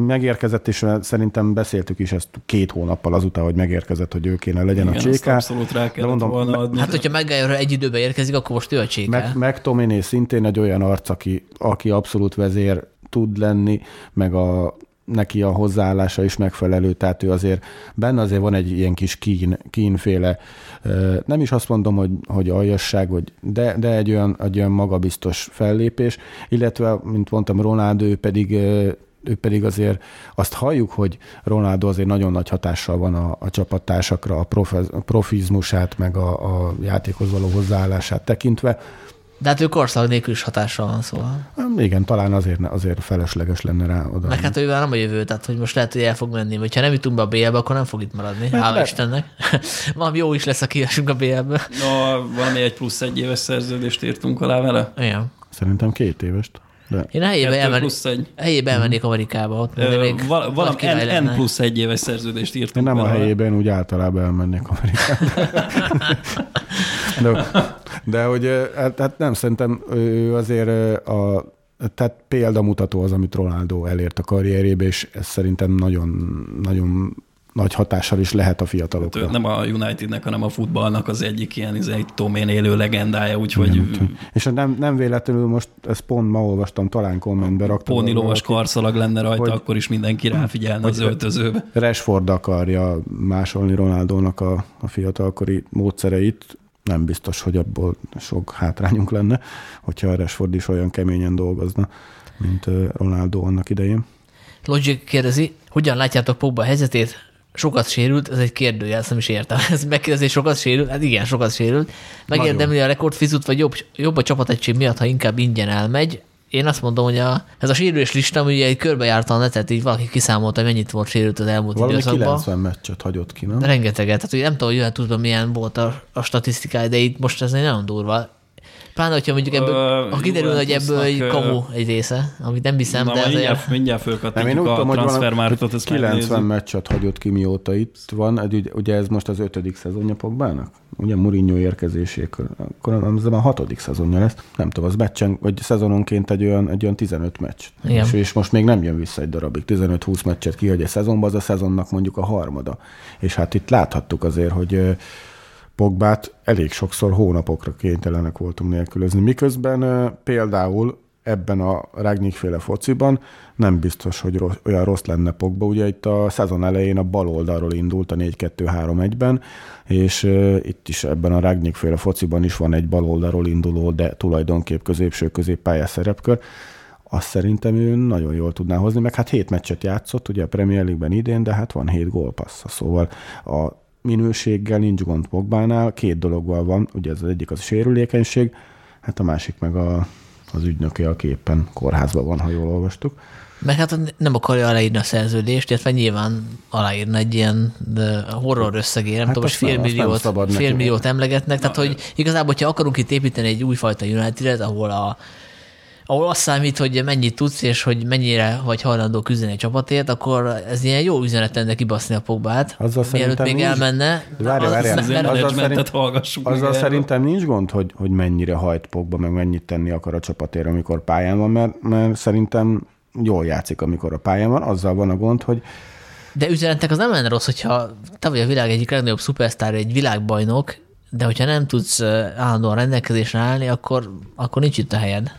Speaker 4: megérkezett, és szerintem beszéltük is ezt két hónappal azután, hogy megérkezett, hogy ő kéne legyen igen, a cséká.
Speaker 3: abszolút rá kellett mondom, volna adni.
Speaker 2: Hát, hogyha Meggályra egy időben érkezik, akkor most ő a cséká.
Speaker 4: Meg, meg Tominé szintén egy olyan arc, aki, aki abszolút vezér tud lenni, meg a neki a hozzáállása is megfelelő, tehát ő azért benne azért van egy ilyen kis kín, kínféle, nem is azt mondom, hogy, hogy aljasság, vagy, de, de egy olyan, egy olyan magabiztos fellépés, illetve, mint mondtam, Ronaldo, ő pedig ő pedig azért azt halljuk, hogy Ronaldo azért nagyon nagy hatással van a, a csapattársakra, a, profe, a profizmusát, meg a, a játékhoz való hozzáállását tekintve,
Speaker 2: de hát ő korszak nélkül is hatással van, szóval.
Speaker 4: Igen, talán azért, azért felesleges lenne rá oda.
Speaker 2: Meg hát ő nem a jövő, tehát hogy most lehet, hogy el fog menni, vagy ha nem jutunk be a BL-be, akkor nem fog itt maradni. Hát, Hála Istennek. (laughs) valami jó is lesz, a kiesünk a BL-be.
Speaker 3: No, valami egy plusz egy éves szerződést írtunk alá vele.
Speaker 2: Igen.
Speaker 4: Szerintem két évest.
Speaker 2: De. Én helyébe, elmen, helyébe elmennék Amerikába. Ott
Speaker 3: Ö, val- valami N, N, plusz egy éves szerződést írtunk.
Speaker 4: Én nem a helyében, úgy általában elmennék Amerikába. (laughs) de, de hogy hát, hát nem, szerintem ő azért a tehát példamutató az, amit Ronaldo elért a karrierébe, és ez szerintem nagyon, nagyon nagy hatással is lehet a fiatalokra. Hát
Speaker 3: nem a Unitednek, hanem a futballnak az egyik ilyen egy izé, Tomén élő legendája, úgyhogy... Igen,
Speaker 4: és nem, nem véletlenül most, ezt pont ma olvastam, talán kommentbe raktam.
Speaker 3: Póni lovas karszalag lenne rajta, hogy, akkor is mindenki ráfigyelne az öltözőbe.
Speaker 4: Rashford akarja másolni Ronaldónak a, a fiatalkori módszereit, nem biztos, hogy abból sok hátrányunk lenne, hogyha a Rashford is olyan keményen dolgozna, mint Ronaldo annak idején.
Speaker 2: Logic kérdezi, hogyan látjátok Pogba helyzetét? Sokat sérült, ez egy kérdőjel, ezt nem is értem. (laughs) Ez megkérdezi, sokat sérült? Hát igen, sokat sérült. Megérdemli a rekordfizut, vagy jobb, jobb a csapategység miatt, ha inkább ingyen elmegy. Én azt mondom, hogy a, ez a sérülés lista, ugye egy körbejárta a netet, így valaki kiszámolta, hogy mennyit volt sérült az elmúlt
Speaker 4: Valami
Speaker 2: időszakban.
Speaker 4: 90 meccset hagyott ki, nem?
Speaker 2: Rengeteget. Tehát, hogy nem tudom, hogy olyan tudom, milyen volt a, a statisztikája, de itt most ez egy nagyon durva. Pláne, hogyha mondjuk ebből, ha kiderül, hogy ebből egy kamu egy része, amit nem hiszem,
Speaker 3: na,
Speaker 2: de...
Speaker 3: Mindjárt, azért... mindjárt fölkattinjuk a transfermártot, ezt
Speaker 4: 90 megnézzük. meccset hagyott ki, mióta itt van. Ugye ez most az ötödik szezonja Pogbának? Ugye Mourinho érkezésékor, akkor ez a hatodik szezonja lesz. Nem tudom, az meccsen, vagy szezononként egy olyan, egy olyan 15 meccs. És, és, most még nem jön vissza egy darabig. 15-20 meccset kihagy a szezonban, az a szezonnak mondjuk a harmada. És hát itt láthattuk azért, hogy Pogbát elég sokszor hónapokra kénytelenek voltunk nélkülözni. Miközben például ebben a Ragnik féle fociban nem biztos, hogy rossz, olyan rossz lenne Pogba. Ugye itt a szezon elején a bal oldalról indult a 4-2-3-1-ben, és itt is ebben a Ragnik féle fociban is van egy bal oldalról induló, de tulajdonképp középső középpálya szerepkör. Azt szerintem ő nagyon jól tudná hozni, meg hát hét meccset játszott, ugye a Premier League-ben idén, de hát van hét gólpassza, szóval a minőséggel nincs gond Pogbánál, két dologgal van, ugye ez az egyik az a sérülékenység, hát a másik meg a, az ügynöke, aki éppen kórházban van, ha jól olvastuk.
Speaker 2: Meg hát nem akarja aláírni a szerződést, illetve nyilván aláírna egy ilyen horror összegére, nem hát tudom, most fél milliót, fél milliót emlegetnek, tehát hogy igazából, hogyha akarunk itt építeni egy újfajta United-et, ahol a ahol azt számít, hogy mennyit tudsz, és hogy mennyire vagy hajlandó küzdeni egy csapatért, akkor ez ilyen jó üzenet lenne kibaszni a Pogbát,
Speaker 4: azzal
Speaker 2: mielőtt még nincs... elmenne.
Speaker 4: Várja, várja, az, az, azzal, szerint, hallgassuk azzal szerintem nincs gond, hogy, hogy mennyire hajt Pogba, meg mennyit tenni akar a csapatért, amikor pályán van, mert, mert szerintem jól játszik, amikor a pályán van, azzal van a gond, hogy
Speaker 2: de üzenetek az nem lenne rossz, hogyha te vagy a világ egyik legnagyobb szupersztár, egy világbajnok, de hogyha nem tudsz állandóan rendelkezésre állni, akkor, akkor nincs itt a helyed.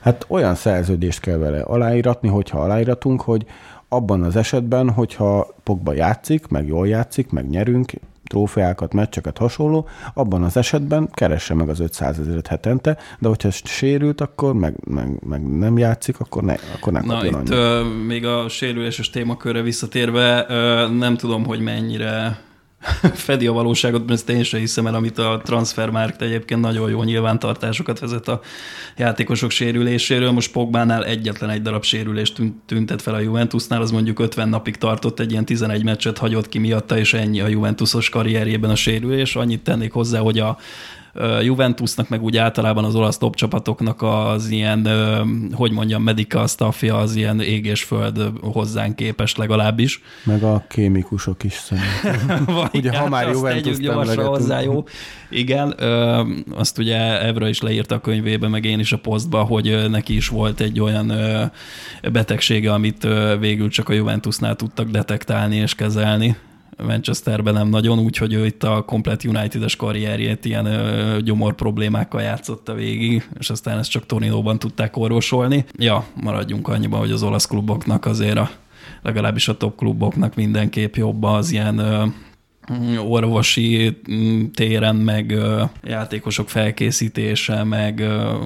Speaker 4: Hát olyan szerződést kell vele aláíratni, hogyha aláíratunk, hogy abban az esetben, hogyha Pogba játszik, meg jól játszik, meg nyerünk, trófeákat, meccseket, hasonló, abban az esetben keresse meg az 500 ezeret hetente, de hogyha sérült, akkor meg, meg, meg nem játszik, akkor ne, akkor ne
Speaker 3: Na itt ö, még a sérüléses témakörre visszatérve, ö, nem tudom, hogy mennyire (laughs) fedi a valóságot, mert ezt én sem hiszem el, amit a Transfermarkt egyébként nagyon jó nyilvántartásokat vezet a játékosok sérüléséről. Most Pogbánál egyetlen egy darab sérülést tüntet fel a Juventusnál, az mondjuk 50 napig tartott, egy ilyen 11 meccset hagyott ki miatta, és ennyi a Juventusos karrierjében a sérülés. Annyit tennék hozzá, hogy a Juventusnak, meg úgy általában az olasz top csapatoknak az ilyen, hogy mondjam, medical staffja az ilyen ég és föld hozzánk képes legalábbis.
Speaker 4: Meg a kémikusok is szerintem. (laughs)
Speaker 3: ugye, ha már Juventus gyorsan hozzá, jó. Igen, azt ugye Evra is leírta a könyvébe, meg én is a posztba, hogy neki is volt egy olyan betegsége, amit végül csak a Juventusnál tudtak detektálni és kezelni Manchesterben nem nagyon, úgyhogy ő itt a komplet United-es karrierjét ilyen gyomor problémákkal játszotta végig, és aztán ezt csak Torinóban tudták orvosolni. Ja, maradjunk annyiban, hogy az olasz kluboknak azért a legalábbis a top kluboknak mindenképp jobb az ilyen ö, orvosi mm, téren, meg játékosok felkészítése, meg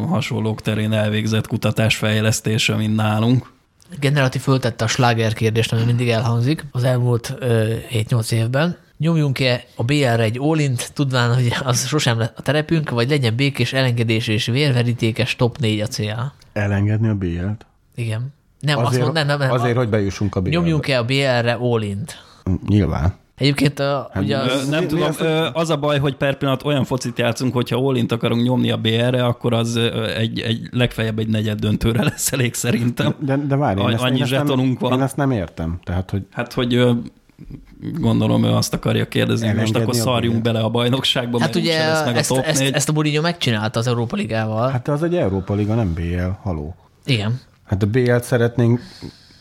Speaker 3: hasonlók terén elvégzett kutatásfejlesztése, mint nálunk.
Speaker 2: Generati föltette a sláger kérdést, ami mindig elhangzik az elmúlt 7-8 évben. Nyomjunk-e a BR-re egy ólint, tudván, hogy az sosem lesz a terepünk, vagy legyen békés, elengedés és vérverítékes top 4 a cél?
Speaker 4: Elengedni a BR-t?
Speaker 2: Igen. Nem,
Speaker 4: azért,
Speaker 2: azt mond, nem, nem, nem.
Speaker 4: Azért, hogy bejussunk a BR-re.
Speaker 2: Nyomjunk-e a BR-re ólint?
Speaker 4: Nyilván.
Speaker 2: Egyébként a,
Speaker 3: hát, ugye az, nem mi, tudom, mi az a baj, hogy per pillanat olyan focit játszunk, hogyha Olint akarunk nyomni a BR-re, akkor az egy, egy legfeljebb egy negyed döntőre lesz elég szerintem.
Speaker 4: De, de várj, én ezt,
Speaker 3: annyi
Speaker 4: én
Speaker 3: zsetonunk
Speaker 4: nem,
Speaker 3: van.
Speaker 4: Én ezt nem értem. Tehát, hogy...
Speaker 3: Hát, hogy gondolom ő azt akarja kérdezni, hogy most akkor szarjunk bele a bajnokságba,
Speaker 2: hát ugye
Speaker 3: lesz meg
Speaker 2: ezt,
Speaker 3: a top
Speaker 2: ezt, ezt, a Mourinho megcsinálta az Európa Ligával.
Speaker 4: Hát az egy Európa Liga, nem BL, haló.
Speaker 2: Igen.
Speaker 4: Hát a BL-t szeretnénk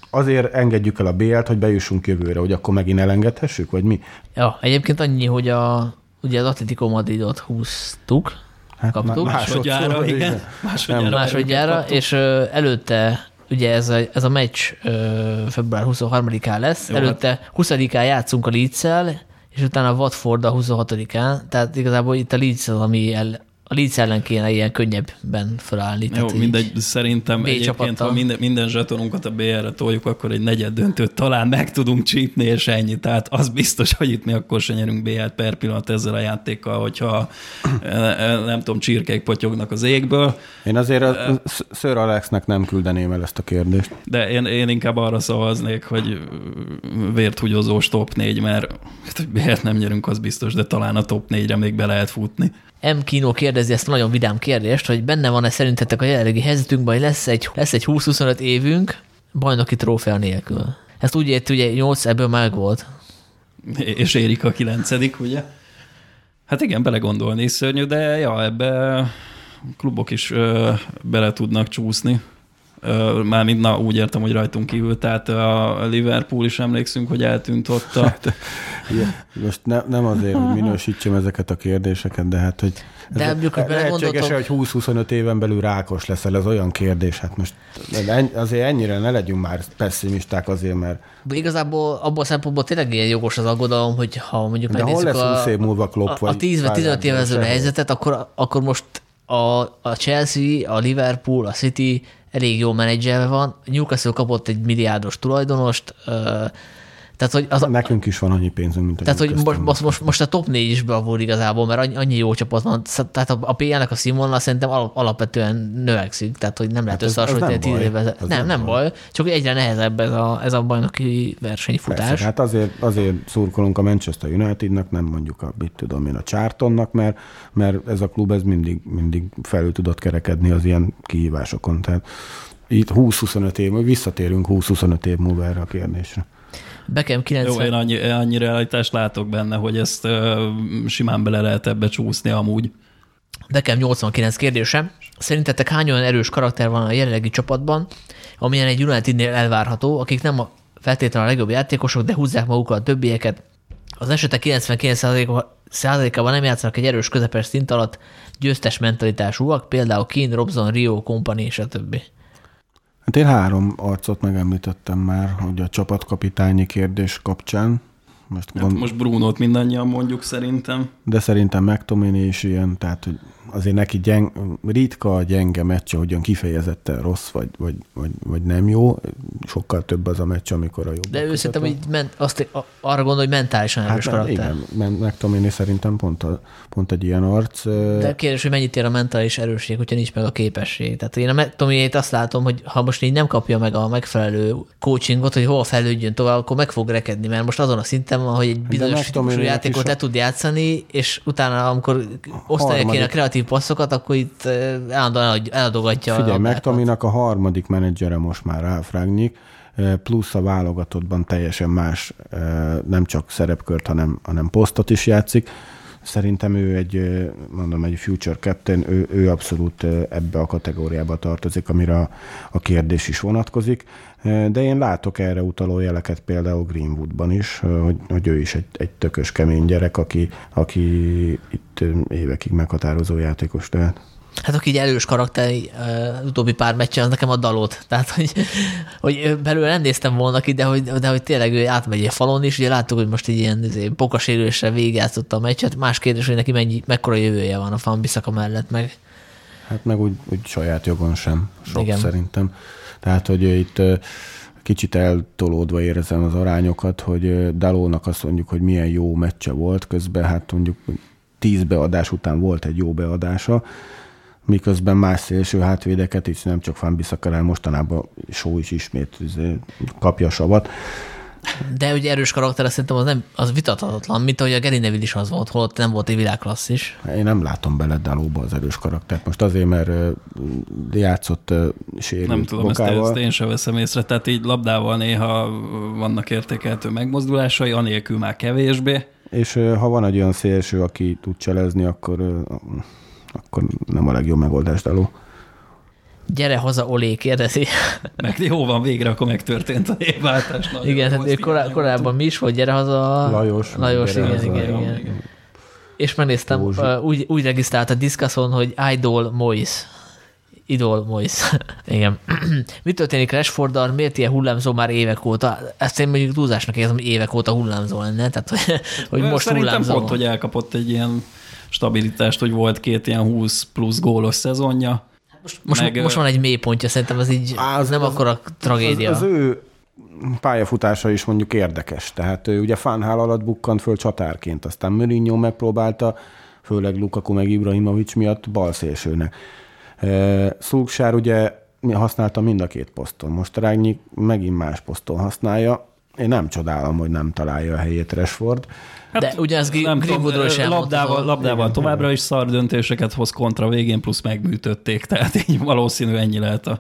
Speaker 4: azért engedjük el a BL-t, hogy bejussunk jövőre, hogy akkor megint elengedhessük, vagy mi?
Speaker 2: Ja, egyébként annyi, hogy a, ugye az Atletico Madridot húztuk, hát kaptuk.
Speaker 3: Másodjára, igen.
Speaker 2: Másodjára, másodjára és ö, előtte ugye ez a, ez a meccs ö, február 23-án lesz, Jó, előtte hát... 20-án játszunk a leeds és utána a Watford a 26-án, tehát igazából itt a Leeds az, ami el, a Leeds ellen kéne ilyen könnyebben felállni.
Speaker 3: Jó, mindegy, szerintem B egyébként, ha minden, minden zsetonunkat a BR-re toljuk, akkor egy negyed döntőt talán meg tudunk csípni, és ennyi. Tehát az biztos, hogy itt mi akkor se nyerünk BR-t per pillanat ezzel a játékkal, hogyha nem tudom, csirkék potyognak az égből.
Speaker 4: Én azért a Sir Alexnek nem küldeném el ezt a kérdést.
Speaker 3: De én, én inkább arra szavaznék, hogy vért húgyozós top 4, mert hát, hogy BR-t nem nyerünk, az biztos, de talán a top 4-re még be lehet futni.
Speaker 2: M. Kino kérdezi ezt a nagyon vidám kérdést, hogy benne van-e szerintetek a jelenlegi helyzetünkben, hogy lesz egy, lesz egy 20-25 évünk bajnoki trófea nélkül. Ezt úgy érti, ugye 8 ebből meg volt.
Speaker 3: És érik a kilencedik, ugye? Hát igen, belegondolni is szörnyű, de ja, ebbe klubok is ö, bele tudnak csúszni. Mármint, na, úgy értem, hogy rajtunk kívül, tehát a Liverpool is emlékszünk, hogy eltűnt ott a... Hát,
Speaker 4: most ne, nem azért, hogy minősítsem ezeket a kérdéseket, de hát, hogy
Speaker 2: de ez lehetséges
Speaker 4: hogy 20-25 éven belül rákos leszel, ez olyan kérdés, hát most azért ennyire ne legyünk már pessimisták azért, mert...
Speaker 2: De igazából abból a szempontból tényleg ilyen jogos az aggodalom, hogy ha mondjuk
Speaker 4: de hol lesz 20 év múlva Klopp,
Speaker 2: a, a 10 vagy 15 évező helyzetet, akkor, akkor most a, a Chelsea, a Liverpool, a City elég jó menedzselve van. Newcastle kapott egy milliárdos tulajdonost, tehát, hogy az,
Speaker 4: Nekünk is van annyi pénzünk, mint a
Speaker 2: Tehát, hogy most, most, most, most a top 4 is bravúr igazából, mert annyi jó csapat van. Tehát a, a PL-nek a színvonal szerintem alapvetően növekszik, tehát hogy nem lehet hát összehasonlítani tíz évvel. Nem, nem, nem baj. baj, csak egyre nehezebb ez a, ez a bajnoki versenyfutás. Persze,
Speaker 4: hát azért, azért szurkolunk a Manchester Unitednak, nem mondjuk a, mit tudom én, a Chartonnak, mert, mert ez a klub ez mindig, mindig felül tudott kerekedni az ilyen kihívásokon. Tehát itt 20-25 év, visszatérünk 20-25 év múlva erre a kérdésre.
Speaker 2: Bekem 90...
Speaker 3: Jó, én annyi, annyi realitást látok benne, hogy ezt uh, simán bele lehet ebbe csúszni amúgy.
Speaker 2: Bekem 89 kérdésem. Szerintetek hány olyan erős karakter van a jelenlegi csapatban, amilyen egy Unitednél elvárható, akik nem a feltétlenül a legjobb játékosok, de húzzák magukat a többieket. Az esetek 99%-ában nem játszanak egy erős közepes szint alatt győztes mentalitásúak, például Keane, Robson, Rio, Company, stb.
Speaker 4: Hát én három arcot megemlítettem már, hogy a csapatkapitányi kérdés kapcsán, Most,
Speaker 3: Hát
Speaker 4: gond,
Speaker 3: most Brunót mindannyian mondjuk szerintem.
Speaker 4: de szerintem McTominay is ilyen, tehát hogy azért neki gyeng, ritka a gyenge meccs, hogyan kifejezetten rossz, vagy, vagy, vagy, vagy nem jó. Sokkal több az a meccs, amikor a jobb.
Speaker 2: De ő szerintem így ment, azt, arra gondol, hogy mentálisan erős
Speaker 4: Hát
Speaker 2: karakter.
Speaker 4: igen, men- McTominay szerintem pont, a, pont egy ilyen arc.
Speaker 2: De kérdés, hogy mennyit ér a mentális erősség, hogyha nincs meg a képesség. Tehát én a Tomiét azt látom, hogy ha most így nem kapja meg a megfelelő coachingot, hogy hol fejlődjön tovább, akkor meg fog rekedni, mert most azon a szinten van, hogy egy bizonyos típusú játékot le tud játszani, és utána, amikor osztálya kéne a
Speaker 4: Harmadik.
Speaker 2: Kreatív passzokat, akkor itt eh, állandóan elad- eladogatja a
Speaker 4: Figyelj,
Speaker 2: labdákat.
Speaker 4: McTominaynak a harmadik menedzsere most már Ralf Rangnick, eh, plusz a válogatottban teljesen más, eh, nem csak szerepkört, hanem, hanem posztot is játszik. Szerintem ő egy, mondom, egy future captain, ő, ő abszolút ebbe a kategóriába tartozik, amire a, a kérdés is vonatkozik. De én látok erre utaló jeleket például Greenwoodban is, hogy, hogy ő is egy, egy tökös, kemény gyerek, aki, aki itt évekig meghatározó játékos lehet.
Speaker 2: Hát aki így erős karakter, az utóbbi pár meccsen, az nekem a dalot. Tehát, hogy, hogy belőle nem néztem volna ki, de hogy, de hogy tényleg ő átmegy egy falon is, ugye láttuk, hogy most egy ilyen izé, pokasérülésre végigjátszotta a meccset. Más kérdés, hogy neki mennyi, mekkora jövője van a Fanbiszaka mellett meg.
Speaker 4: Hát meg úgy, úgy saját jogon sem sok
Speaker 2: Igen.
Speaker 4: Szerintem. Tehát, hogy itt kicsit eltolódva érzem az arányokat, hogy Dalónak azt mondjuk, hogy milyen jó meccse volt, közben hát mondjuk tíz beadás után volt egy jó beadása, miközben más szélső hátvédeket, és nem csak Van Bissaka, mostanában Só is ismét izé, kapja a savat.
Speaker 2: De ugye erős karakter, szerintem az, nem, az vitathatatlan, mint ahogy a Gary Neville is az volt, holott nem volt egy világklasszis.
Speaker 4: Én nem látom bele Dalóba az erős karaktert. Most azért, mert játszott sérült
Speaker 3: Nem tudom, ezt,
Speaker 4: bokával.
Speaker 3: ezt én sem veszem észre. Tehát így labdával néha vannak értékelhető megmozdulásai, anélkül már kevésbé.
Speaker 4: És ha van egy olyan szélső, aki tud cselezni, akkor, akkor nem a legjobb megoldás daló.
Speaker 2: Gyere haza, Olé, kérdezi. (laughs)
Speaker 3: Meg jó van, végre akkor megtörtént a névváltás.
Speaker 2: Igen, hát ő korá, korábban mi is volt, gyere haza.
Speaker 4: Lajos,
Speaker 2: Lajos, igen,
Speaker 4: haza,
Speaker 2: igen,
Speaker 4: jó,
Speaker 2: igen,
Speaker 3: igen.
Speaker 2: És megnéztem,
Speaker 4: Józsi.
Speaker 2: úgy, úgy regisztrált a Discusson, hogy Idol Mois. Idol Mois. (laughs) Igen. (clears throat) Mi történik Rashforddal? Miért ilyen hullámzó már évek óta? Ezt én mondjuk túlzásnak érzem, hogy évek óta hullámzó lenne. Tehát, hogy, (laughs) hogy most
Speaker 3: Szerintem
Speaker 2: hullámzó
Speaker 3: pont,
Speaker 2: van.
Speaker 3: hogy elkapott egy ilyen stabilitást, hogy volt két ilyen 20 plusz gólos szezonja.
Speaker 2: Most,
Speaker 3: meg,
Speaker 2: most van egy mélypontja, szerintem az így
Speaker 4: Á,
Speaker 2: az, nem akkora tragédia.
Speaker 4: Az, az ő pályafutása is mondjuk érdekes. Tehát ő ugye Fánhál alatt bukkant föl csatárként, aztán Mourinho megpróbálta, főleg Lukaku meg Ibrahimovic miatt balszélsőnek. Szulksár ugye használta mind a két poszton. Most Rágnyi megint más poszton használja. Én nem csodálom, hogy nem találja a helyét Rashford.
Speaker 2: De ugyanaz
Speaker 3: Hát, nem
Speaker 2: Greenwoodról elmondható.
Speaker 3: labdával, labdával továbbra is szar döntéseket hoz kontra végén, plusz megműtötték, tehát így valószínű ennyi lehet a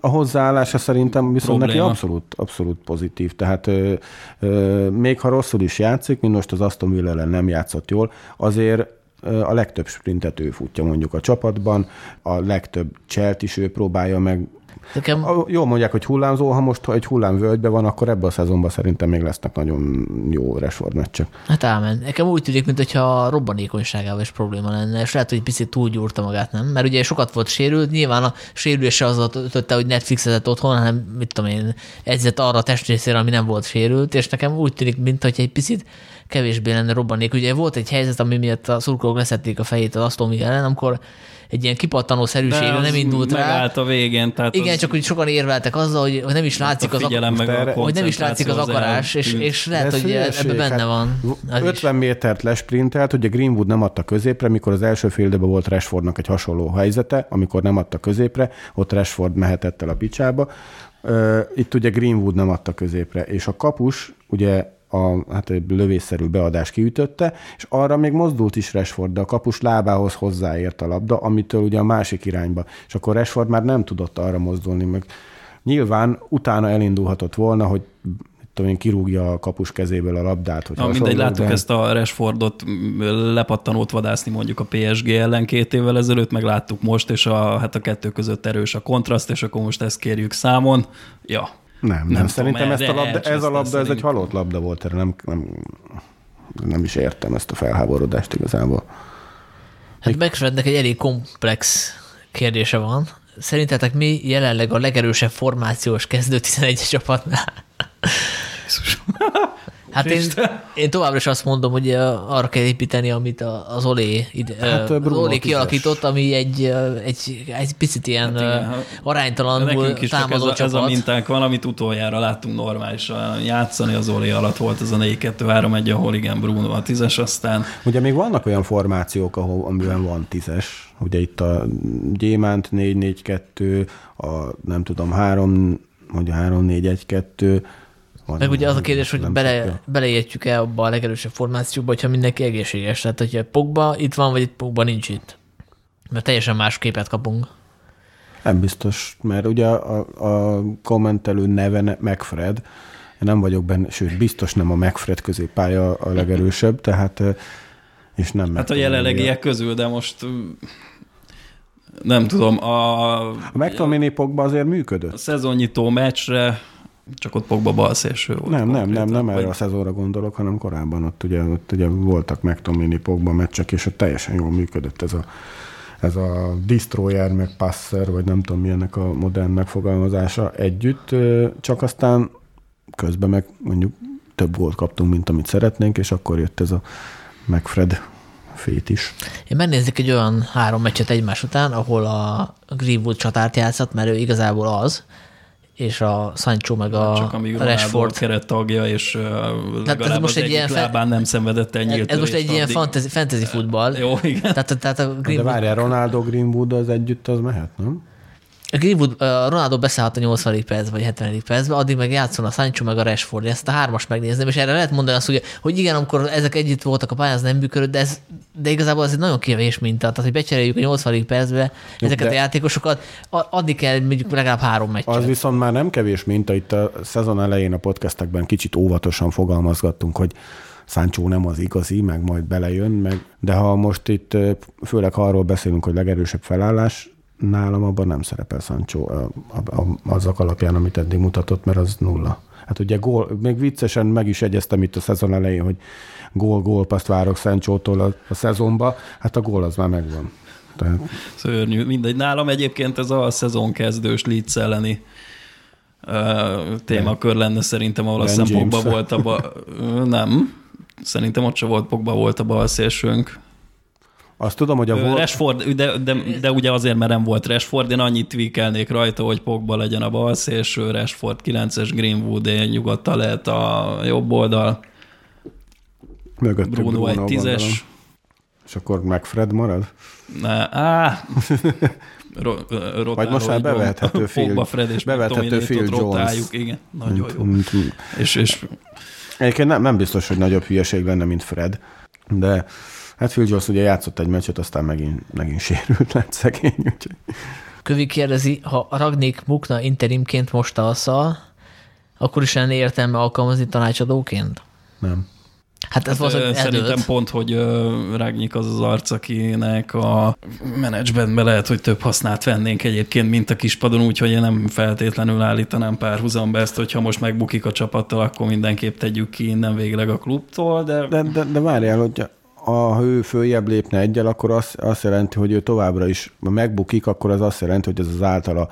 Speaker 4: A hozzáállása szerintem viszont neki
Speaker 3: Probléma.
Speaker 4: abszolút, abszolút pozitív. Tehát ö, ö, még ha rosszul is játszik, mint most az Aston Villa ellen nem játszott jól, azért a legtöbb sprintet ő futja mondjuk a csapatban, a legtöbb cselt is ő próbálja meg.
Speaker 2: Nekem,
Speaker 4: A- Jól mondják, hogy hullámzó, ha most egy hullámvölgyben van, akkor ebben a szezonban szerintem még lesznek nagyon jó Rashford meccsek.
Speaker 2: hát ámen. Nekem úgy tűnik, mintha a robbanékonyságával is probléma lenne, és lehet, hogy picit túlgyúrta magát, nem? Mert ugye sokat volt sérült, nyilván a sérülése az ötötte, hogy Netflixezett otthon, hanem mit tudom én, edzett arra a testrészére, ami nem volt sérült, és nekem úgy tűnik, mintha egy picit kevésbé lenne robbanék. Ugye volt egy helyzet, ami miatt a szurkolók leszették a fejét az Aston Villa ellen, amikor egy ilyen kipattanó szerűségre nem indult rá.
Speaker 3: megállt a végén. Tehát
Speaker 2: Igen,
Speaker 3: az,
Speaker 2: csak hogy sokan érveltek azzal, hogy hogy nem is látszik az, ak-
Speaker 3: meg a
Speaker 2: hogy nem is látszik az akarás, és, és lehet, hogy ebben benne
Speaker 4: hát
Speaker 2: van. Az is.
Speaker 4: 50 métert lesprintelt, ugye Greenwood nem adta középre, mikor az első fél időben volt Rashfordnak egy hasonló helyzete, amikor nem adta középre, ott Rashford mehetett el a picsába. Itt ugye Greenwood nem adta középre, és a kapus ugye a hát egy lövésszerű beadás kiütötte, és arra még mozdult is Rashford, de a kapus lábához hozzáért a labda, amitől ugye a másik irányba. És akkor Rashford már nem tudott arra mozdulni, meg nyilván utána elindulhatott volna, hogy tudom én, kirúgja a kapus kezéből a labdát. Hogy
Speaker 3: Na, mindegy, láttuk
Speaker 4: de-
Speaker 3: ezt a Rashfordot lepattanót vadászni mondjuk a PSG ellen két évvel ezelőtt, meg láttuk most, és a, hát a kettő között erős a kontraszt, és akkor most ezt kérjük számon. Ja,
Speaker 4: Nem, nem,
Speaker 3: Nem
Speaker 4: szerintem ezt a labda, ez a labda, ez egy halott labda volt, erre nem, nem, nem is értem ezt a felháborodást igazából.
Speaker 2: Hát Beckfrednek egy elég komplex kérdése van. Szerintetek mi jelenleg a legerősebb formációs kezdő 11 csapatnál? Hát én, én továbbra is azt mondom, hogy arra kell építeni, amit az Olé, ide,
Speaker 4: Hát,
Speaker 2: az Olé kialakított, ami egy, egy, egy picit ilyen
Speaker 3: Hát igen,
Speaker 2: hát aránytalanul
Speaker 3: Nekünk is csak ez
Speaker 2: támadó
Speaker 3: a, ez a mintánk van, amit utoljára láttunk normálisan játszani, az Oli alatt volt ez a 4-2-3-1, ahol igen, Bruno a tízes, aztán
Speaker 4: Ugye még vannak olyan formációk, ahol, amiben van tízes. Ugye itt a Gyémánt 4-4-2, a nem tudom, 3, vagy 3-4-1-2. Van,
Speaker 2: Meg ugye az a kérdés, hogy bele, beleértjük-e abba a legerősebb formációba, hogyha mindenki egészséges. Tehát, hogyha Pogba itt van, vagy itt Pogba nincs itt. Mert teljesen más képet kapunk.
Speaker 4: Nem biztos, mert ugye a, a kommentelő neve ne- Megfred, én nem vagyok benne, sőt, biztos nem a Megfred középpálya a legerősebb, tehát és nem
Speaker 3: hát a jelenlegiek közül, de most nem tudom, a,
Speaker 4: A McTominay Pogba azért
Speaker 3: a
Speaker 4: működött.
Speaker 3: szezonnyitó meccsre csak ott Pogba balszélső volt.
Speaker 4: Nem, nem, nem, nem
Speaker 3: vagy-
Speaker 4: erre a szezonra gondolok, hanem korábban ott ugye, ott ugye voltak McTominay Pogba meccsek, és ott teljesen jól működött ez a, ez a destroyer, meg passer, vagy nem tudom milyennek a modern megfogalmazása együtt, csak aztán közben meg mondjuk több gólt kaptunk, mint amit szeretnénk, és akkor jött ez a McFred fét is.
Speaker 2: Én megnézzük egy olyan három meccset egymás után, ahol a Greenwood csatárt játszott, mert ő igazából az, és a Sancho meg a
Speaker 3: Csak amíg Ronaldo
Speaker 2: Rashford.
Speaker 3: keret tagja, és legalább
Speaker 2: ez most
Speaker 3: az
Speaker 2: egy ilyen fe-
Speaker 3: lábán nem szenvedett nyílt
Speaker 2: Ez most egy ilyen
Speaker 3: addig.
Speaker 2: fantasy, fantasy futball.
Speaker 3: Jó, igen.
Speaker 2: Tehát, tehát a
Speaker 4: De
Speaker 2: Greenwood,
Speaker 4: várjál, Ronaldo Greenwood az együtt, az mehet, nem?
Speaker 2: A Greenwood, a Ronaldo beszállhat a 80. percben, vagy 70. percben, addig meg játszol a Sancho meg a Rashford. Ezt a hármas megnézném, és erre lehet mondani azt, hogy, hogy igen, amikor ezek együtt voltak a pályán, az nem működött, de, ez, de igazából ez egy nagyon kevés minta. Tehát, hogy becseréljük a 80. percbe ezeket
Speaker 4: de-
Speaker 2: a játékosokat, addig kell mondjuk legalább három meccset.
Speaker 4: Az viszont már nem kevés minta, itt a szezon elején a podcastekben kicsit óvatosan fogalmazgattunk, hogy Sancho nem az igazi, meg majd belejön, meg, de ha most itt főleg arról beszélünk, hogy legerősebb felállás, nálam abban nem szerepel Sancho a, a, a, azok alapján, amit eddig mutatott, mert az nulla. Hát ugye gól, még viccesen meg is egyeztem itt a szezon elején, hogy gól, gólpaszt várok Sancho-tól a, a szezonba, hát a gól az már megvan. Tehát
Speaker 3: Szörnyű. Mindegy. Nálam egyébként ez a szezonkezdős Leeds elleni uh, témakör lenne szerintem, ahol
Speaker 4: Ben
Speaker 3: Pogba
Speaker 4: James.
Speaker 3: volt a ba... Nem. Szerintem ott se volt Pogba volt a balszélsőnk.
Speaker 4: Azt tudom, hogy a volt...
Speaker 3: Rashford, de, de, de ugye azért, mert nem volt Rashford, én annyit tweakelnék rajta, hogy Pogba legyen a balszélső, Rashford 9-es, Greenwood én nyugodtan lehet a jobb oldal,
Speaker 4: mögöttük
Speaker 3: Bruno egy
Speaker 4: gondolom.
Speaker 3: 10-es.
Speaker 4: És akkor McFred marad?
Speaker 3: Ne, á, (laughs) ro, rotáló,
Speaker 4: Vagy most már bevethető Phil-
Speaker 3: Pogba, Fred és
Speaker 4: bevethető Phil Jones.
Speaker 3: rotáljuk, igen, nagyon jó. És, és
Speaker 4: egyébként nem, nem biztos, hogy nagyobb hülyeség lenne, mint Fred, de hát Phil Jones ugye játszott egy meccset, aztán megint, megint sérült lett szegény, úgyhogy
Speaker 2: Kövi kérdezi, ha Ragnik Mukna interimként most tavasszal, akkor is lenne értelme alkalmazni tanácsadóként?
Speaker 4: nem.
Speaker 2: Hát ez
Speaker 3: Hát, Szerintem pont, hogy ö, Ragnik az az arc, akinek a menedzsmentben lehet, hogy több hasznát vennénk egyébként, mint a kispadon, úgyhogy én nem feltétlenül állítanám párhuzamba ezt, hogyha most megbukik a csapattal, akkor mindenképp tegyük ki innen végleg a klubtól, de,
Speaker 4: De, de, de várjál, hogy a, ha ő följebb lépne egyel, akkor azt, azt jelenti, hogy ő továbbra is, megbukik, akkor az azt jelenti, hogy ez az általa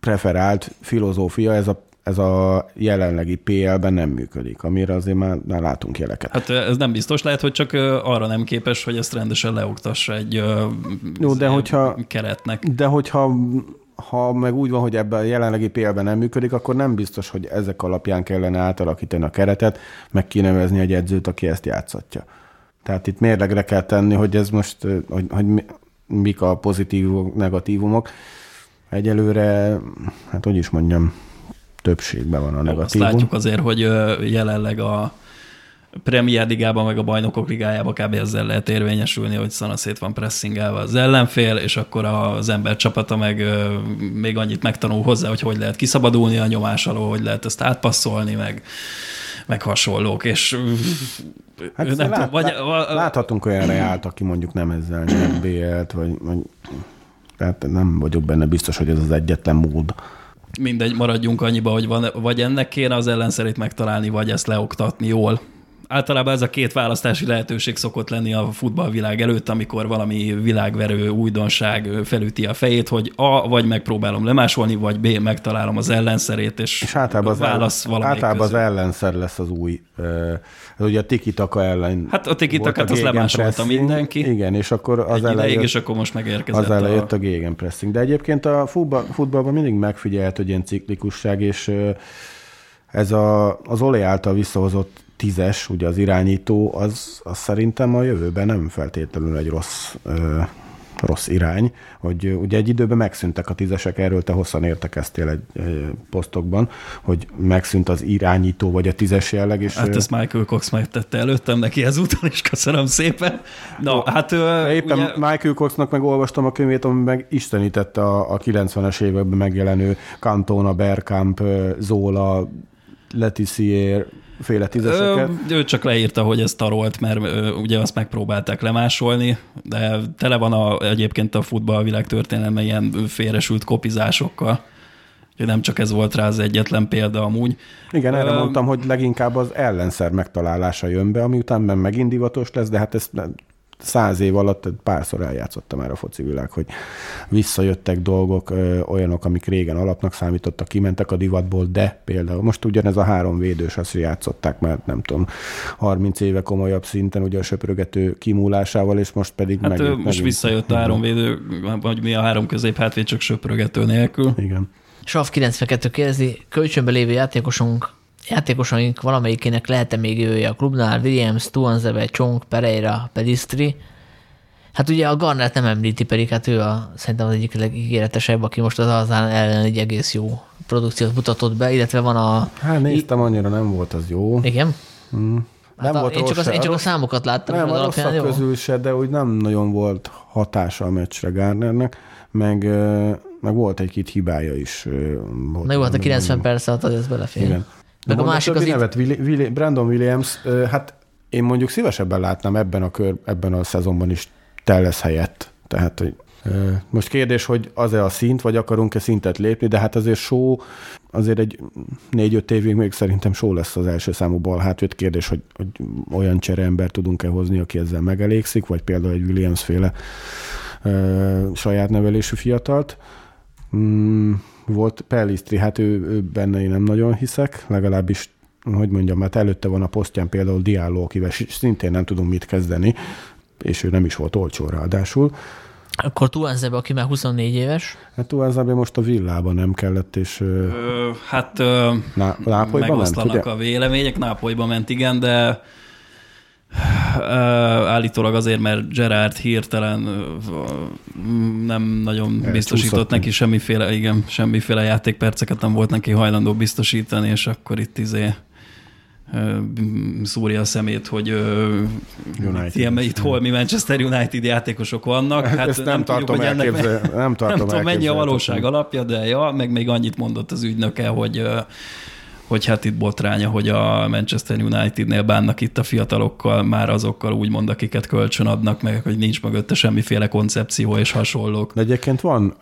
Speaker 4: preferált filozófia, ez a, ez a jelenlegi PL-ben nem működik, amire azért már, már látunk jeleket.
Speaker 3: Hát ez nem biztos, lehet, hogy csak arra nem képes, hogy ezt rendesen leoktassa egy
Speaker 4: Jó, de hogyha-
Speaker 3: keretnek.
Speaker 4: De hogyha ha meg úgy van, hogy ebben a jelenlegi PL-ben nem működik, akkor nem biztos, hogy ezek alapján kellene átalakítani a keretet, meg kinevezni egy edzőt, aki ezt játszatja. Tehát itt mérlegre kell tenni, hogy ez most, hogy, hogy mi- mik a pozitívumok, negatívumok. Egyelőre, hát hogy is mondjam, többségben van a
Speaker 3: Azt
Speaker 4: negatívum.
Speaker 3: látjuk azért, hogy jelenleg a Premier Ligában, meg a Bajnokok Ligájában kb. ezzel lehet érvényesülni, hogy szanaszét van pressingelve az ellenfél, és akkor az ember csapata meg még annyit megtanul hozzá, hogy hogy lehet kiszabadulni a nyomás alól, hogy lehet ezt átpasszolni, meg, meg hasonlók, és
Speaker 4: Hát
Speaker 3: nem
Speaker 4: lát,
Speaker 3: tudom, vagy,
Speaker 4: lát, láthatunk olyan reált, aki mondjuk nem ezzel nem (clears throat) BL-t, vagy, vagy tehát nem vagyok benne biztos, hogy ez az egyetlen mód.
Speaker 3: mindegy, maradjunk annyiba, hogy van, vagy ennek kéne az ellenszerét megtalálni, vagy ezt leoktatni jól, általában ez a két választási lehetőség szokott lenni a futballvilág előtt, amikor valami világverő újdonság felüti a fejét, hogy A, vagy megpróbálom lemásolni, vagy B, megtalálom az ellenszerét, és,
Speaker 4: És általában, az,
Speaker 3: válasz
Speaker 4: el,
Speaker 3: valamelyik
Speaker 4: általában az
Speaker 3: közül.
Speaker 4: ellenszer lesz az új. Uh, ugye a tiki-taka ellen.
Speaker 3: Hát a tiki-takát
Speaker 4: volt a
Speaker 3: azt lemásolta
Speaker 4: gegenpressing.
Speaker 3: mindenki.
Speaker 4: Igen, és akkor az
Speaker 3: Egy ideig,
Speaker 4: elején
Speaker 3: és akkor most megérkezett
Speaker 4: az elejött
Speaker 3: a...
Speaker 4: a gegenpressing. De egyébként a futball, futballban mindig megfigyelt, hogy ilyen ciklikusság, és ez a, az Olé által visszahozott tízes, ugye az irányító, az, az szerintem a jövőben nem feltétlenül egy rossz, ö, rossz irány, hogy ugye egy időben megszűntek a tízesek, erről te hosszan értekeztél egy, egy posztokban, hogy megszűnt az irányító vagy a tízes jelleg, és
Speaker 3: Hát
Speaker 4: ö,
Speaker 3: ezt Michael Cox megtette előttem neki ezúton, és köszönöm szépen. Na, hát ö,
Speaker 4: Éppen
Speaker 3: ugye.
Speaker 4: Michael Coxnak meg olvastam a könyvét, ami meg istenítette a, a 90-es években megjelenő Cantona, Bergkamp, Zola, Letizier féle
Speaker 3: Ö,
Speaker 4: tízeseket.
Speaker 3: ő csak leírta, hogy ez tarolt, mert ö, ugye azt megpróbálták lemásolni, de tele van a, egyébként a futballvilág történelme ilyen félresült kopizásokkal. Úgyhogy nem csak ez volt rá az egyetlen példa amúgy.
Speaker 4: Igen, erre
Speaker 3: Ö,
Speaker 4: mondtam, hogy leginkább az ellenszer megtalálása jön be, ami után meg megint divatos lesz, de hát ezt száz év alatt párszor eljátszottam már a foci világ, hogy visszajöttek dolgok, ö, olyanok, amik régen alapnak számítottak, kimentek a divatból, de például most ugyanez a három védős, azt játszották már, nem tudom, 30 éve komolyabb szinten, ugye a söprögető kimúlásával, és most pedig
Speaker 3: Hát
Speaker 4: megint,
Speaker 3: most
Speaker 4: megint-
Speaker 3: visszajött a három védő, vagy mi a három közép hátvéd, csak söprögető nélkül.
Speaker 4: Igen.
Speaker 2: Sav 92 kérdezi, kölcsönbe lévő játékosunk, játékosaink valamelyikének lehet-e még jövője a klubnál? Williams, Tuanzebe, Csong, Pereira, Pedistri. Hát ugye a Garnert nem említi, pedig hát ő a, szerintem az egyik legígéretesebb, aki most az azán ellen egy egész jó produkciót mutatott be, illetve van a...
Speaker 4: Hát néztem, annyira nem volt az jó.
Speaker 2: Igen?
Speaker 4: Nem
Speaker 2: Hát a,
Speaker 4: volt
Speaker 2: én, csak az, én csak a számokat láttam,
Speaker 4: Nem,
Speaker 2: az
Speaker 4: a rosszak
Speaker 2: jó.
Speaker 4: közül se, de úgy nem nagyon volt hatása a meccsre Gardnernek, meg, meg volt egy-két hibája is. Volt
Speaker 2: Na jó, hát a
Speaker 4: Nem-
Speaker 2: 90 perc alatt az belefér.
Speaker 4: Igen.
Speaker 2: Meg a másik az
Speaker 4: többi
Speaker 2: itt,
Speaker 4: nevet, Willi, Willi, Brandon Williams, hát én mondjuk szívesebben látnám ebben a kör, ebben a szezonban is Telles helyett. Tehát, hogy most kérdés, hogy az-e a szint, vagy akarunk-e szintet lépni, de hát azért só, azért egy négy-öt évig még szerintem só lesz az első számú bal hátvéd. Kérdés, hogy, hogy olyan csereember tudunk-e hozni, aki ezzel megelégszik, vagy például egy Williams féle ö, saját nevelésű fiatalt. Mm, volt Pellistri, hát ő, ő benne én nem nagyon hiszek, legalábbis hogy mondjam, mert előtte van a posztján például Diallo, akivel szintén nem tudunk mit kezdeni, és ő nem is volt olcsó ráadásul.
Speaker 2: akkor Tuanzebe, aki már 24 éves.
Speaker 4: Hát Tuanzebe most a villában nem kellett, és ö,
Speaker 3: hát ö,
Speaker 4: Ná- Nápolyba ment,
Speaker 3: megoszlanak
Speaker 4: ugye?
Speaker 3: a vélemények, Nápolyba ment, igen, de állítólag azért, mert Gerard hirtelen nem nagyon biztosított
Speaker 4: Elcsúszott.
Speaker 3: neki semmiféle, igen, semmiféle játékperceket nem volt neki hajlandó biztosítani, és akkor itt izé szúrja a szemét, hogy
Speaker 4: United.
Speaker 3: ilyen, itt hol mi Manchester United játékosok vannak. Hát
Speaker 4: Ezt nem tartom
Speaker 3: hogy ennek
Speaker 4: elképzel-
Speaker 3: me- (laughs)
Speaker 4: nem tartom
Speaker 3: nem tudom, mennyi a valóság alapja, de ja, meg még annyit mondott az ügynöke, hogy hogy hát itt botránya, hogy a Manchester Unitednél bánnak itt a fiatalokkal, már azokkal úgymond, akiket kölcsön adnak, meg hogy nincs mögötte semmiféle koncepció és hasonlók.
Speaker 4: De egyébként van,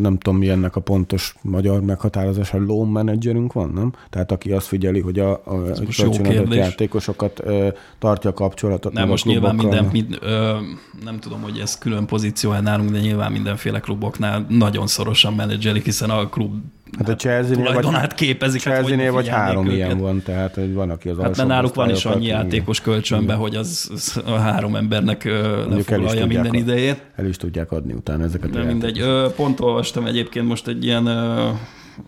Speaker 4: nem tudom mi ennek a pontos magyar meghatározása, loan managerünk van, nem? Tehát aki azt figyeli, hogy a, a kölcsönadott
Speaker 3: kérdés.
Speaker 4: játékosokat ö, tartja a kapcsolatot.
Speaker 3: Nem, most nyilván minden, mind, ö, nem tudom, hogy ez külön pozíció nálunk, de nyilván mindenféle kluboknál nagyon szorosan menedzselik, hiszen a klub
Speaker 4: Hát a Chelsea-nél vagy,
Speaker 3: képezik. hát
Speaker 4: Chelsea-nél vagy
Speaker 3: figyelnék
Speaker 4: három
Speaker 3: őket?
Speaker 4: ilyen van, tehát hogy van, aki az
Speaker 3: Hát mert náluk van is annyi játékos kölcsönbe, hogy az, az a három embernek lefoglalja minden idejét.
Speaker 4: El is tudják adni utána ezeket
Speaker 3: De mindegy. Ö, Pont olvastam egyébként most egy ilyen, ö,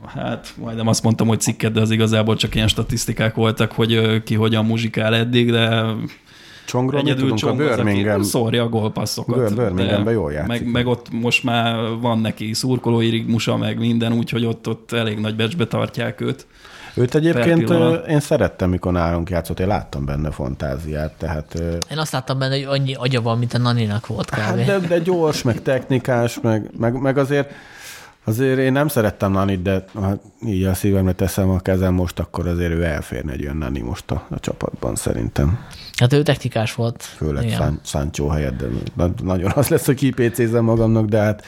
Speaker 3: hát majdnem azt mondtam, hogy cikket, de az igazából csak ilyen statisztikák voltak, hogy ki hogyan muzsikál eddig, de
Speaker 4: Csongról
Speaker 3: egyedül
Speaker 4: tudunk? A
Speaker 3: Csong az,
Speaker 4: Birmingham,
Speaker 3: szórja a gólpasszokat.
Speaker 4: Bir- Birminghamben
Speaker 3: de
Speaker 4: jól játszik.
Speaker 3: Meg, meg, ott most már van neki szurkolói rigmusa, meg minden, úgyhogy ott, ott elég nagy becsbe tartják őt.
Speaker 4: őt egyébként én szerettem, mikor nálunk játszott, én láttam benne fantáziát, tehát
Speaker 2: Én azt láttam benne, hogy annyi agya van, mint a Naninak volt kb.
Speaker 4: Hát de, de gyors, meg technikás, meg, meg, meg azért Azért én nem szerettem Nanit, de ha így a szívemre teszem a kezem most, akkor azért ő elférne egy olyan Nani most a, a csapatban szerintem.
Speaker 2: Hát ő technikás volt.
Speaker 4: Főleg Sancho helyett, de na- nagyon az lesz, hogy kipécézem magamnak, de hát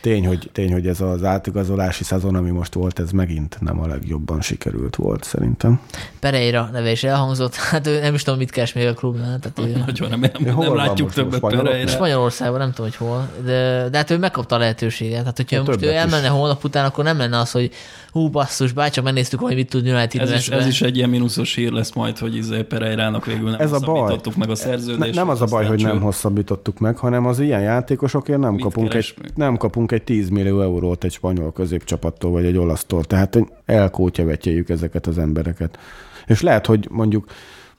Speaker 4: tény, hogy, tény, hogy ez az átigazolási szezon, ami most volt, ez megint nem a legjobban sikerült volt szerintem.
Speaker 2: Pereira neve is elhangzott, (laughs) hát ő nem is tudom, mit keres még a klubnál. Tehát ő,
Speaker 3: Nagyon nem, nem,
Speaker 4: hol
Speaker 3: nem látjuk többet? Pereira.
Speaker 2: Spanyolországban, nem tudom, hogy hol, de, de hát ő megkapta a lehetőséget. Hát, hogyha
Speaker 4: Ja,
Speaker 2: most ő
Speaker 4: többet is.
Speaker 2: elmenne holnap után, akkor nem lenne az, hogy hú, basszus, bácsak, megnéztük, hogy mit tud United
Speaker 3: Ez is, ez is egy ilyen mínuszos hír lesz majd, hogy izé Pereirának végül nem
Speaker 4: Ez a baj.
Speaker 3: meg a
Speaker 4: Ne,
Speaker 3: szerződést.
Speaker 4: nem az a baj, hogy nem hosszabbítottuk meg, hanem az ilyen játékosokért nem
Speaker 3: Mit
Speaker 4: kapunk, egy, nem kapunk egy 10 millió eurót egy spanyol középcsapattól, vagy egy olasztól. Tehát elkótyavetjéljük ezeket az embereket. És lehet, hogy mondjuk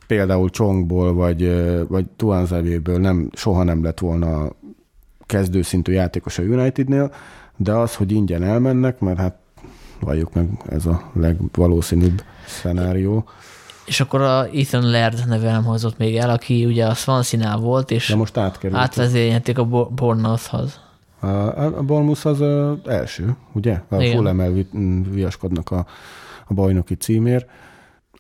Speaker 4: például Csongból, vagy, vagy Tuanzevéből nem, soha nem lett volna kezdőszintű játékos a Unitednél, de az, hogy ingyen elmennek, mert hát valljuk meg, ez a legvalószínűbb szenárió.
Speaker 2: És akkor a Ethan Laird neve elhangzott még el, aki ugye a Swansea-nál volt, és
Speaker 4: De most átkerült.
Speaker 2: átvezényelték a Bo- Bournemouthhoz.
Speaker 4: A, a Bournemouth az első, ugye? A m, viaskodnak a, a bajnoki címért.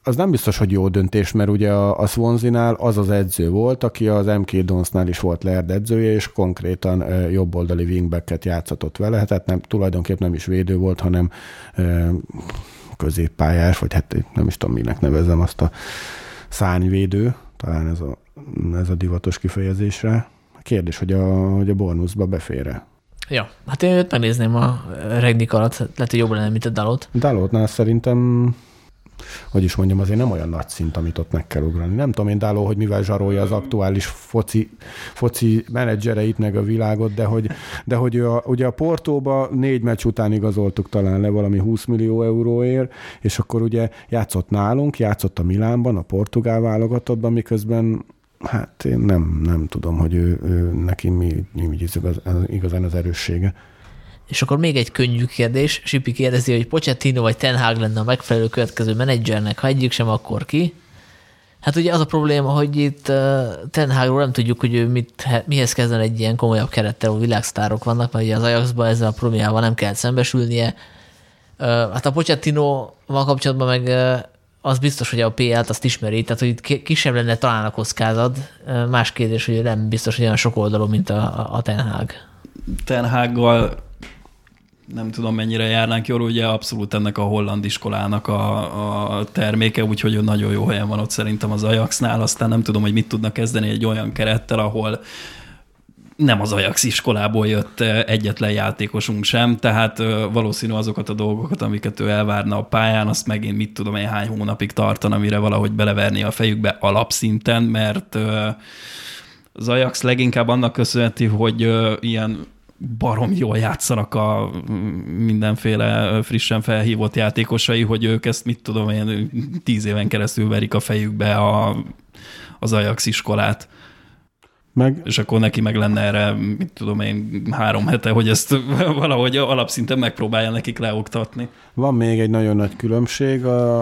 Speaker 4: Az nem biztos, hogy jó döntés, mert ugye a, a Swansea-nál az az edző volt, aki az MK Donsnál is volt Laird edzője, és konkrétan ö, jobboldali wingbacket játszatott vele, tehát nem, tulajdonképpen nem is védő volt, hanem ö, középpályás, vagy hát nem is tudom, minek nevezem azt a szárnyvédő, talán ez a, ez a divatos kifejezésre. Kérdés, hogy a, hogy a Bournemouthba befér-e.
Speaker 2: Ja, hát én őt megnézném a Regnik alatt, lehet, hogy jobb lenne, mint a Dalot.
Speaker 4: Dalotnál szerintem, hogy is mondjam, azért nem olyan nagy szint, amit ott meg kell ugrani. Nem tudom én Daló, hogy mivel zsarolja az aktuális foci, foci menedzsereit meg a világot, de hogy, de hogy ő a, ugye a Portóba négy meccs után igazoltuk talán le valami 20 millió euróért, és akkor ugye játszott nálunk, játszott a Milánban, a portugál válogatottban, miközben hát én nem, nem tudom, hogy ő, ő neki mi, mi igaz, igazán az erőssége.
Speaker 2: És akkor még egy könnyű kérdés. Sipi kérdezi, hogy Pochettino vagy Ten Hag lenne a megfelelő következő menedzsernek, ha egyik sem, akkor ki? Hát ugye az a probléma, hogy itt uh, Ten Hagról nem tudjuk, hogy ő mit, mihez kezden egy ilyen komolyabb kerettel, ahol világsztárok vannak, mert ugye az Ajaxban ezzel a problémával nem kell szembesülnie. Uh, hát a Pochettino-val kapcsolatban meg uh, az biztos, hogy a PL-t azt ismeri, tehát hogy kisebb lenne talán a kockázat. Más kérdés, hogy nem biztos, hogy olyan sok oldalú, mint a, a- Ten Hag.
Speaker 3: Nem tudom mennyire járnánk jól, ugye abszolút ennek a holland iskolának a, a terméke, úgyhogy ő nagyon jó helyen van ott szerintem az Ajaxnál, aztán nem tudom, hogy mit tudnak kezdeni egy olyan kerettel, ahol nem az Ajax iskolából jött egyetlen játékosunk sem, tehát valószínű azokat a dolgokat, amiket ő elvárna a pályán, azt megint mit tudom én hány hónapig tartana, mire valahogy beleverni a fejükbe alapszinten, mert az Ajax leginkább annak köszönheti, hogy ilyen barom jól játszanak a mindenféle frissen felhívott játékosai, hogy ők ezt, mit tudom én, tíz éven keresztül verik a fejükbe a, az Ajax iskolát.
Speaker 4: Meg
Speaker 3: És akkor neki meg lenne erre, mit tudom én, három hete, hogy ezt (laughs) valahogy alapszinten megpróbálja nekik leoktatni.
Speaker 4: Van még egy nagyon nagy különbség, a,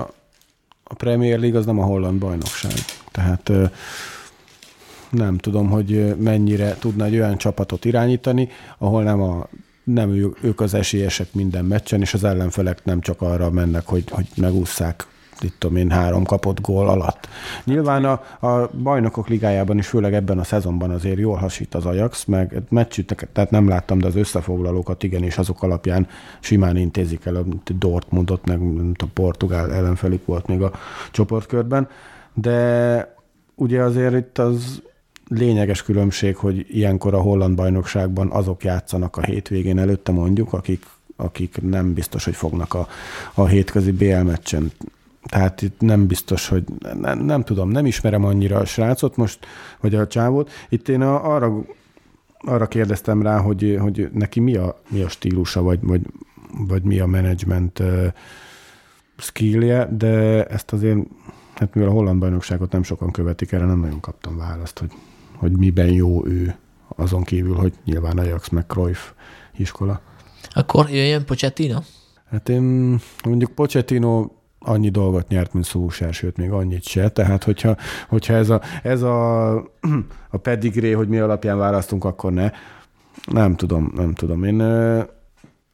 Speaker 4: a Premier League az nem a holland bajnokság. Tehát nem tudom, hogy mennyire tudna egy olyan csapatot irányítani, ahol nem, a, nem ők az esélyesek minden meccsen, és az ellenfelek nem csak arra mennek, hogy, hogy megússzák itt tudom én, három kapott gól alatt. Nyilván a, a bajnokok ligájában is, főleg ebben a szezonban azért jól hasít az Ajax, meg meccsüteket, tehát nem láttam, de az összefoglalókat igen, és azok alapján simán intézik el a Dortmundot, meg tudom, Portugál ellenfelük volt még a csoportkörben, de ugye azért itt az lényeges különbség, hogy ilyenkor a holland bajnokságban azok játszanak a hétvégén előtte mondjuk, akik, akik nem biztos, hogy fognak a, a hétközi BL meccsen tehát itt nem biztos, hogy nem, nem tudom, nem ismerem annyira a srácot most, vagy a csávót. Itt én a, arra, arra kérdeztem rá, hogy, hogy neki mi a, mi a stílusa, vagy, vagy, vagy mi a menedzsment uh, skillje, de ezt azért, hát mivel a holland bajnokságot nem sokan követik, erre nem nagyon kaptam választ, hogy, hogy miben jó ő, azon kívül, hogy nyilván Ajax meg Cruyff iskola.
Speaker 2: Akkor jöjjön Pochettino?
Speaker 4: Hát én mondjuk Pochettino annyi dolgot nyert, mint Szulsár, sőt, még annyit se. Tehát, hogyha, hogyha ez, a, ez a, (clears throat) a pedigré, hogy mi alapján választunk, akkor ne. Nem tudom, nem tudom. Én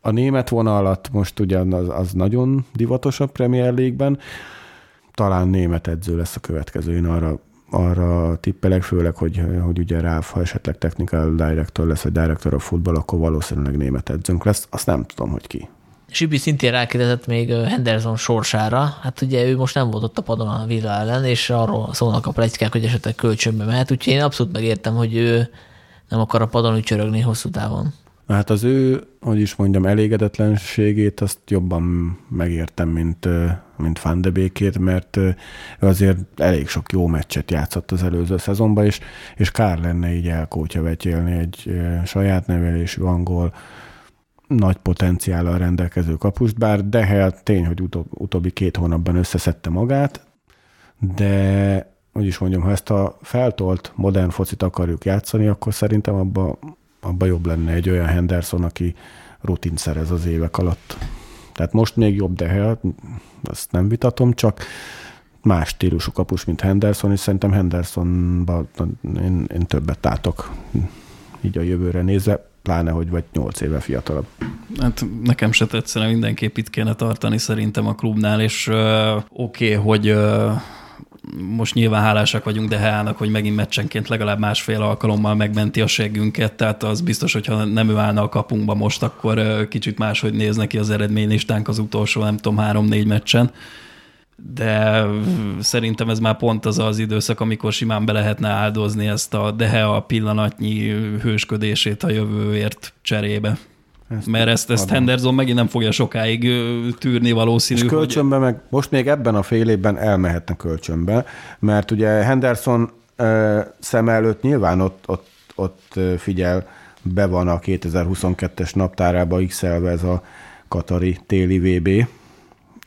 Speaker 4: a német vonalat most ugyan az, az nagyon divatos a Premier League-ben. Talán német edző lesz a következő, én arra arra tippelek, főleg, hogy, hogy ugye Ráf, ha esetleg technical director lesz, vagy director a futball, akkor valószínűleg német edzőnk lesz. Azt nem tudom, hogy ki.
Speaker 2: Sibi szintén rákérdezett még Henderson sorsára. Hát ugye ő most nem volt ott a padon a Villa ellen, és arról szólnak a plegykák, hogy esetleg kölcsönbe mehet, úgyhogy én abszolút megértem, hogy ő nem akar a padon ücsörögni hosszú távon.
Speaker 4: Hát az ő, hogy is mondjam, elégedetlenségét azt jobban megértem, mint, mint Van de Békét, mert azért elég sok jó meccset játszott az előző szezonban, és, és kár lenne így elkótya vetélni egy saját nevelésű angol, nagy potenciállal rendelkező kapust, bár Dehel tény, hogy utó, utóbbi két hónapban összeszedte magát, de hogy is mondjam, ha ezt a feltolt modern focit akarjuk játszani, akkor szerintem abba, abba jobb lenne egy olyan Henderson, aki rutin szerez az évek alatt. Tehát most még jobb Dehel, azt nem vitatom, csak más stílusú kapus, mint Henderson, és szerintem Hendersonban én, én többet látok így a jövőre nézve pláne, hogy vagy 8 éve fiatalabb.
Speaker 3: Hát nekem se tetszene, mindenképp itt kéne tartani szerintem a klubnál, és oké, okay, hogy uh, most nyilván hálásak vagyunk Deheának, hogy megint meccsenként legalább másfél alkalommal megmenti a seggünket, tehát az biztos, hogyha nem ő állna a kapunkba most, akkor kicsit máshogy néz neki az eredménylistánk az utolsó, nem tudom, három-négy meccsen de szerintem ez már pont az az időszak, amikor simán be lehetne áldozni ezt a dehe a pillanatnyi hősködését a jövőért cserébe. Ezt Mert ezt, ezt Henderson megint nem fogja sokáig tűrni valószínű.
Speaker 4: És kölcsönbe hogy... meg most még ebben a fél évben elmehetne kölcsönbe, mert ugye Henderson szem előtt nyilván ott, ott, ott figyel, be van a 2022-es naptárába x ez a Katari téli VB,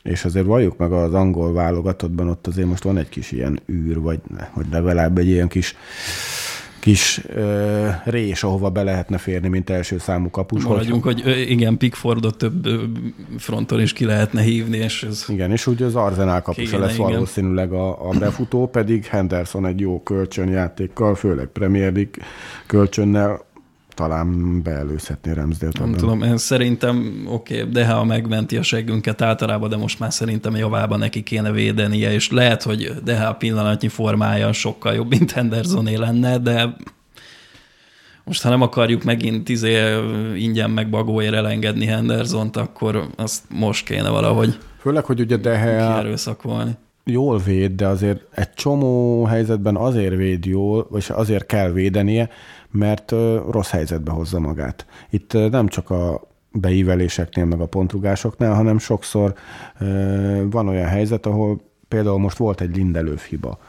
Speaker 4: és azért valljuk meg az angol válogatottban, ott azért most van egy kis ilyen űr, vagy, vagy legalább egy ilyen kis kis ö, rés, ahova be lehetne férni, mint első számú kapus.
Speaker 3: Maradjunk, hogy, hogy igen, Pickfordot több fronton is ki lehetne hívni, és ez...
Speaker 4: Igen, és úgy az Arsenal kapusa lesz igen. valószínűleg a, a befutó, pedig Henderson egy jó kölcsönjátékkal, főleg Premier League kölcsönnel talán beelőzhetné Ramsdale-t.
Speaker 3: Nem tudom, én szerintem oké, okay, de ha megmenti a seggünket általában, de most már szerintem javában neki kéne védenie, és lehet, hogy de a pillanatnyi formája sokkal jobb, mint Hendersoné lenne, de most ha nem akarjuk megint izé ingyen meg bagóért elengedni Hendersont, akkor azt most kéne valahogy
Speaker 4: Főleg, hogy ugye Dehe jól véd, de azért egy csomó helyzetben azért véd jól, vagy azért kell védenie, mert rossz helyzetbe hozza magát. Itt nem csak a beíveléseknél, meg a pontrugásoknál, hanem sokszor van olyan helyzet, ahol például most volt egy Lindelöf hiba,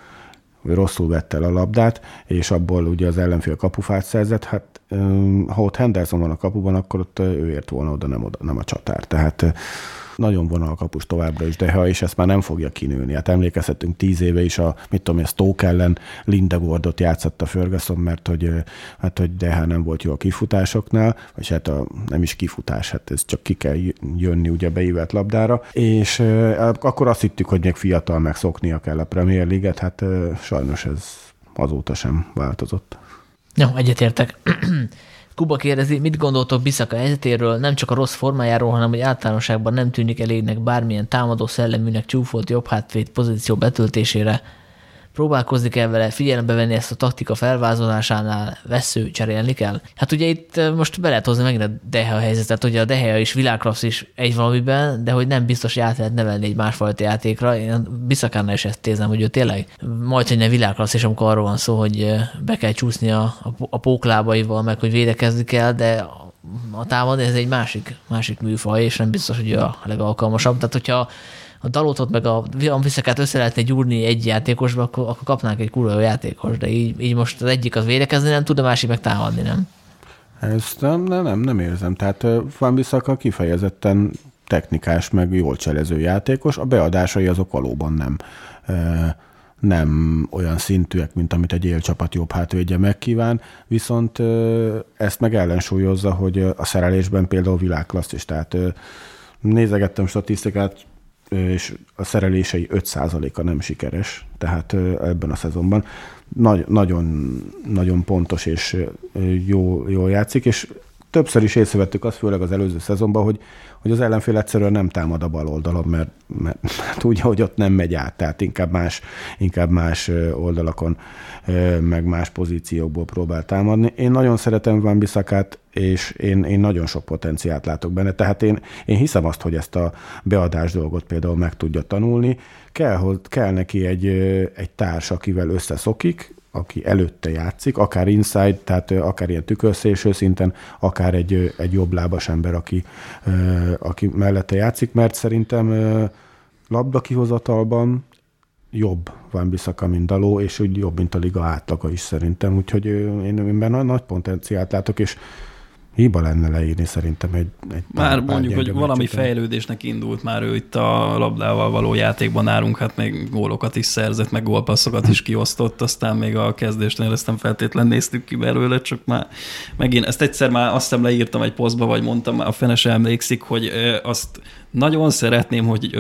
Speaker 4: hogy rosszul vette el a labdát, és abból ugye az ellenfél kapufát szerzett, hát ha ott Henderson van a kapuban, akkor ott ő ért volna oda, nem, oda, nem a csatár. Tehát nagyon vonalkapus továbbra is, de ha és ezt már nem fogja kinőni. Hát emlékezhetünk tíz éve is a, mit tudom, a Stoke ellen Lindegordot játszott a Ferguson, mert hogy, hát, hogy de nem volt jó a kifutásoknál, vagy hát a, nem is kifutás, hát ez csak ki kell jönni ugye beívelt labdára, és e, akkor azt hittük, hogy még fiatal megszoknia kell a Premier League-et, hát sajnos ez azóta sem változott.
Speaker 2: Jó, egyetértek. Kuba kérdezi, mit gondoltok Biszaka helyzetéről, nem csak a rossz formájáról, hanem hogy általánosságban nem tűnik elégnek bármilyen támadó szelleműnek csúfolt jobb hátvéd pozíció betöltésére, próbálkozni kell vele, figyelembe venni ezt a taktika felvázolásánál, vesző cserélni kell. Hát ugye itt most be lehet hozni megint a Dehe a helyzetet, hogy a Dehe is világklassz is egy valamiben, de hogy nem biztos, hogy át lehet nevelni egy másfajta játékra. Én Biszakánál is ezt érzem, hogy ő tényleg majd, hogy nem világklassz, és amikor arról van szó, hogy be kell csúszni a, a, póklábaival, meg hogy védekezni kell, de a támad ez egy másik, másik műfaj, és nem biztos, hogy a legalkalmasabb. Tehát, hogyha a dalótot meg a visszakát össze lehetne gyúrni egy játékosba, akkor, akkor kapnánk egy kurva játékos, de így, így most az egyik az védekezni nem tud, a másik meg támadni, nem?
Speaker 4: Ezt nem, nem, nem érzem. Tehát Van Bissaka kifejezetten technikás, meg jól cselező játékos, a beadásai azok valóban nem nem olyan szintűek, mint amit egy élcsapat jobb hátvédje megkíván, viszont ezt meg ellensúlyozza, hogy a szerelésben például világklassz is, tehát nézegettem statisztikát, és a szerelései 5%-a nem sikeres, tehát ebben a szezonban. Nagy, nagyon, nagyon pontos és jó, jól játszik, és többször is észrevettük azt, főleg az előző szezonban, hogy, hogy az ellenfél egyszerűen nem támad a bal oldalon, mert, mert, úgy, hogy ott nem megy át, tehát inkább más, inkább más oldalakon, meg más pozíciókból próbál támadni. Én nagyon szeretem Van Bissakát, és én, én nagyon sok potenciált látok benne, tehát én, én hiszem azt, hogy ezt a beadás dolgot például meg tudja tanulni. Kell, kell neki egy, egy társ, akivel összeszokik, aki előtte játszik, akár inside, tehát akár ilyen tükörszélső szinten, akár egy, egy jobb lábas ember, aki, aki mellette játszik, mert szerintem labda kihozatalban jobb van Bissaka, mint Daló, és úgy jobb, mint a liga átlaga is szerintem, úgyhogy én, benne nagy potenciált látok, és hiba lenne leírni szerintem egy, egy
Speaker 3: Már pár, mondjuk, hogy valami után. fejlődésnek indult már ő itt a labdával való játékban nálunk, hát még gólokat is szerzett, meg gólpasszokat is kiosztott, aztán még a kezdésnél ezt nem feltétlen néztük ki belőle, csak már megint ezt egyszer már azt hiszem leírtam egy posztba, vagy mondtam, a fene sem emlékszik, hogy azt nagyon szeretném, hogy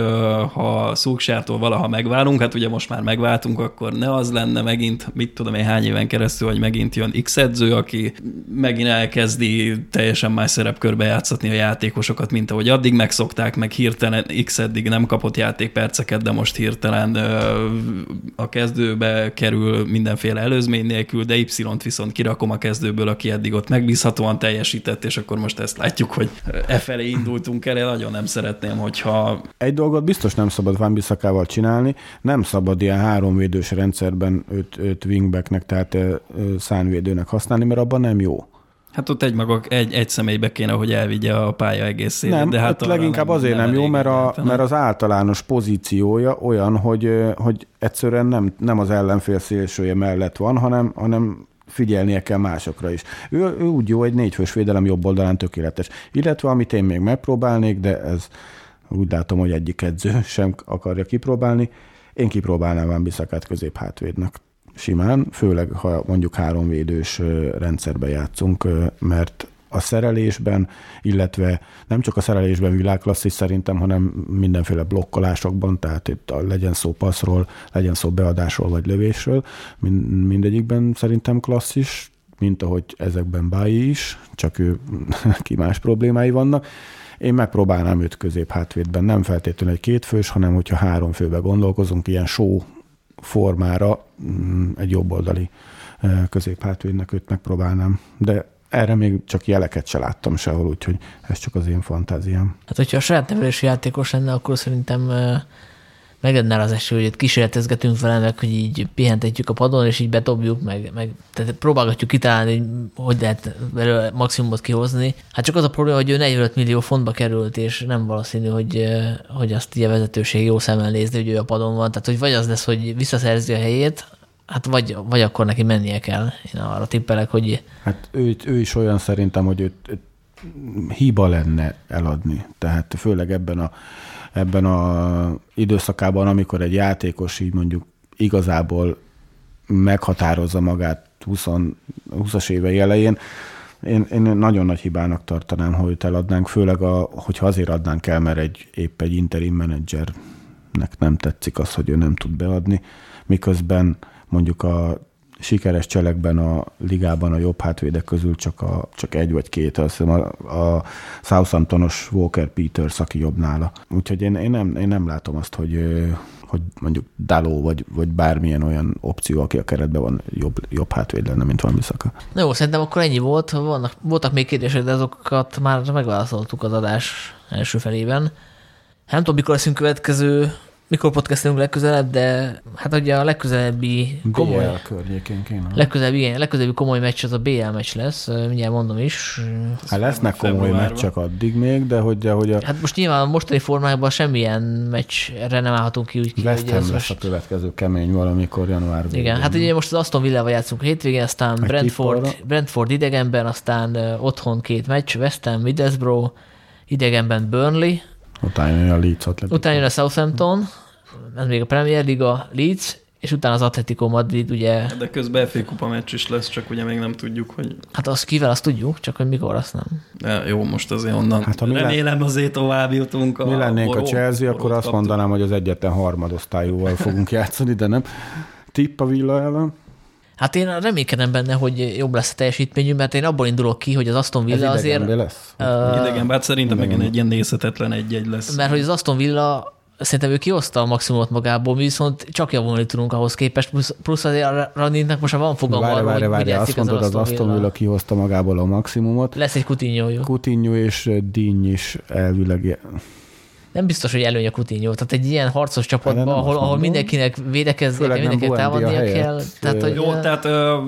Speaker 3: ha Szúksától valaha megválunk, hát ugye most már megváltunk, akkor ne az lenne megint, mit tudom én hány éven keresztül, hogy megint jön X edző, aki megint elkezdi teljesen más szerepkörbe játszatni a játékosokat, mint ahogy addig megszokták, meg hirtelen X eddig nem kapott játékperceket, de most hirtelen a kezdőbe kerül mindenféle előzmény nélkül, de Y-t viszont kirakom a kezdőből, aki eddig ott megbízhatóan teljesített, és akkor most ezt látjuk, hogy e felé indultunk el, nagyon nem szeret szeretném, hogyha...
Speaker 4: Egy dolgot biztos nem szabad Van Bissakával csinálni, nem szabad ilyen háromvédős rendszerben öt, öt wingbacknek, tehát szánvédőnek használni, mert abban nem jó.
Speaker 3: Hát ott egy magak, egy, egy személybe kéne, hogy elvigye a pálya egészét.
Speaker 4: Nem, de hát leginkább nem, azért nem, nem jó, mert, a, mert az általános pozíciója olyan, hogy, hogy egyszerűen nem, nem az ellenfél szélsője mellett van, hanem, hanem figyelnie kell másokra is. Ő, ő úgy jó, egy négyfős védelem jobb oldalán tökéletes. Illetve, amit én még megpróbálnék, de ez úgy látom, hogy egyik edző (laughs) sem akarja kipróbálni, én kipróbálnám Van Biszakát középhátvédnek simán, főleg ha mondjuk háromvédős rendszerbe játszunk, mert a szerelésben, illetve nem csak a szerelésben világklasszis szerintem, hanem mindenféle blokkolásokban, tehát itt legyen szó passzról, legyen szó beadásról vagy lövésről, mind, mindegyikben szerintem klasszis, mint ahogy ezekben Báji is, csak ő (laughs) ki más problémái vannak. Én megpróbálnám őt közép hátvédben, nem feltétlenül egy kétfős, hanem hogyha három főbe gondolkozunk, ilyen só formára mm, egy jobboldali eh, középhátvédnek őt megpróbálnám. De erre még csak jeleket se láttam sehol, úgyhogy ez csak az én fantáziám.
Speaker 2: Hát, hogyha a saját nevelési játékos lenne, akkor szerintem megadná az eső, hogy itt kísérletezgetünk vele, meg hogy így pihentetjük a padon, és így betobjuk, meg, meg tehát próbálgatjuk kitalálni, hogy hogy lehet belőle maximumot kihozni. Hát csak az a probléma, hogy ő 45 millió fontba került, és nem valószínű, hogy, hogy azt így a vezetőség jó szemmel nézni, hogy ő a padon van. Tehát, hogy vagy az lesz, hogy visszaszerzi a helyét, Hát vagy, vagy akkor neki mennie kell. Én arra tippelek, hogy...
Speaker 4: Hát ő, ő is olyan szerintem, hogy őt, őt hiba lenne eladni. Tehát főleg ebben a, ebben a időszakában, amikor egy játékos így mondjuk igazából meghatározza magát 20, 20-as éve elején, én, én nagyon nagy hibának tartanám, hogy eladnánk, főleg a, hogyha azért adnánk el, mert egy, épp egy interim menedzsernek nem tetszik az, hogy ő nem tud beadni, miközben mondjuk a sikeres cselekben a ligában a jobb hátvédek közül csak, a, csak egy vagy két, azt hiszem a, a Southamptonos Walker Peters, aki jobb nála. Úgyhogy én, én, nem, én nem látom azt, hogy hogy mondjuk Daló, vagy, vagy bármilyen olyan opció, aki a keretben van, jobb, jobb hátvéd lenne, mint van Biszaka.
Speaker 2: Na jó, szerintem akkor ennyi volt. Vannak, voltak még kérdések, de azokat már megválaszoltuk az adás első felében. Nem tudom, mikor leszünk következő mikor podcastunk legközelebb, de hát ugye a legközelebbi
Speaker 4: komoly... BL környékén kéne.
Speaker 2: Legközelebb, igen, legközelebbi komoly meccs az a BL meccs lesz, mindjárt mondom is.
Speaker 4: Hát lesznek komoly meccsek addig még, de hogy, hogy a...
Speaker 2: Hát most nyilván a mostani formájában semmilyen meccsre nem állhatunk ki. Úgy ki
Speaker 4: West Ham lesz most... a következő kemény valamikor január
Speaker 2: végén. Igen, hát ugye most az Aston Villa-val játszunk a hétvégén, aztán Brentford, Brentford idegenben, aztán otthon két meccs, West Ham, Middlesbrough, idegenben Burnley,
Speaker 4: Utána jön a Leeds
Speaker 2: Atletico. Utána jön a Southampton, ez még a Premier Liga, Leeds, és utána az Atletico Madrid, ugye...
Speaker 3: De közben FA Kupa meccs is lesz, csak ugye még nem tudjuk, hogy...
Speaker 2: Hát azt kivel, azt tudjuk, csak hogy mikor, azt nem.
Speaker 3: De jó, most azért onnan hát, ha remélem azért tovább jutunk.
Speaker 4: A mi lennénk a, a Chelsea, akkor azt kaptuk. mondanám, hogy az egyetlen harmadosztályúval fogunk játszani, de nem. Tipp a Villa ellen?
Speaker 2: Hát én reménykedem benne, hogy jobb lesz a teljesítményünk, mert én abból indulok ki, hogy az Aston
Speaker 4: Ez
Speaker 2: Villa azért...
Speaker 4: idegenben lesz?
Speaker 3: Idegen, hát szerintem
Speaker 4: Igen.
Speaker 3: megint egy ilyen nézhetetlen egy-egy lesz.
Speaker 2: mert hogy az Aston Villa szerintem ő kihozta a maximumot magából, mi viszont csak javulni tudunk ahhoz képest, plusz, azért a Randinnek most már van fogalma
Speaker 4: Várj,
Speaker 2: arról,
Speaker 4: várj,
Speaker 2: hogy
Speaker 4: várj, azt mondod, az Aston Villa kihozta magából a maximumot.
Speaker 2: Lesz egy Coutinho
Speaker 4: Coutinho és Díny is elvileg
Speaker 2: Nem biztos, hogy előny a Coutinho. Tehát egy ilyen harcos csapatban,
Speaker 4: nem
Speaker 2: ahol, ahol mindenkinek védekeznie mindenkinek támadnia kell. Tehát, hogy
Speaker 3: Jó, tehát ö,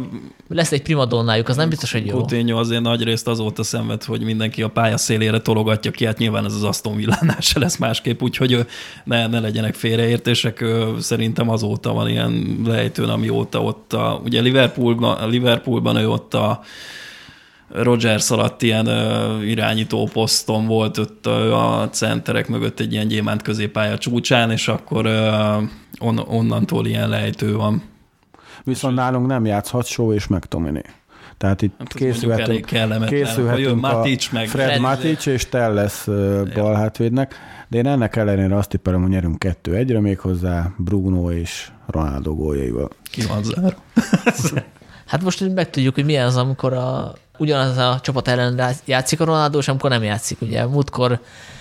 Speaker 2: lesz egy primadonnájuk, az nem biztos, hogy jó.
Speaker 3: Coutinho azért nagy részt azóta szenved, hogy mindenki a pálya szélére tologatja ki, hát nyilván ez az Aston Villánál (laughs) se lesz másképp, úgyhogy ne, ne legyenek félreértések, szerintem azóta van ilyen lejtőn, amióta ott a, ugye Liverpoolban, Liverpoolban ő ott a Rogers alatt ilyen ö, irányító poszton volt ott a, a centerek mögött egy ilyen gyémánt középpálya csúcsán, és akkor ö, on, onnantól ilyen lejtő van.
Speaker 4: Viszont nálunk nem játszhat Show és McTominay. Tehát itt
Speaker 3: Hát
Speaker 4: készülhetünk,
Speaker 3: kellemetlen. Ha jön
Speaker 4: készülhetünk a
Speaker 3: Matic, meg
Speaker 4: Fred
Speaker 2: Fred-
Speaker 4: Matic és Telles ö, balhátvédnek, de én ennek ellenére azt tippelem, hogy nyerünk kettő egyre még hozzá Bruno és Ronaldo góljaival.
Speaker 3: ki van zárva.
Speaker 2: Hát most megtudjuk, hogy milyen az, amikor a, ugyanaz a csapat ellen játszik a Ronaldo, és amikor nem játszik. Ugye múltkor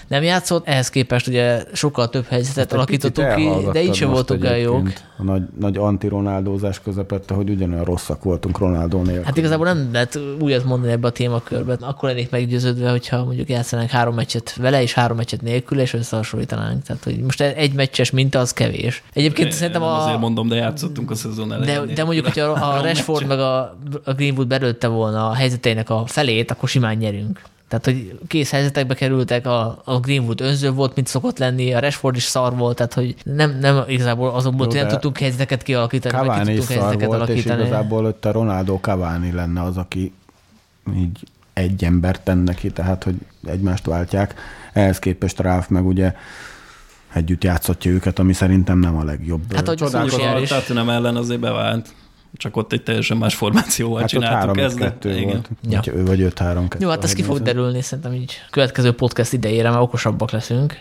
Speaker 2: nem játszott, ehhez képest ugye sokkal több helyzetet
Speaker 4: Hát Picit
Speaker 2: ki, de így sem voltunk olyan jók.
Speaker 4: A nagy, nagy anti-Ronaldózás közepette, hogy ugyanolyan rosszak voltunk Ronaldo nélkül.
Speaker 2: Hát igazából nem lehet újat mondani ebbe a témakörbe. Akkor lennék meggyőződve, hogyha mondjuk játszanak három meccset vele és három meccset nélkül, és összehasonlítanánk. Tehát, hogy most egy meccses minta az kevés. Egyébként
Speaker 3: Én
Speaker 2: szerintem
Speaker 3: nem
Speaker 2: a,
Speaker 3: Azért mondom, de játszottunk a szezon elején.
Speaker 2: De, de mondjuk, hogyha a Rashford meg a, a Greenwood belőtte volna a helyzeteinek a felét, akkor simán nyerünk. Tehát, hogy kész helyzetekbe kerültek, a, a Greenwood önző volt, mint szokott lenni, a Rashford is szar volt, tehát hogy nem, nem igazából azon volt,
Speaker 4: Jó,
Speaker 2: hogy nem tudtunk helyzeteket kialakítani, meg ki
Speaker 4: Cavani
Speaker 2: tudtunk
Speaker 4: szar
Speaker 2: helyzeteket
Speaker 4: volt, és
Speaker 2: alakítani.
Speaker 4: igazából ott a Ronaldo Cavani lenne az, aki így egy embert tenne ki, tehát hogy egymást váltják. Ehhez képest Ráf meg ugye együtt játszotja őket, ami szerintem nem a legjobb.
Speaker 2: Hát, hogy a
Speaker 4: Csodálkozom,
Speaker 3: a. Tottenham ellen azért bevált. Csak ott egy teljesen más formációval
Speaker 4: Hát
Speaker 3: csináltuk ezt. de
Speaker 4: 3-2
Speaker 3: igen.
Speaker 4: volt,
Speaker 2: Ja.
Speaker 4: ja. vagy 5-3-2.
Speaker 2: Jó, hát ez ki fog derülni, szerintem így következő podcast idejére, mert okosabbak leszünk.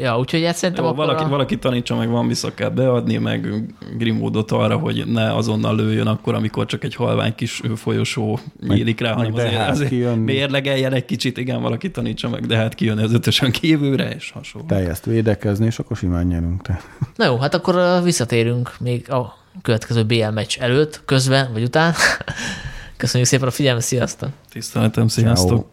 Speaker 2: Ja, úgyhogy hát szerintem
Speaker 3: Jó,
Speaker 2: akkor
Speaker 3: valaki,
Speaker 2: a...
Speaker 3: valaki tanítsa meg, van vissza kell beadni, meg Grimwoodot arra, hogy ne azonnal lőjön akkor, amikor csak egy halvány kis folyosó nyílik rá, hanem azért,
Speaker 4: hát
Speaker 3: azért mérlegeljen egy kicsit, igen, valaki tanítsa meg, de hát kijön az ötösön kívülre, és hasonló.
Speaker 4: Teljeszt védekezni, és akkor simán nyerünk. Te.
Speaker 2: Na jó, hát akkor visszatérünk még a következő BL meccs előtt, közben vagy után. (laughs) Köszönjük szépen a figyelmet, sziasztok!
Speaker 3: Tiszteletem, sziasztok!
Speaker 4: Ciao.